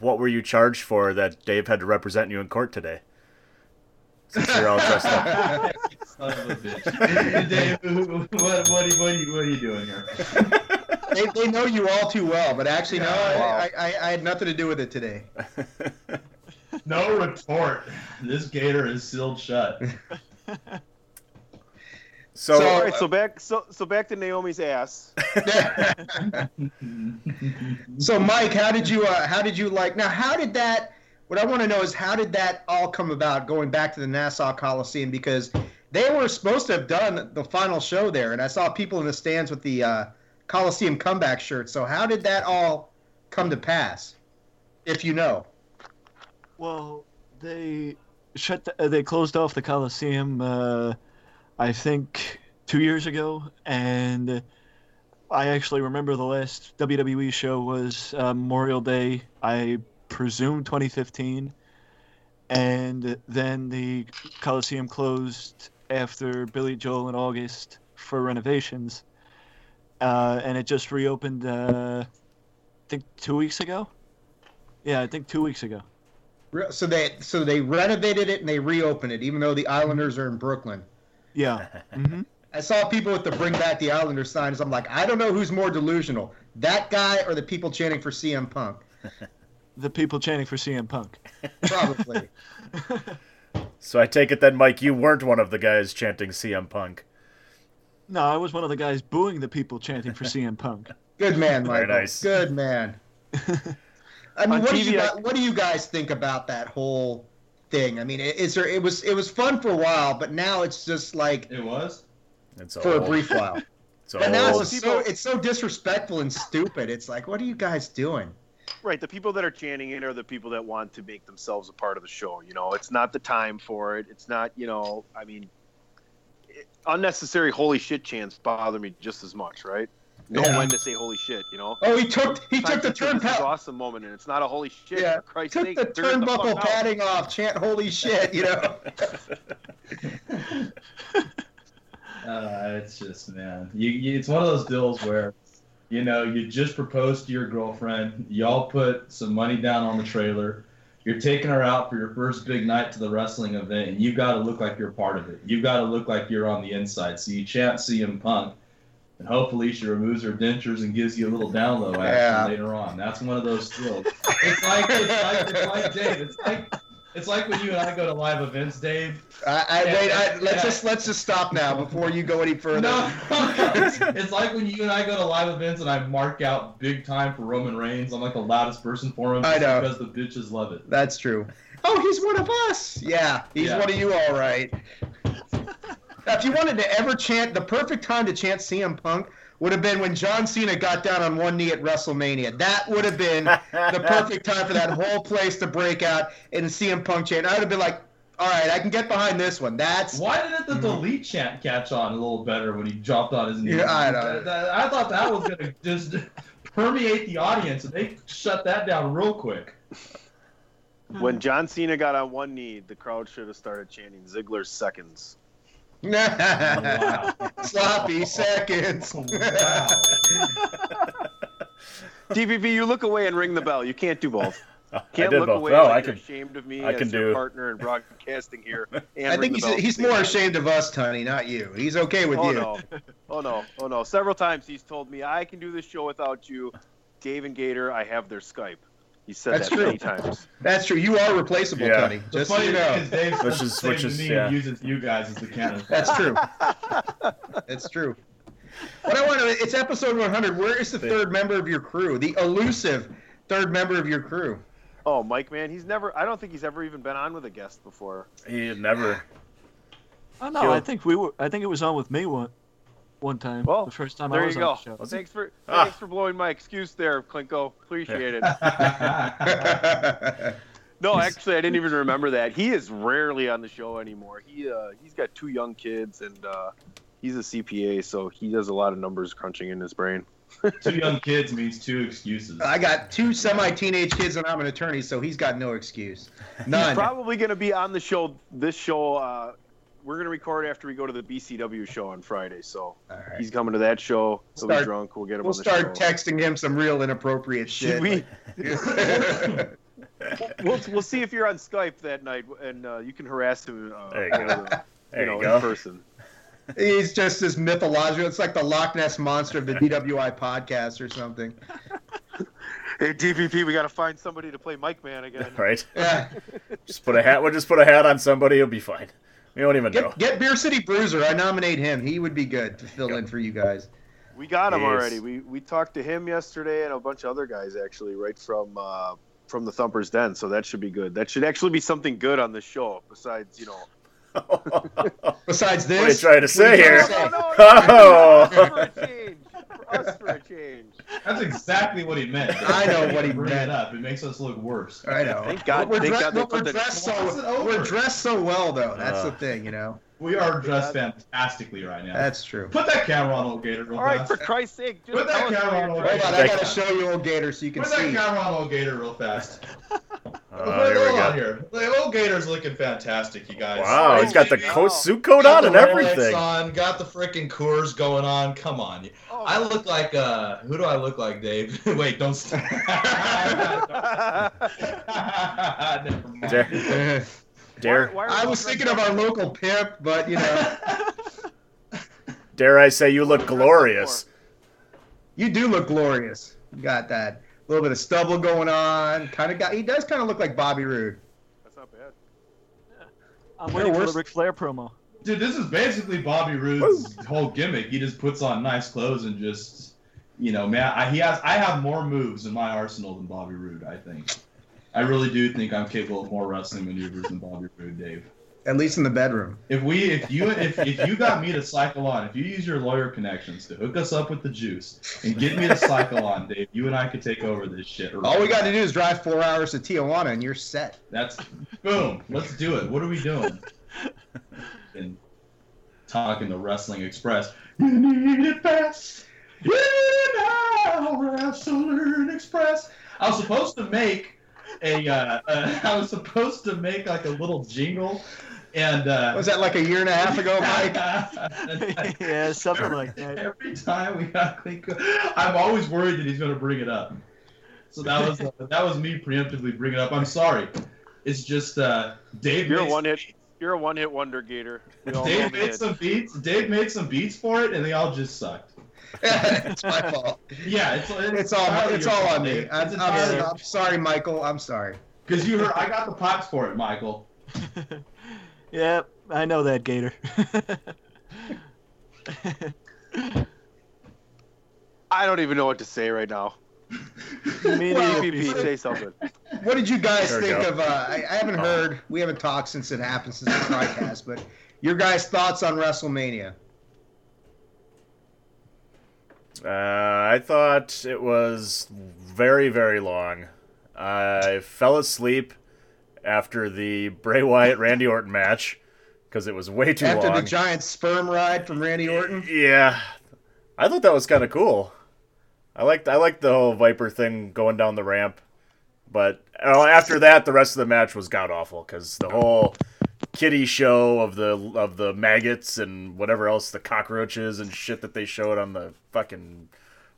what were you charged for that Dave had to represent you in court today? Since you're all dressed up. Son of a bitch. Dave, what, what, what, are you, what, are you, what are you doing here? they, they know you all too well. But actually, no, Yeah. I, I, I had nothing to do with it today. No retort. This gator is sealed shut. So, all right, so back so so back to Naomi's ass. So, Mike, how did you uh, how did you like? Now, how did that? What I want to know is how did that all come about? Going back to the Nassau Coliseum because they were supposed to have done the final show there, and I saw people in the stands with the uh, Coliseum comeback shirts. So, how did that all come to pass? If you know. Well, they shut. The, uh, they closed off the Coliseum. Uh, I think two years ago, and I actually remember the last WWE show was uh, Memorial Day. I presume 2015, and then the Coliseum closed after Billy Joel in August for renovations, uh, and it just reopened. Uh, I think two weeks ago. Yeah, I think two weeks ago. So they so they renovated it and they reopened it, even though the Islanders are in Brooklyn. Yeah. hmm I saw people with the "Bring Back the Islanders" signs. I'm like, I don't know who's more delusional, that guy or the people chanting for CM Punk. The people chanting for CM Punk. Probably. so I take it then, Mike, you weren't one of the guys chanting CM Punk. No, I was one of the guys booing the people chanting for CM Punk. Good man, Very Michael. nice. Good man. I mean, On what do, you, I- guys- what do you guys think about that whole thing? I mean, is there? It was it was fun for a while, but now it's just like It was. It's for a brief while. It's But now it's so it's so disrespectful and stupid. It's like, what are you guys doing? Right, the people that are chanting it are the people that want to make themselves a part of the show. You know, it's not the time for it. It's not, you know, I mean, it, unnecessary holy shit chants bother me just as much. Right? Know Yeah. when to say holy shit. You know. Oh, he took he took the to choose this turnbuckle. awesome moment, and it's not a holy shit. Yeah, for Christ's took sake, the turn the fuck turnbuckle out. padding off. Chant holy shit. You know. Uh, it's just man, you, you, it's one of those deals where, you know, you just proposed to your girlfriend, y'all put some money down on the trailer, you're taking her out for your first big night to the wrestling event, and you've got to look like you're part of it. You've got to look like you're on the inside. So you chant CM Punk, and hopefully she removes her dentures and gives you a little down low action Yeah. later on. That's one of those deals. It's like it's like it's like Dave. It's like it's like when you and I go to live events, Dave. I, I wait. I, let's just let's just stop now before you go any further. No, it's like when you and I go to live events and I mark out big time for Roman Reigns. I'm like the loudest person for him I know. because the bitches love it. That's true. Oh, he's one of us. Yeah, he's Yeah. one of you, all right. Now, if you wanted to ever chant, the perfect time to chant CM Punk would have been when John Cena got down on one knee at WrestleMania. That would have been the perfect time for that whole place to break out and CM Punk chant. I would have been like, all right, I can get behind this one. That's Why didn't the hmm. delete chant catch on a little better when he dropped on his knee? Yeah, I know. That- that- I thought that was gonna just permeate the audience, and they shut that down real quick. When hmm. John Cena got on one knee, the crowd should have started chanting Ziggler's seconds. Sloppy seconds. Oh, DPP, you look away and ring the bell. You can't do both. Can't did look both. away No, like I you're can- ashamed of me I as can your do- partner in broadcasting here. And I think he's, bell at the he's more ashamed of us, Tony, not you. He's okay with oh, you. No. Oh no! Oh no! Several times he's told me I can do this show without you. Dave and Gator, I have their Skype. He said That's that true. many times. That's true. You are replaceable, Yeah. Tony. The Just so funny you know. is Dave Which is- which is- me yeah. and uses you guys as the cannon. That's true. That's true. What I want to, it's episode 100. Where is the third member of your crew? The elusive third member of your crew. Oh, Mike, man, he's never. I don't think he's ever even been on with a guest before. He had never. Oh no, I think we were. I think it was on with me one, one time. Well, the first time there I was you go. on the show. Thanks for Ah. thanks for blowing my excuse there, Klinko. Appreciate it. No, actually, I didn't even remember that. He is rarely on the show anymore. He uh, he's got two young kids and uh, he's a CPA, so he does a lot of numbers crunching in his brain. two young kids means two excuses. I got two semi-teenage kids, and I'm an attorney, so he's got no excuse. He's None. probably going to be on the show. This show, uh, we're going to record after we go to the BCW show on Friday. So he's coming to that show. He'll be drunk. We'll get him We'll on the start show. texting him some real inappropriate shit. Should we? like- we'll, we'll see if you're on Skype that night, and uh, you can harass him. Uh, There you go. uh, There you know, go. in person. He's just this mythological. It's like the Loch Ness monster of the DWI podcast or something. Hey DPP, we got to find somebody to play Mike Man again. Right. Yeah. Just put a hat. We'll just put a hat on somebody. He'll be fine. We don't even know. Get, get Beer City Bruiser. I nominate him. He would be good to fill in for you guys. We got him Yes. already. We we talked to him yesterday and a bunch of other guys actually, right from uh, from the Thumper's Den. So that should be good. That should actually be something good on the show. Besides, you know. Besides this, What are you trying to say what are you here? trying to say? Oh. for a change. For us for a change. That's exactly what he meant. I know what he Bring meant. it up. It makes us look worse. I know. Thank God- We're, thank dre- God we're dressed so we're dressed so well though. That's Uh. the thing, you know. We are dressed fantastically right now. That's true. Put that camera on, old Gator, real All right, fast. for Christ's sake, just Put that camera on, you're old Hold on, I gotta show you old Gator so you can Put that camera on, old Gator, real fast. Oh, Put it here we go. on here. The old Gator's looking fantastic, you guys. Wow, he's got the Holy coat, suit coat Got on the and everything. on, got the freaking Coors going on. Come on. Oh. I look like uh who do I look like, Dave? Wait, don't stop. Never mind. Dare, dare, Why I was thinking of our local pimp, but you know, dare I say you look glorious. you do look glorious. You got that little bit of stubble going on. Kind of got. He does kind of look like Bobby Roode. That's not bad. I'm waiting for worse- the Ric Flair promo. Dude, this is basically Bobby Roode's whole gimmick. He just puts on nice clothes and just, you know, man, I, he has. I have more moves in my arsenal than Bobby Roode. I think. I really do think I'm capable of more wrestling maneuvers than Bobby Roode, Dave. At least in the bedroom. If we, if you, if, if you got me to cycle on, if you use your lawyer connections to hook us up with the juice and get me to cycle on, Dave, you and I could take over this shit. All we got to do is drive four hours to Tijuana, and you're set. That's boom. Let's do it. What are we doing? And talking to Wrestling Express. You need it fast. You now Wrestling Express. I was supposed to make a. Uh, uh, I was supposed to make like a little jingle, and uh, Was that like a year and a half ago, Mike? yeah, something like that. Every time we got Klinko, I'm always worried that he's going to bring it up. So that was uh, that was me preemptively bringing it up. I'm sorry. It's just uh, Dave. You're a one hit. You're a one hit wonder, Gator. We all know Dave made some beats. Dave made some beats for it, and they all just sucked. it's my fault. Yeah, it's It's all it's all on me. I'm, It's I'm, I'm sorry, Michael. I'm sorry. because you heard I got the pops for it, Michael. Yeah, I know that Gator. I don't even know what to say right now. Me neither, PPP, say something. What did you guys There think of? Uh, I, I haven't heard. We haven't talked since it happened since the broadcast, but your guys' thoughts on WrestleMania? Uh, I thought it was very, very long. I fell asleep after the Bray Wyatt Randy Orton match because it was way too After long. After the giant sperm ride from Randy Orton. yeah, I thought that was kind of cool. I liked I liked the whole Viper thing going down the ramp. But uh, after that, the rest of the match was god awful because the whole kitty show of the of the maggots and whatever else the cockroaches and shit that they showed on the fucking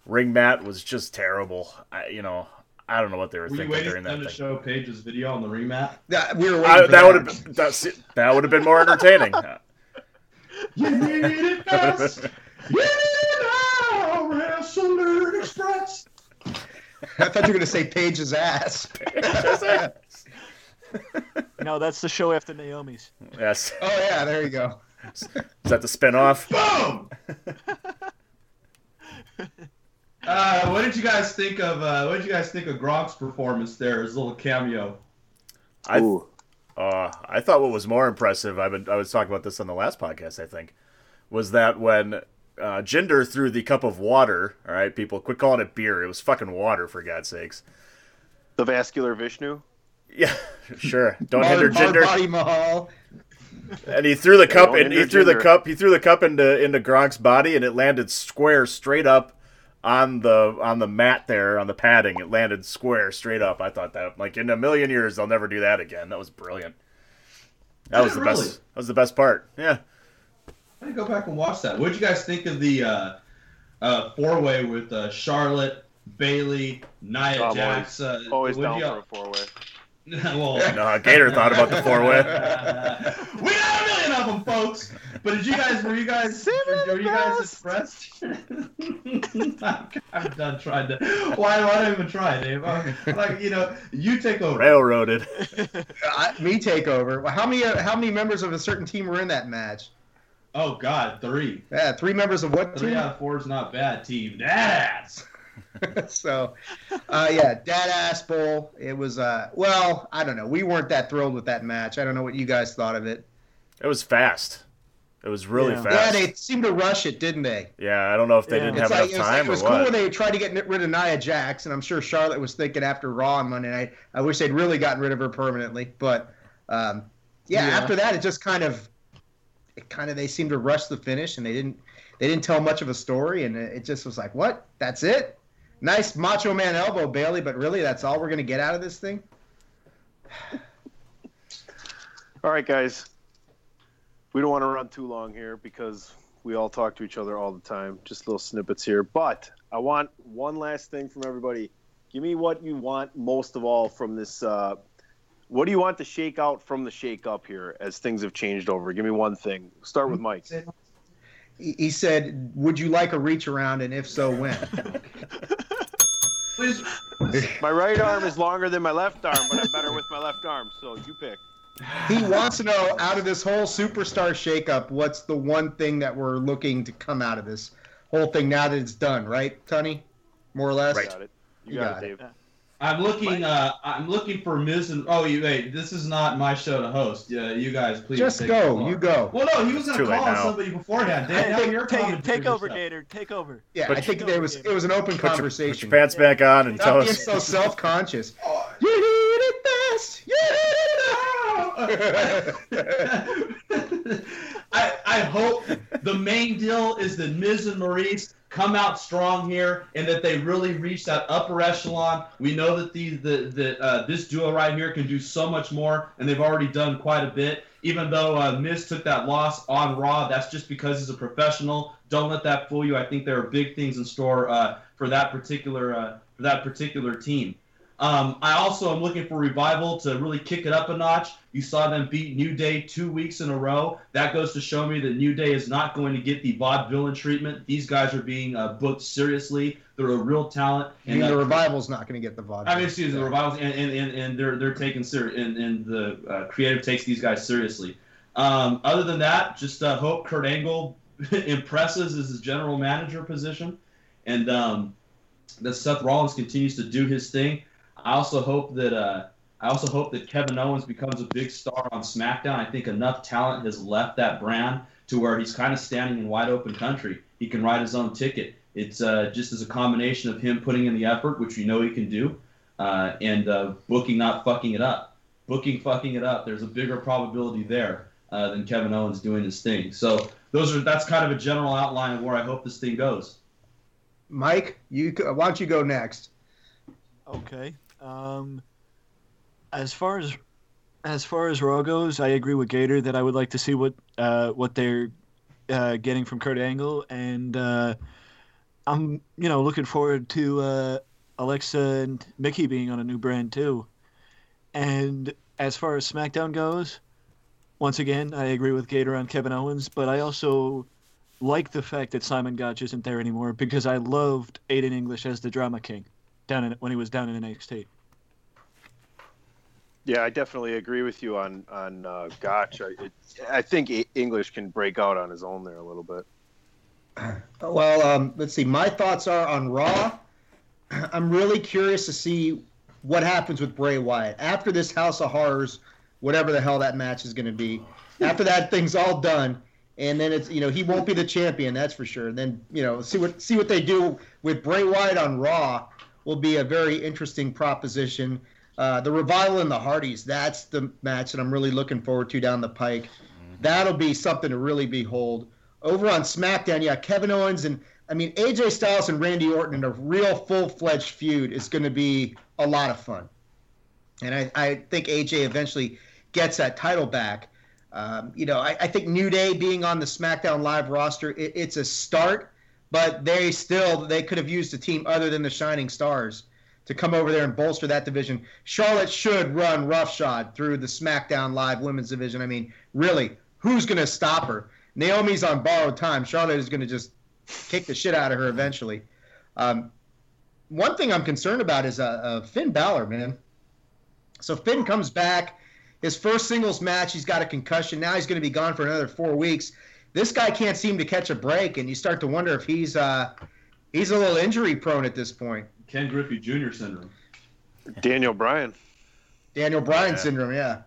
ring mat was just terrible. I, you know, I don't know what they were, Were you thinking waiting during for them that to show Paige's video on the ring mat? Yeah, we were I, that would have been that's that would have been more entertaining. You need it best. You need it now, Wrestler Express. I thought you were going to say Paige's ass. No, that's the show after Naomi's. yes. Oh yeah, there you go. Is that the spinoff? Boom! Uh, what did you guys think of? Uh, what did you guys think of Gronk's performance there? His little cameo. I uh, I thought what was more impressive. I been I was talking about this on the last podcast. I think was that when uh, Jinder threw the cup of water. All right, people, quit calling it beer. It was fucking water for God's sakes. The vascular Vishnu. Yeah, sure. Don't Hard- hinder hard Jinder. body Mahal. And he threw the Yeah, cup, and he hinder threw the cup. He threw the cup into into Gronk's body, and it landed square, straight up on the on the mat there on the padding. It landed square, straight up. I thought that like in a million years they'll never do that again. That was brilliant. That Did was the really? best. That was the best part. Yeah. I need to go back and watch that. What did you guys think of the uh, uh, four way with uh, Charlotte, Bayley, Nia I'm Jax? Uh, Always what'd down y'all- for a four way. well, No, Gator thought about the four way. we got a million of them, folks. But did you guys? Were you guys? Were, were you guys impressed? I'm done trying to. Why? Why don't I even try, Dave? I'm, like you know, you take over. Railroaded. Uh, me take over. Well, How many? Uh, how many members of a certain team were in that match? Oh God, three. Yeah, three members of what Three team? out of four is not bad. Team Dads. so, uh, yeah, Dad Ass Bowl. It was. Uh, well, I don't know. We weren't that thrilled with that match. I don't know what you guys thought of it. It was fast. It was really Yeah. Yeah, fast. they seemed to rush it, didn't they? Yeah, I don't know if they Yeah. didn't It's have like, enough it was, time it was or cool what. when they tried to get rid of Nia Jax, and I'm sure Charlotte was thinking after Raw on Monday night, I wish they'd really gotten rid of her permanently. But um, yeah, Yeah. after that, it just kind of, it kind of they seemed to rush the finish, and they didn't, they didn't tell much of a story, and it it just was like, what? That's it? Nice Macho Man elbow, Bayley, but really, that's all we're gonna get out of this thing? All right, guys. We don't want to run too long here because we all talk to each other all the time. Just little snippets here. But I want one last thing from everybody. Give me what you want most of all from this. Uh, what do you want to shake out from the shake up here as things have changed over? Give me one thing. Start with Mike. He, he said, "Would you like a reach around, and if so, when?" My right arm is longer than my left arm, but I'm better with my left arm. So you pick. he wants to know out of this whole superstar shakeup, what's the one thing that we're looking to come out of this whole thing now that it's done, right, Tony? More or less. You got it. You, You got, got it, it. Dave. I'm looking. Uh, I'm looking for Miz and. Oh, you wait. This is not my show to host. Yeah, you guys, please. Just go. You go. Well, no, he was It's gonna too call on now. somebody beforehand. Dan, Hey, now take, you're take, take over, yourself. Gator. Take over. Yeah, Put I think your- there was it was an open Put your, put conversation. your pants back on and tell Stop being us. so self-conscious. You need it best. You need it I, I hope the main deal is that Miz and Maryse come out strong here and that they really reach that upper echelon. We know that the, the, the uh, this duo right here can do so much more, and they've already done quite a bit. Even though uh, Miz took that loss on Raw, that's just because he's a professional. Don't let that fool you. I think there are big things in store uh, for that particular uh, for that particular team. Um, I also am looking for revival to really kick it up a notch. You saw them beat New Day two weeks in a row. That goes to show me that New Day is not going to get the vaudevillain treatment. These guys are being uh, booked seriously. They're a real talent. Mean, uh, the revival's not going to get the vaudeville. I mean, excuse me, the revivals, and, and, and, and they're they're taking ser- and, and the uh, creative takes these guys seriously. Um, other than that, just uh, hope Kurt Angle impresses as his general manager position, and um, that Seth Rollins continues to do his thing. I also hope that uh, I also hope that Kevin Owens becomes a big star on SmackDown. I think enough talent has left that brand to where he's kind of standing in wide open country. He can ride his own ticket. It's uh, just as a combination of him putting in the effort, which we know he can do, uh, and uh, booking not fucking it up. Booking fucking it up. There's a bigger probability there uh, than Kevin Owens doing his thing. So those are that's kind of a general outline of where I hope this thing goes. Mike, you why don't you go next? Okay. Um, As far as as far as Raw goes, I agree with Gator that I would like to see what uh, what they're uh, getting from Kurt Angle, and uh, I'm you know looking forward to uh, Alexa and Mickie being on a new brand too. And as far as SmackDown goes, once again, I agree with Gator on Kevin Owens, but I also like the fact that Simon Gotch isn't there anymore because I loved Aiden English as the drama king down in when he was down in NXT. Yeah, I definitely agree with you on on uh, Gotch. I, I think English can break out on his own there a little bit. Well, um, let's see. My thoughts are on Raw. I'm really curious to see what happens with Bray Wyatt after this House of Horrors, whatever the hell that match is going to be. After that thing's all done, and then it's you know he won't be the champion, that's for sure. And then you know see what see what they do with Bray Wyatt on Raw will be a very interesting proposition. Uh, the revival and the Hardys, that's the match that I'm really looking forward to down the pike. That'll be something to really behold. Over on SmackDown, yeah, Kevin Owens and I mean AJ Styles and Randy Orton in a real full fledged feud is going to be a lot of fun. And I, I think AJ eventually gets that title back. Um, you know, I, I think New Day being on the SmackDown Live roster, it, it's a start, but they still they could have used a team other than the Shining Stars to come over there and bolster that division. Charlotte should run roughshod through the SmackDown Live Women's division. I mean, really, who's going to stop her? Naomi's on borrowed time. Charlotte is going to just kick the shit out of her eventually. Um, one thing I'm concerned about is uh, uh, Finn Balor, man. So Finn comes back. His first singles match, he's got a concussion. Now he's going to be gone for another four weeks. This guy can't seem to catch a break, and you start to wonder if he's uh, he's a little injury prone at this point. Ken Griffey Jr. syndrome. Daniel Bryan. Daniel Bryan Yeah. syndrome, yeah.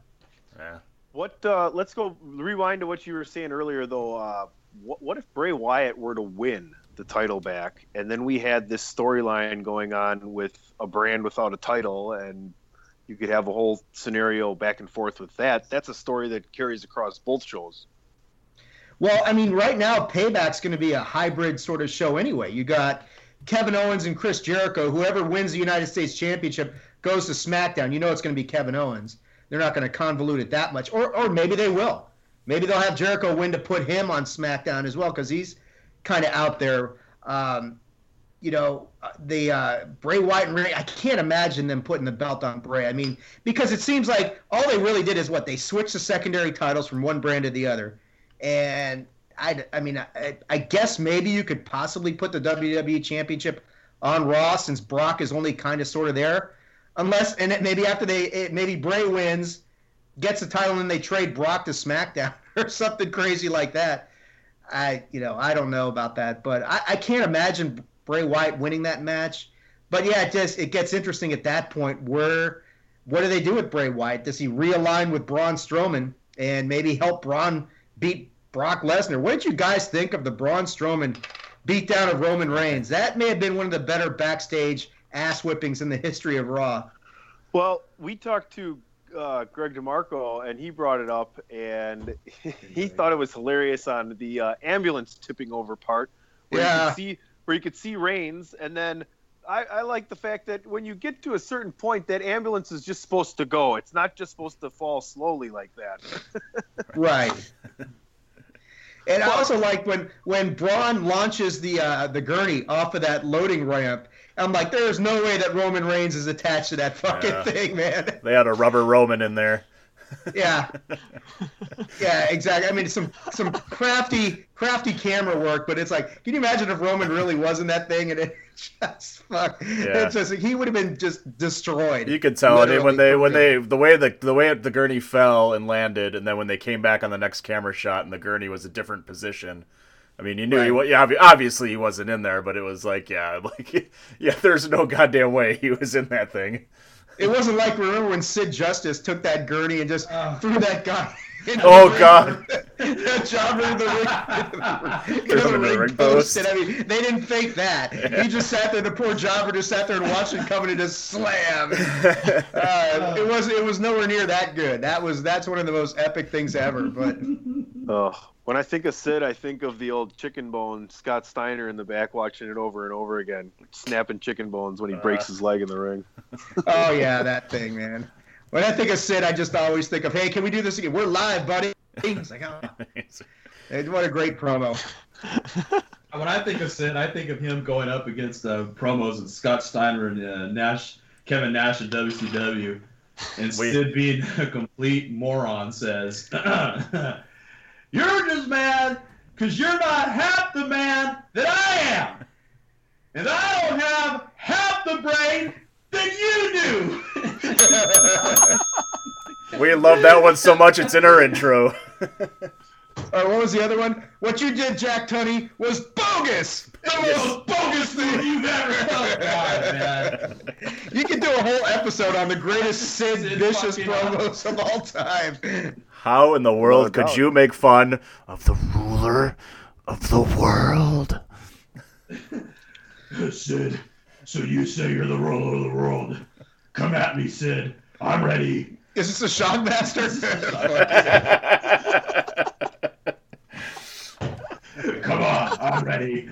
Yeah. What? Uh, let's go rewind to what you were saying earlier, though. Uh, what, what if Bray Wyatt were to win the title back, and then we had this storyline going on with a brand without a title, and you could have a whole scenario back and forth with that. That's a story that carries across both shows. Well, I mean, right now, Payback's going to be a hybrid sort of show anyway. You got Kevin Owens and Chris Jericho. Whoever wins the United States Championship goes to SmackDown. You know it's going to be Kevin Owens. They're not going to convolute it that much, or or maybe they will. Maybe they'll have Jericho win to put him on SmackDown as well because he's kind of out there. Um, you know, the uh, Bray Wyatt and Ray. I can't imagine them putting the belt on Bray. I mean, because it seems like all they really did is what they switched the secondary titles from one brand to the other, and I, I mean, I, I guess maybe you could possibly put the WWE Championship on Raw since Brock is only kind of sort of there, unless and it, maybe after they it, maybe Bray wins, gets the title, and they trade Brock to SmackDown or something crazy like that. I you know I don't know about that, but I, I can't imagine Bray Wyatt winning that match. But yeah, it just it gets interesting at that point. Where what do they do with Bray Wyatt? Does he realign with Braun Strowman and maybe help Braun beat Brock Lesnar? What did you guys think of the Braun Strowman beatdown of Roman Reigns? That may have been one of the better backstage ass whippings in the history of Raw. Well, we talked to uh, Greg DeMarco, and he brought it up, and he thought it was hilarious on the uh, ambulance tipping over part, where you Yeah. could see where you could see Reigns, and then I, I like the fact that when you get to a certain point, that ambulance is just supposed to go. It's not just supposed to fall slowly like that. Right. And I also like when when Braun launches the uh, the gurney off of that loading ramp. I'm like, there's no way that Roman Reigns is attached to that fucking Yeah. thing, man. They had a rubber Roman in there. Yeah, yeah, exactly. I mean, some some crafty crafty camera work, but it's like, can you imagine if Roman really was in that thing and it just fuck? Yeah. It's just he would have been just destroyed. You could tell. I mean, when they when they the way the the way the gurney fell and landed, and then when they came back on the next camera shot, and the gurney was a different position. I mean, you knew he Right. was. Yeah, obviously he wasn't in there, but it was like, yeah, like yeah, there's no goddamn way he was in that thing. It wasn't like remember when Sid Justice took that gurney and just threw that guy. into Oh, ring? God. that jobber in the ring, Threw the in the ring ring post. post. And I mean, they didn't fake that. He just sat there. The poor jobber just sat there and watched it coming and just slam. Uh, it was it was nowhere near that good. That was that's one of the most epic things ever. But Oh, when I think of Sid, I think of the old chicken bone, Scott Steiner in the back watching it over and over again, snapping chicken bones when he breaks his leg in the ring. oh yeah, that thing, man. When I think of Sid, I just always think of, hey, can we do this again? We're live, buddy. It's like, oh. What a great promo. When I think of Sid, I think of him going up against uh, promos of Scott Steiner and uh, Nash, Kevin Nash at WCW, and Wait. Sid being a complete moron says, "You're just mad because you're not half the man that I am, and I don't have half the brain that you do." We love that one so much. It's in our intro. Or what was the other one? What you did, Jack Tunney, was bogus. The most bogus thing you've ever done. You could oh, do a whole episode on the greatest Sid, vicious promos of all time. How in the world No could doubt. you make fun of the ruler of the world? Sid, so you say you're the ruler of the world. Come at me, Sid. I'm ready. Is this a Shockmaster? Come on, I'm ready.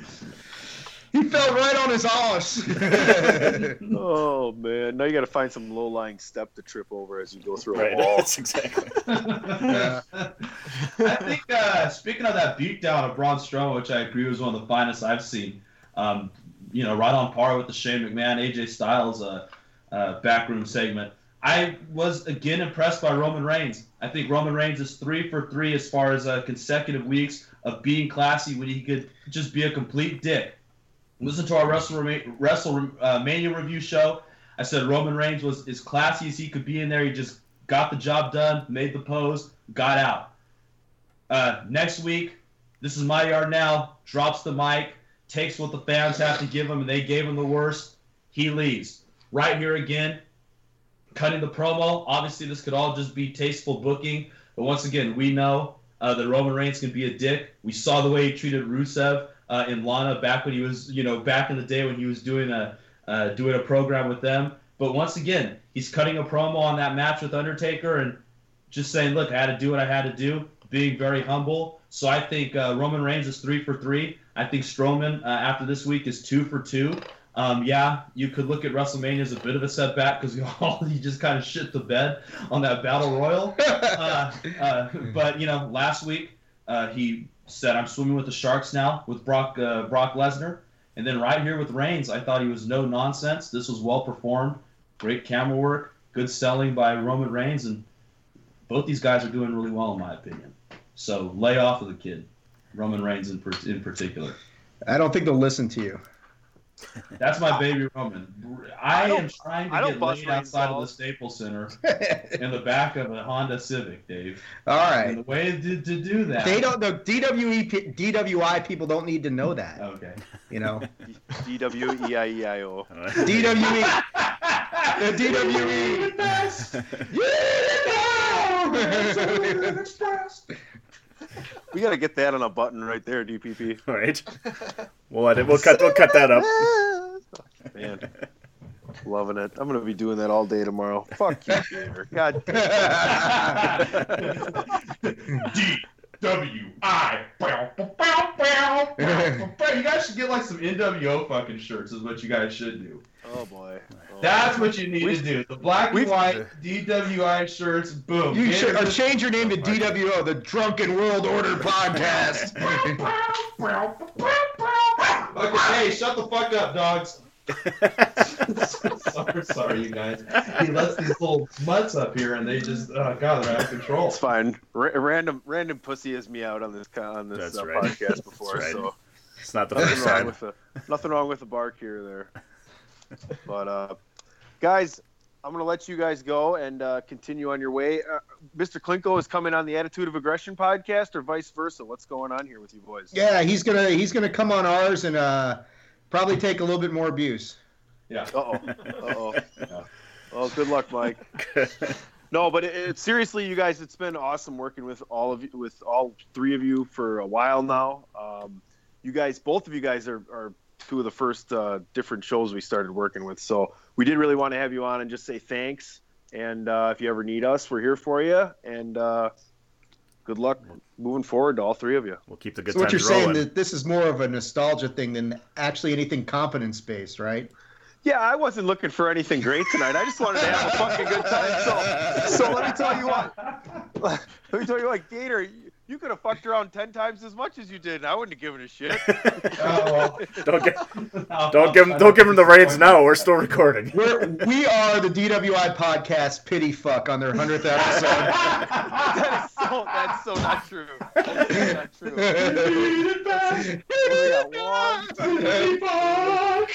He fell right on his ass. oh man! Now you got to find some low-lying step to trip over as you go through Right, a wall. that's exactly. I think uh, speaking of that beatdown of Braun Strowman, which I agree was one of the finest I've seen. Um, you know, right on par with the Shane McMahon, AJ Styles uh, uh, backroom segment. I was again impressed by Roman Reigns. I think Roman Reigns is three for three as far as uh, consecutive weeks of being classy when he could just be a complete dick. Listen to our Wrestle WrestleMania review show. I said Roman Reigns was as classy as he could be in there. He just got the job done, made the pose, got out. Uh, next week, this is my yard now. Drops the mic, takes what the fans have to give him, and they gave him the worst. He leaves. Right here again, cutting the promo. Obviously, this could all just be tasteful booking, but once again, we know uh, that Roman Reigns can be a dick. We saw the way he treated Rusev uh, in Lana back when he was, you know, back in the day when he was doing a uh, doing a program with them. But once again, he's cutting a promo on that match with Undertaker and just saying, "Look, I had to do what I had to do." Being very humble. So I think uh, Roman Reigns is three for three. I think Strowman uh, after this week is two for two. Um, yeah, you could look at WrestleMania as a bit of a setback because he just kind of shit the bed on that battle royal. Uh, uh, but you know, last week uh, he said, "I'm swimming with the sharks now" with Brock uh, Brock Lesnar, and then right here with Reigns, I thought he was no nonsense. This was well performed, great camera work, good selling by Roman Reigns, and both these guys are doing really well in my opinion. So lay off of the kid, Roman Reigns in, per- in particular. I don't think they'll listen to you. That's my baby Roman. I, I am trying to I get laid outside of the balls. Staples Center in the back of a Honda Civic, Dave. All right. And the way to, to do that. They don't. The DWE, DWI people don't need to know that. Okay. You know. D W E I E I O. DWE. The DWE. We got to get that on a button right there, DPP. All right. We'll edit. We'll cut. We'll cut that up. Man, loving it. I'm gonna be doing that all day tomorrow. Fuck you, Gator. God. W I. You guys should get like some NWO fucking shirts. Is what you guys should do. Oh boy. Oh. That's what you need to do. The black and We've- white DWI shirts. Boom. You Get should it. or uh, change your name to DWO, the Drunken World Order Podcast. Okay, hey, shut the fuck up, dogs. Sorry, sorry, you guys. He lets these little mutts up here, and they just, oh god, they're out of control. It's fine. Ra- random random pussy has me out on this on this That's uh, right. podcast before, That's right. so It's not the nothing first wrong time. with the nothing wrong with the bark here or there. But uh, guys, I'm gonna let you guys go and uh, continue on your way. Uh, Mr. Klinko is coming on the Attitude of Aggression podcast, or vice versa. What's going on here with you boys? yeah, he's gonna he's gonna come on ours and uh, probably take a little bit more abuse. Yeah. Uh oh. Uh oh. Oh, good luck, Mike. No, but it, it, seriously, you guys, it's been awesome working with all of you, with all three of you for a while now. Um, you guys, both of you guys are, are two of the first uh, different shows we started working with. So we did really want to have you on and just say thanks. And uh, if you ever need us, we're here for you. And uh, good luck moving forward to all three of you. We'll keep the good So what you're saying that this is more of a nostalgia thing than actually anything competence based, right? Yeah, I wasn't looking for anything great tonight. I just wanted to have a fucking good time. So, so let me tell you what. Let me tell you what, Gator. You, you could have fucked around ten times as much as you did, and I wouldn't have given a shit. Oh, don't get, don't give him, don't give him the reins now. We're still recording. We're, we are the DWI podcast pity fuck on their hundredth episode. that is so. That's so not true. That's not true. We got one,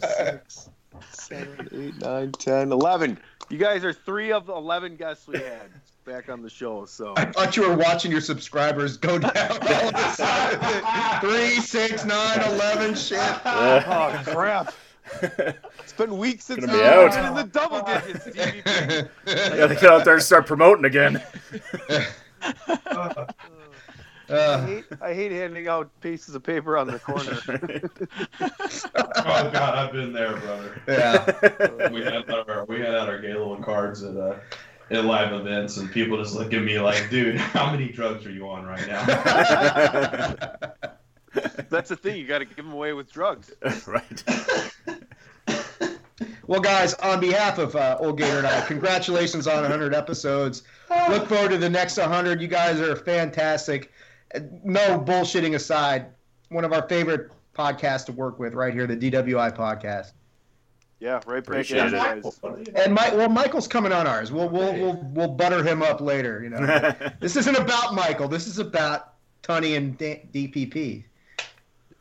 six, seven, eight, nine, ten, eleven. You guys are three of the eleven guests we had back on the show. So I thought you were watching your subscribers go down all of a sudden. Three, six, nine, eleven. Shit. Oh crap! It's been weeks since Gonna we've be out. been in the double digits. DVP. I gotta get out there and start promoting again. I hate, I hate handing out pieces of paper on the corner. Oh God, I've been there, brother. Yeah. we had our we had out our gay little cards at uh, at live events, and people just look at me like, "Dude, how many drugs are you on right now?" That's the thing. You got to give them away with drugs. right. Well, guys, on behalf of uh, Old Gator and I, congratulations on 100 episodes. Look forward to the next 100. You guys are fantastic. Uh, No bullshitting aside, one of our favorite podcasts to work with right here, the DWI podcast. Yeah, right Appreciate at it. And Mike, well, Michael's coming on ours. We'll we'll we'll, we'll butter him up later. You know, this isn't about Michael. This is about Tony and D- DPP.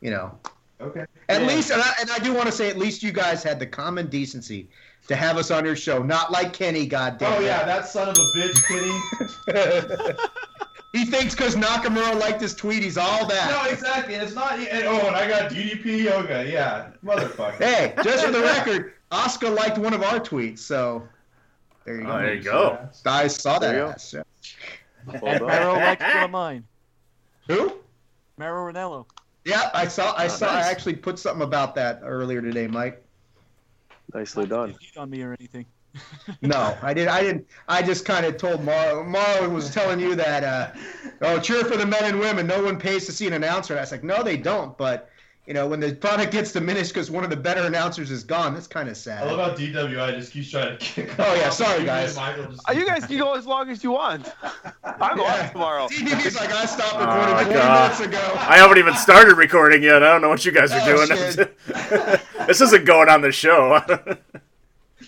You know, okay. at Yeah. least, and I, and I do want to say, at least you guys had the common decency to have us on your show, not like Kenny. Goddamn. Oh yeah, that son of a bitch, Kenny. he thinks because Nakamura liked his tweet, he's all that. No, exactly. It's not. and- Oh, and I got DDP. yoga. yeah, motherfucker. Hey, just for the record, Oscar liked one of our tweets, so there you go. Oh, there you go. I saw that. There you go. ass, yeah. And Mauro liked one of mine. Who? Mauro Ranallo. Yeah, I saw. I Oh, saw. nice. I actually put something about that earlier today, Mike. Nicely done. Heat on me or anything. No, I did. I didn't. I just kind of told Mauro. Mauro was telling you that. Uh, oh, cheer for the men and women. No one pays to see an announcer. And I was like, no, they don't. But you know, when the product gets diminished because one of the better announcers is gone, that's kind of sad. I sad. love how DWI just keeps trying to kick. Oh, yeah, sorry, guys. Just- You guys can go as long as you want. I'm Yeah. on tomorrow. DVP's like, I stopped Oh, recording 20 God. minutes ago. I haven't even started recording yet. I don't know what you guys are Oh, doing. this isn't going on the show.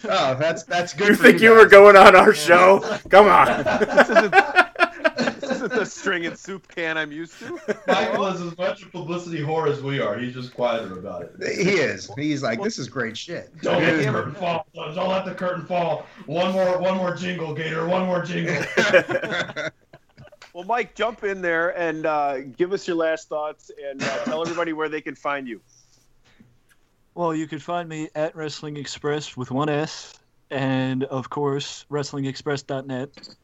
Oh, that's that's good. you for think you guys. were going on our show? Come on. this, isn't, this isn't the string and soup can I'm used to. Michael is as much a publicity whore as we are. He's just quieter about it. He is. He's like, this is great shit. Don't let the curtain fall. Don't let the curtain fall. One more, one more jingle, Gator. One more jingle. Well, Mike, jump in there and uh, give us your last thoughts and uh, tell everybody where they can find you. Well, you could find me at Wrestling Express with one S, and of course, WrestlingExpress.net.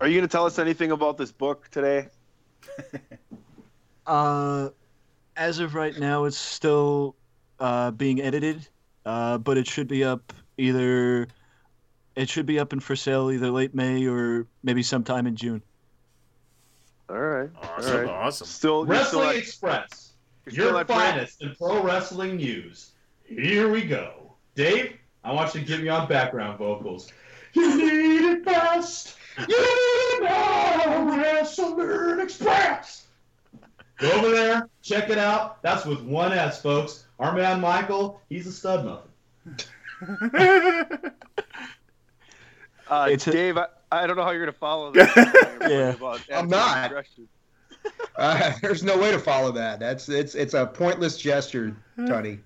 Are you going to tell us anything about this book today? Uh, as of right now, it's still uh, being edited, uh, but it should be up either. It should be up and for sale either late May or maybe sometime in June. All right. Awesome, All right. awesome. Still, you're still Wrestling at- Express, your finest in pro wrestling news. Here we go. Dave, I want you to give me on background vocals. You need it best. You need it now. Wrestling Express. Go over there, check it out. That's with one S, folks. Our man Michael, he's a stud muffin. Uh, It's Dave, I, I don't know how you're going to follow that. Yeah. About I'm not. Uh, there's no way to follow that. That's it's it's a pointless gesture, Tony.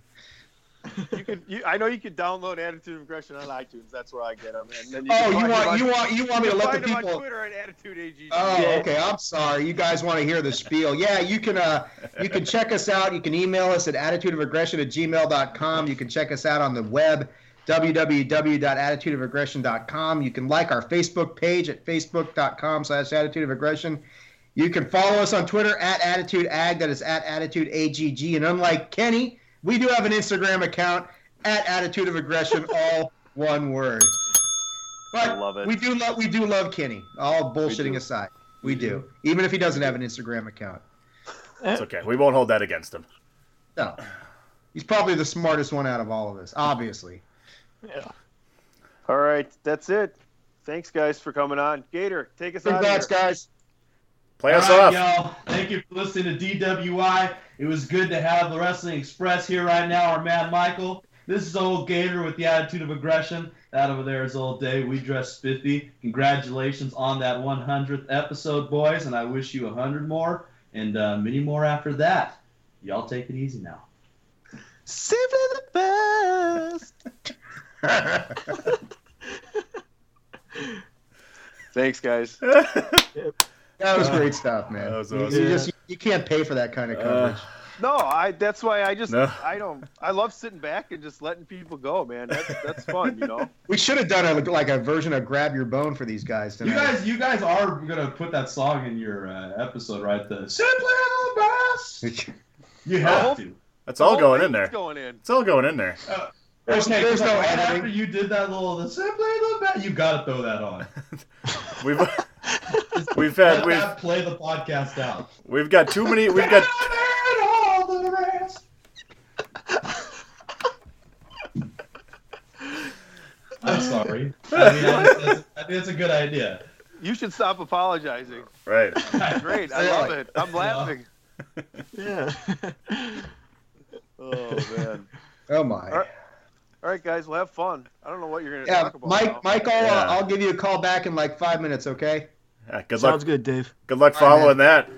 You can. you, I know you can download Attitude Aggression on iTunes. That's where I get them. And then you Oh, you want- on- you want- you want me to let the people- on Twitter at Attitude AG. Oh, okay. I'm sorry. You guys want to hear the spiel. Yeah, you can uh you can check us out. You can email us at attitudeofaggression at gmail.com. You can check us out on the web, www.attitudeofaggression.com. You can like our Facebook page at facebook.com slash attitude of aggression. You can follow us on Twitter at attitudeag, that is at attitudeagg. And unlike Kenny, we do have an Instagram account at attitude of aggression, all one word. But I love it. we do love we do love Kenny. All bullshitting do. aside, we do. Even if he doesn't have an Instagram account. It's okay. We won't hold that against him. No. He's probably the smartest one out of all of us, obviously. Yeah. All right, that's it. Thanks, guys, for coming on. Gator, take us out. Congrats, guys. Play us All right, off. y'all. Thank you for listening to DWI. It was good to have the Wrestling Express here right now. Our man Michael. This is old Gator with the attitude of aggression. That over there is old Dave. We dress spiffy. Congratulations on that 100th episode, boys, and I wish you 100 more and uh, many more after that. Y'all take it easy now. Simply the best. Thanks, guys. That was great stuff, man. That was You- awesome. you, just you can't pay for that kind of coverage. No, I. That's why I just. No. I don't. I love sitting back and just letting people go, man. That's that's fun, you know. we should have done a, like a version of "Grab Your Bone" for these guys tonight. You guys, you guys are gonna put that song in your uh, episode, right? The simply the best. You have to. That's all Oh, going in there. going in. It's all going in there. There's- okay, there's 'cause no right editing. after you did that little the simply the best, you gotta throw that on. We've we've had we've that play the podcast out. we've got too many. We've got And all the rest. I'm sorry. I mean, I think, that's, I think that's a good idea. You should stop apologizing. right. Great, I love it. I'm laughing. Yeah. Oh man. Oh my. All right, all right, guys. Well, have fun. I don't know what you're gonna Yeah, talk about. Mike. now. Mike, I'll, Yeah. I'll give you a call back in like five minutes, okay? Yeah, good luck. Sounds good, Dave. Good luck All right, following that.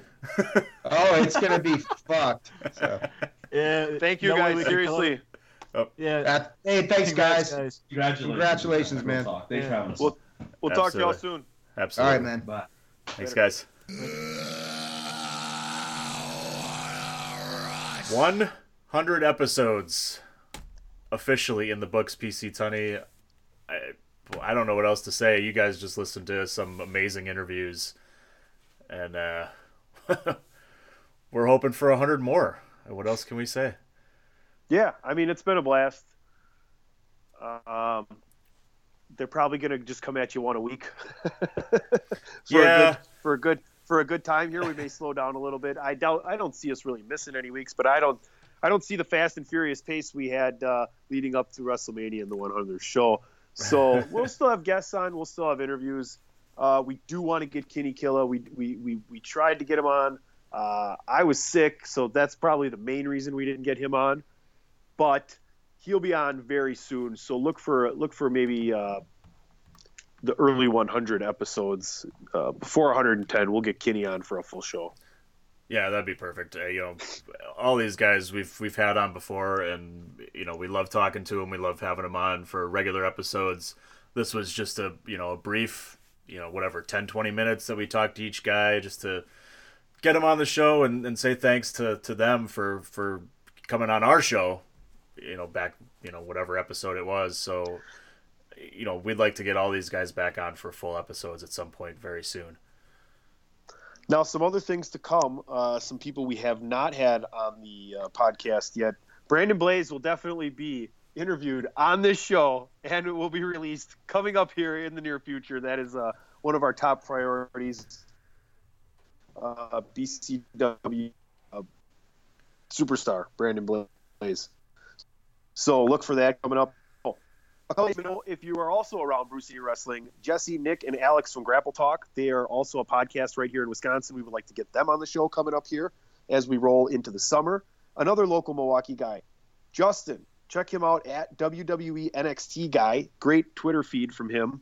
Oh, it's gonna be fucked. So, Yeah. Thank you, no guys. we can Seriously. Oh. Yeah. that- hey, thanks, Congrats, guys. Congratulations. Congratulations, Real man. talk. Thanks for having us. We'll we'll talk to y'all soon. Absolutely. right, man. Bye. Thanks, guys. One hundred episodes officially in the books. PC Tunney. I, I don't know what else to say. You guys just listened to some amazing interviews, and uh, we're hoping for a hundred more. What else can we say? Yeah, I mean it's been a blast. Um, they're probably gonna just come at you one a week. for Yeah. A good, for a good for a good time here, we may slow down a little bit. I doubt. I don't see us really missing any weeks, but I don't. I don't see the fast and furious pace we had uh, leading up to WrestleMania and the 100th show. So we'll still have guests on. We'll still have interviews. Uh, we do want to get Kenny Killa. We, we we we tried to get him on. Uh, I was sick, so that's probably the main reason we didn't get him on. But he'll be on very soon. So look for look for maybe uh, the early 100 episodes uh, before 110. We'll get Kenny on for a full show. Yeah, that'd be perfect. Uh, you know, all these guys we've we've had on before, and you know we love talking to them. We love having them on for regular episodes. This was just a you know a brief, you know whatever 10, 20 minutes that we talked to each guy just to get them on the show and, and say thanks to, to them for for coming on our show. You know, back you know whatever episode it was. So, you know, we'd like to get all these guys back on for full episodes at some point very soon. Now, some other things to come. Uh, some people we have not had on the uh, podcast yet. Brandon Blaze will definitely be interviewed on this show, and it will be released coming up here in the near future. That is uh, one of our top priorities. Uh, BCW uh, superstar Brandon Blaze. So look for that coming up. Let you know if you are also around Brew City Wrestling, Jesse, Nick, and Alex from Grapple Talk. They are also a podcast right here in Wisconsin. We would like to get them on the show coming up here as we roll into the summer. Another local Milwaukee guy, Justin. Check him out at WWE NXT Guy. Great Twitter feed from him.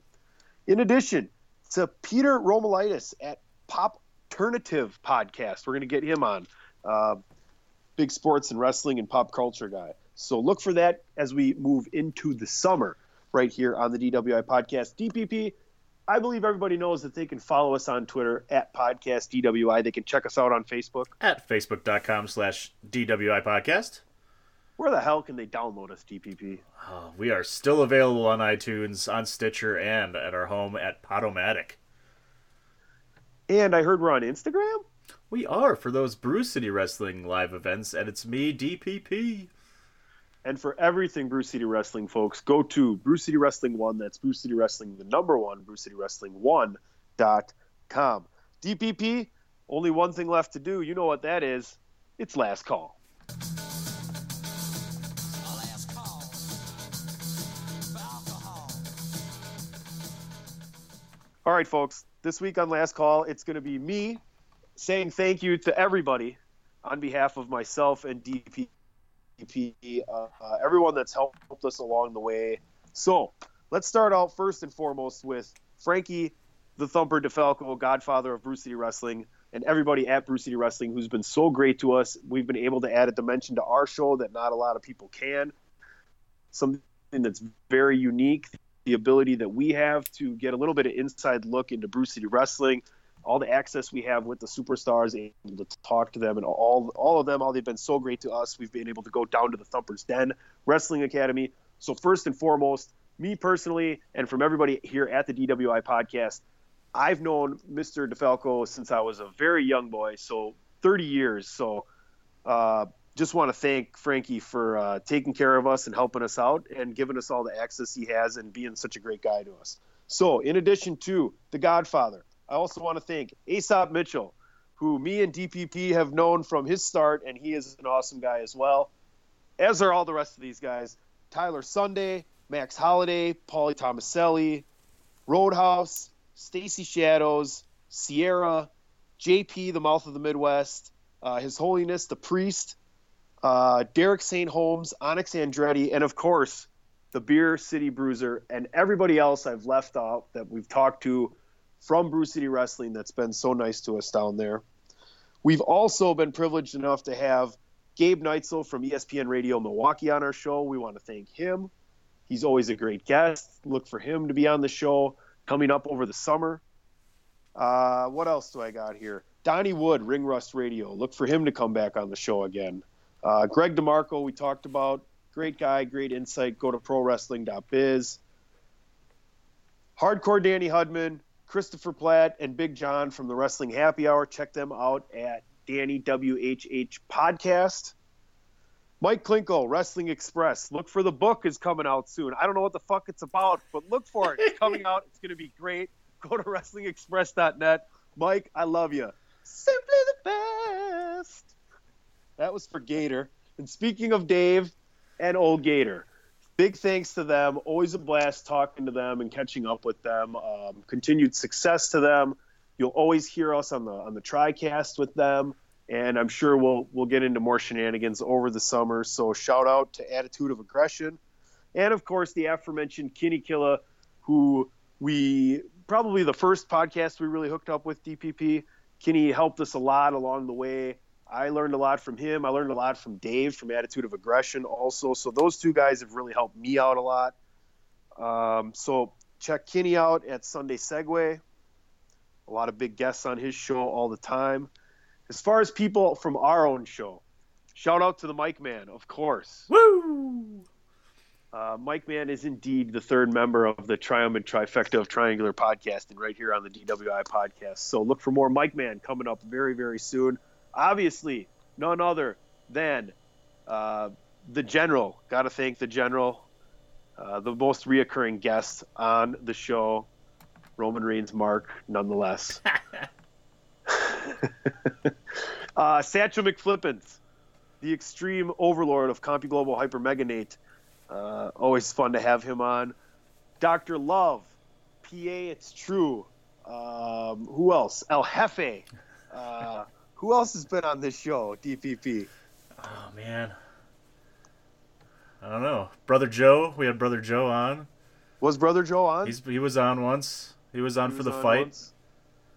In addition to Peter Romalitis at Pop Alternative Podcast, we're going to get him on. Uh, big sports and wrestling and pop culture guy. So look for that as we move into the summer right here on the DWI podcast. DPP, I believe everybody knows that they can follow us on Twitter at podcast DWI. They can check us out on Facebook. At facebook.com slash DWI podcast. Where the hell can they download us, DPP? Oh, we are still available on iTunes, on Stitcher, and at our home at Podomatic. And I heard we're on Instagram? We are for those Brew City Wrestling live events, and it's me, DPP. And for everything Brew City Wrestling, folks, go to Brew City Wrestling One. That's Brew City Wrestling, the number one, Brew City Wrestling One dot com. DPP, only one thing left to do. You know what that is? It's last call. All right, folks. This week on Last Call, it's going to be me saying thank you to everybody on behalf of myself and DPP uh, everyone that's helped us along the way. So let's start out first and foremost with Frankie, the Thumper DeFalco, godfather of Brew City Wrestling, and everybody at Brew City Wrestling who's been so great to us. We've been able to add a dimension to our show that not a lot of people can. Something that's very unique. The ability that we have to get a little bit of inside look into Brew City Wrestling, all the access we have with the superstars, able to talk to them, and all all of them, all they've been so great to us. We've been able to go down to the Thumper's Den Wrestling Academy. So first and foremost, me personally, and from everybody here at the DWI podcast, I've known Mr. DeFalco since I was a very young boy, so 30 years. So uh, just want to thank Frankie for uh, taking care of us and helping us out and giving us all the access he has and being such a great guy to us. So, in addition to The Godfather, I also want to thank Aesop Mitchell, who me and DPP have known from his start, and he is an awesome guy as well, as are all the rest of these guys. Tyler Sunday, Max Holiday, Paulie Tomaselli, Roadhouse, Stacy Shadows, Sierra, JP, the Mouth of the Midwest, uh, His Holiness the Priest, uh, Derek St. Holmes, Onyx Andretti, and of course, the Beer City Bruiser, and everybody else I've left out that we've talked to from Brew City Wrestling that's been so nice to us down there. We've also been privileged enough to have Gabe Neitzel from ESPN Radio Milwaukee on our show. We want to thank him. He's always a great guest. Look for him to be on the show coming up over the summer. Uh, what else do I got here? Donnie Wood, Ring Rust Radio. Look for him to come back on the show again. Uh, Greg DeMarco, we talked about. Great guy, great insight. Go to prowrestling.biz. Hardcore Danny Hudman, Christopher Platt, and Big John from the Wrestling Happy Hour. Check them out at Danny WHH Podcast. Mike Klinkle, Wrestling Express. Look for the book is coming out soon. I don't know what the fuck it's about, but look for it. It's coming out. It's going to be great. Go to WrestlingExpress.net. Mike, I love you. Simply the best. That was for Gator. And speaking of Dave and old Gator, big thanks to them. Always a blast talking to them and catching up with them. Um, continued success to them. You'll always hear us on the on the TriCast with them, and I'm sure we'll we'll get into more shenanigans over the summer. So shout out to Attitude of Aggression, and of course the aforementioned Kenny Killa, who we probably the first podcast we really hooked up with DPP. Kenny helped us a lot along the way. I learned a lot from him. I learned a lot from Dave from Attitude of Aggression also. So those two guys have really helped me out a lot. Um, so check Kenny out at Sunday Segway. A lot of big guests on his show all the time. As far as people from our own show, shout out to the Mike Man, of course. Woo! Uh, Mike Man is indeed the third member of the triumphant trifecta of triangular podcasting right here on the DWI podcast. So look for more Mike Man coming up very, very soon. Obviously, none other than uh, the General. Got to thank the General, uh, the most reoccurring guest on the show, Roman Reigns, Mark, nonetheless. uh, Satchel McFlippins, the extreme overlord of Compy Global Hyper Meganate. Uh, always fun to have him on. Dr. Love, PA, it's true. Um, who else? El Jefe. Uh, who else has been on this show? DPP. Oh man, I don't know. Brother Joe, we had Brother Joe on. Was Brother Joe on? He's, he was on once. He was on He for was the on fight. once.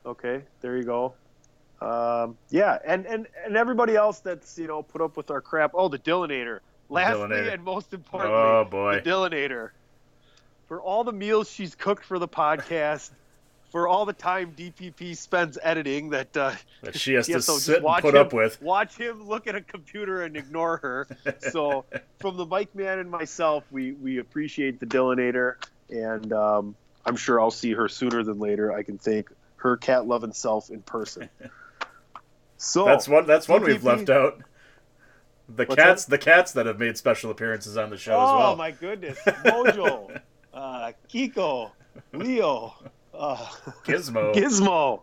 Okay, there you go. Um, yeah, and, and and everybody else that's you know put up with our crap. Oh, the Dillinator. Lastly, Dillinator. and most importantly, Oh, boy. the Dillinator. For all the meals she's cooked for the podcast, for all the time DPP spends editing that uh, That she has to sit and watch put him- up with. Watch him look at a computer and ignore her. so, from the Mike Man and myself, we we appreciate the Dillinator, and um, I'm sure I'll see her sooner than later. I can thank her cat loving self in person. So that's one. That's one we've left out. The cats, that? the cats that have made special appearances on the show oh as well. Oh my goodness, Mojo, uh, Kiko, Leo, uh, Gizmo. Gizmo,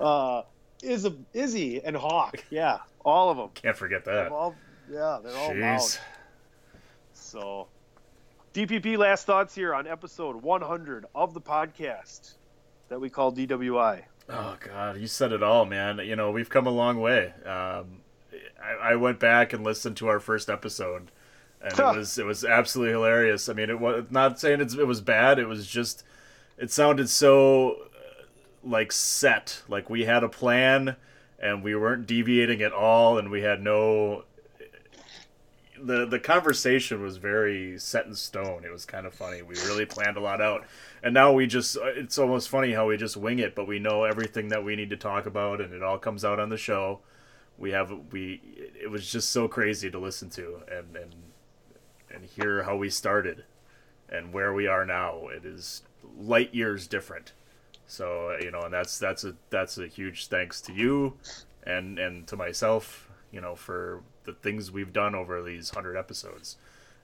uh, Iz- Izzy, and Hawk. Yeah, all of them. Can't forget that. They're all, yeah, they're all loud. So, DPP last thoughts here on episode 100 of the podcast. that we call DWI. Oh God, you said it all, man. You know we've come a long way. Um, I, I went back and listened to our first episode, and it was it was absolutely hilarious. I mean, it was not saying it's, it was bad. It was just it sounded so uh, like set, like we had a plan and we weren't deviating at all, and we had no. The the conversation was very set in stone. It was kind of funny. We really planned a lot out, and now we just it's almost funny how we just wing it, but we know everything that we need to talk about, and it all comes out on the show. We have we it was just so crazy to listen to and and and hear how we started and where we are now. It is light years different. So you know, and that's that's a that's a huge thanks to you, and and to myself, you know, for the things we've done over these hundred episodes,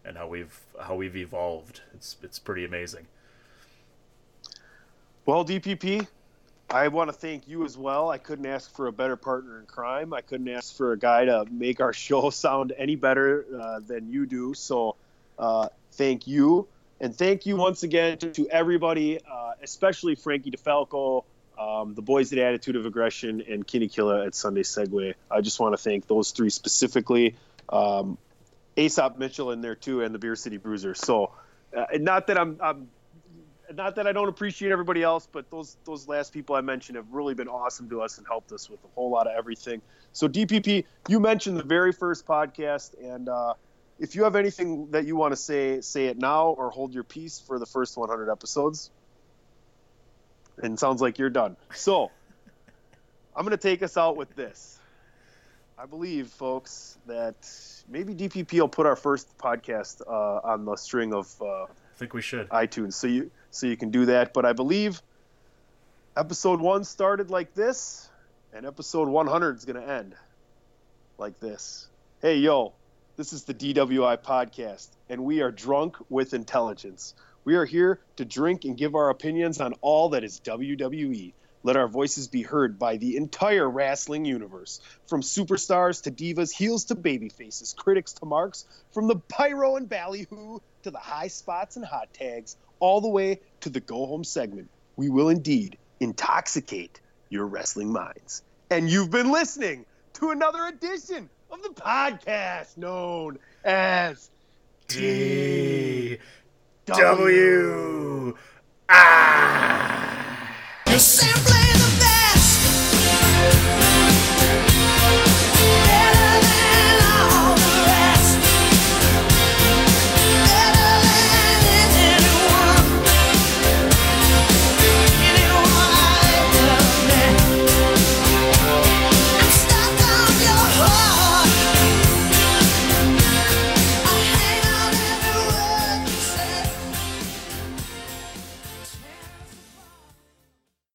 and how we've how we've evolved. It's it's pretty amazing. Well, DPP, I want to thank you as well. I couldn't ask for a better partner in crime. I couldn't ask for a guy to make our show sound any better uh, than you do. So, uh, thank you. And thank you once again to, everybody, uh, especially Frankie DeFalco, um, the boys at Attitude of Aggression, and Kenny Killa at Sunday Segway. I just want to thank those three specifically. Um, Aesop Mitchell in there too, and the Beer City Bruiser. So, uh, not that I'm, I'm, not that I don't appreciate everybody else, but those those last people I mentioned have really been awesome to us and helped us with a whole lot of everything. So, DPP, you mentioned the very first podcast, and uh, if you have anything that you want to say, say it now or hold your peace for the first 100 episodes. And sounds like you're done. So, I'm going to take us out with this. I believe, folks, that maybe DPP will put our first podcast uh, on the string of uh, I think we should iTunes, so you so you can do that. But I believe episode one started like this, and episode 100 is going to end like this. Hey, yo, this is the DWI podcast, and we are drunk with intelligence. We are here to drink and give our opinions on all that is WWE. Let our voices be heard by the entire wrestling universe, from superstars to divas, heels to babyfaces, critics to marks, from the pyro and ballyhoo to the high spots and hot tags, all the way to the go home segment. We will indeed intoxicate your wrestling minds. And you've been listening to another edition of the podcast known as D W Ah. You simply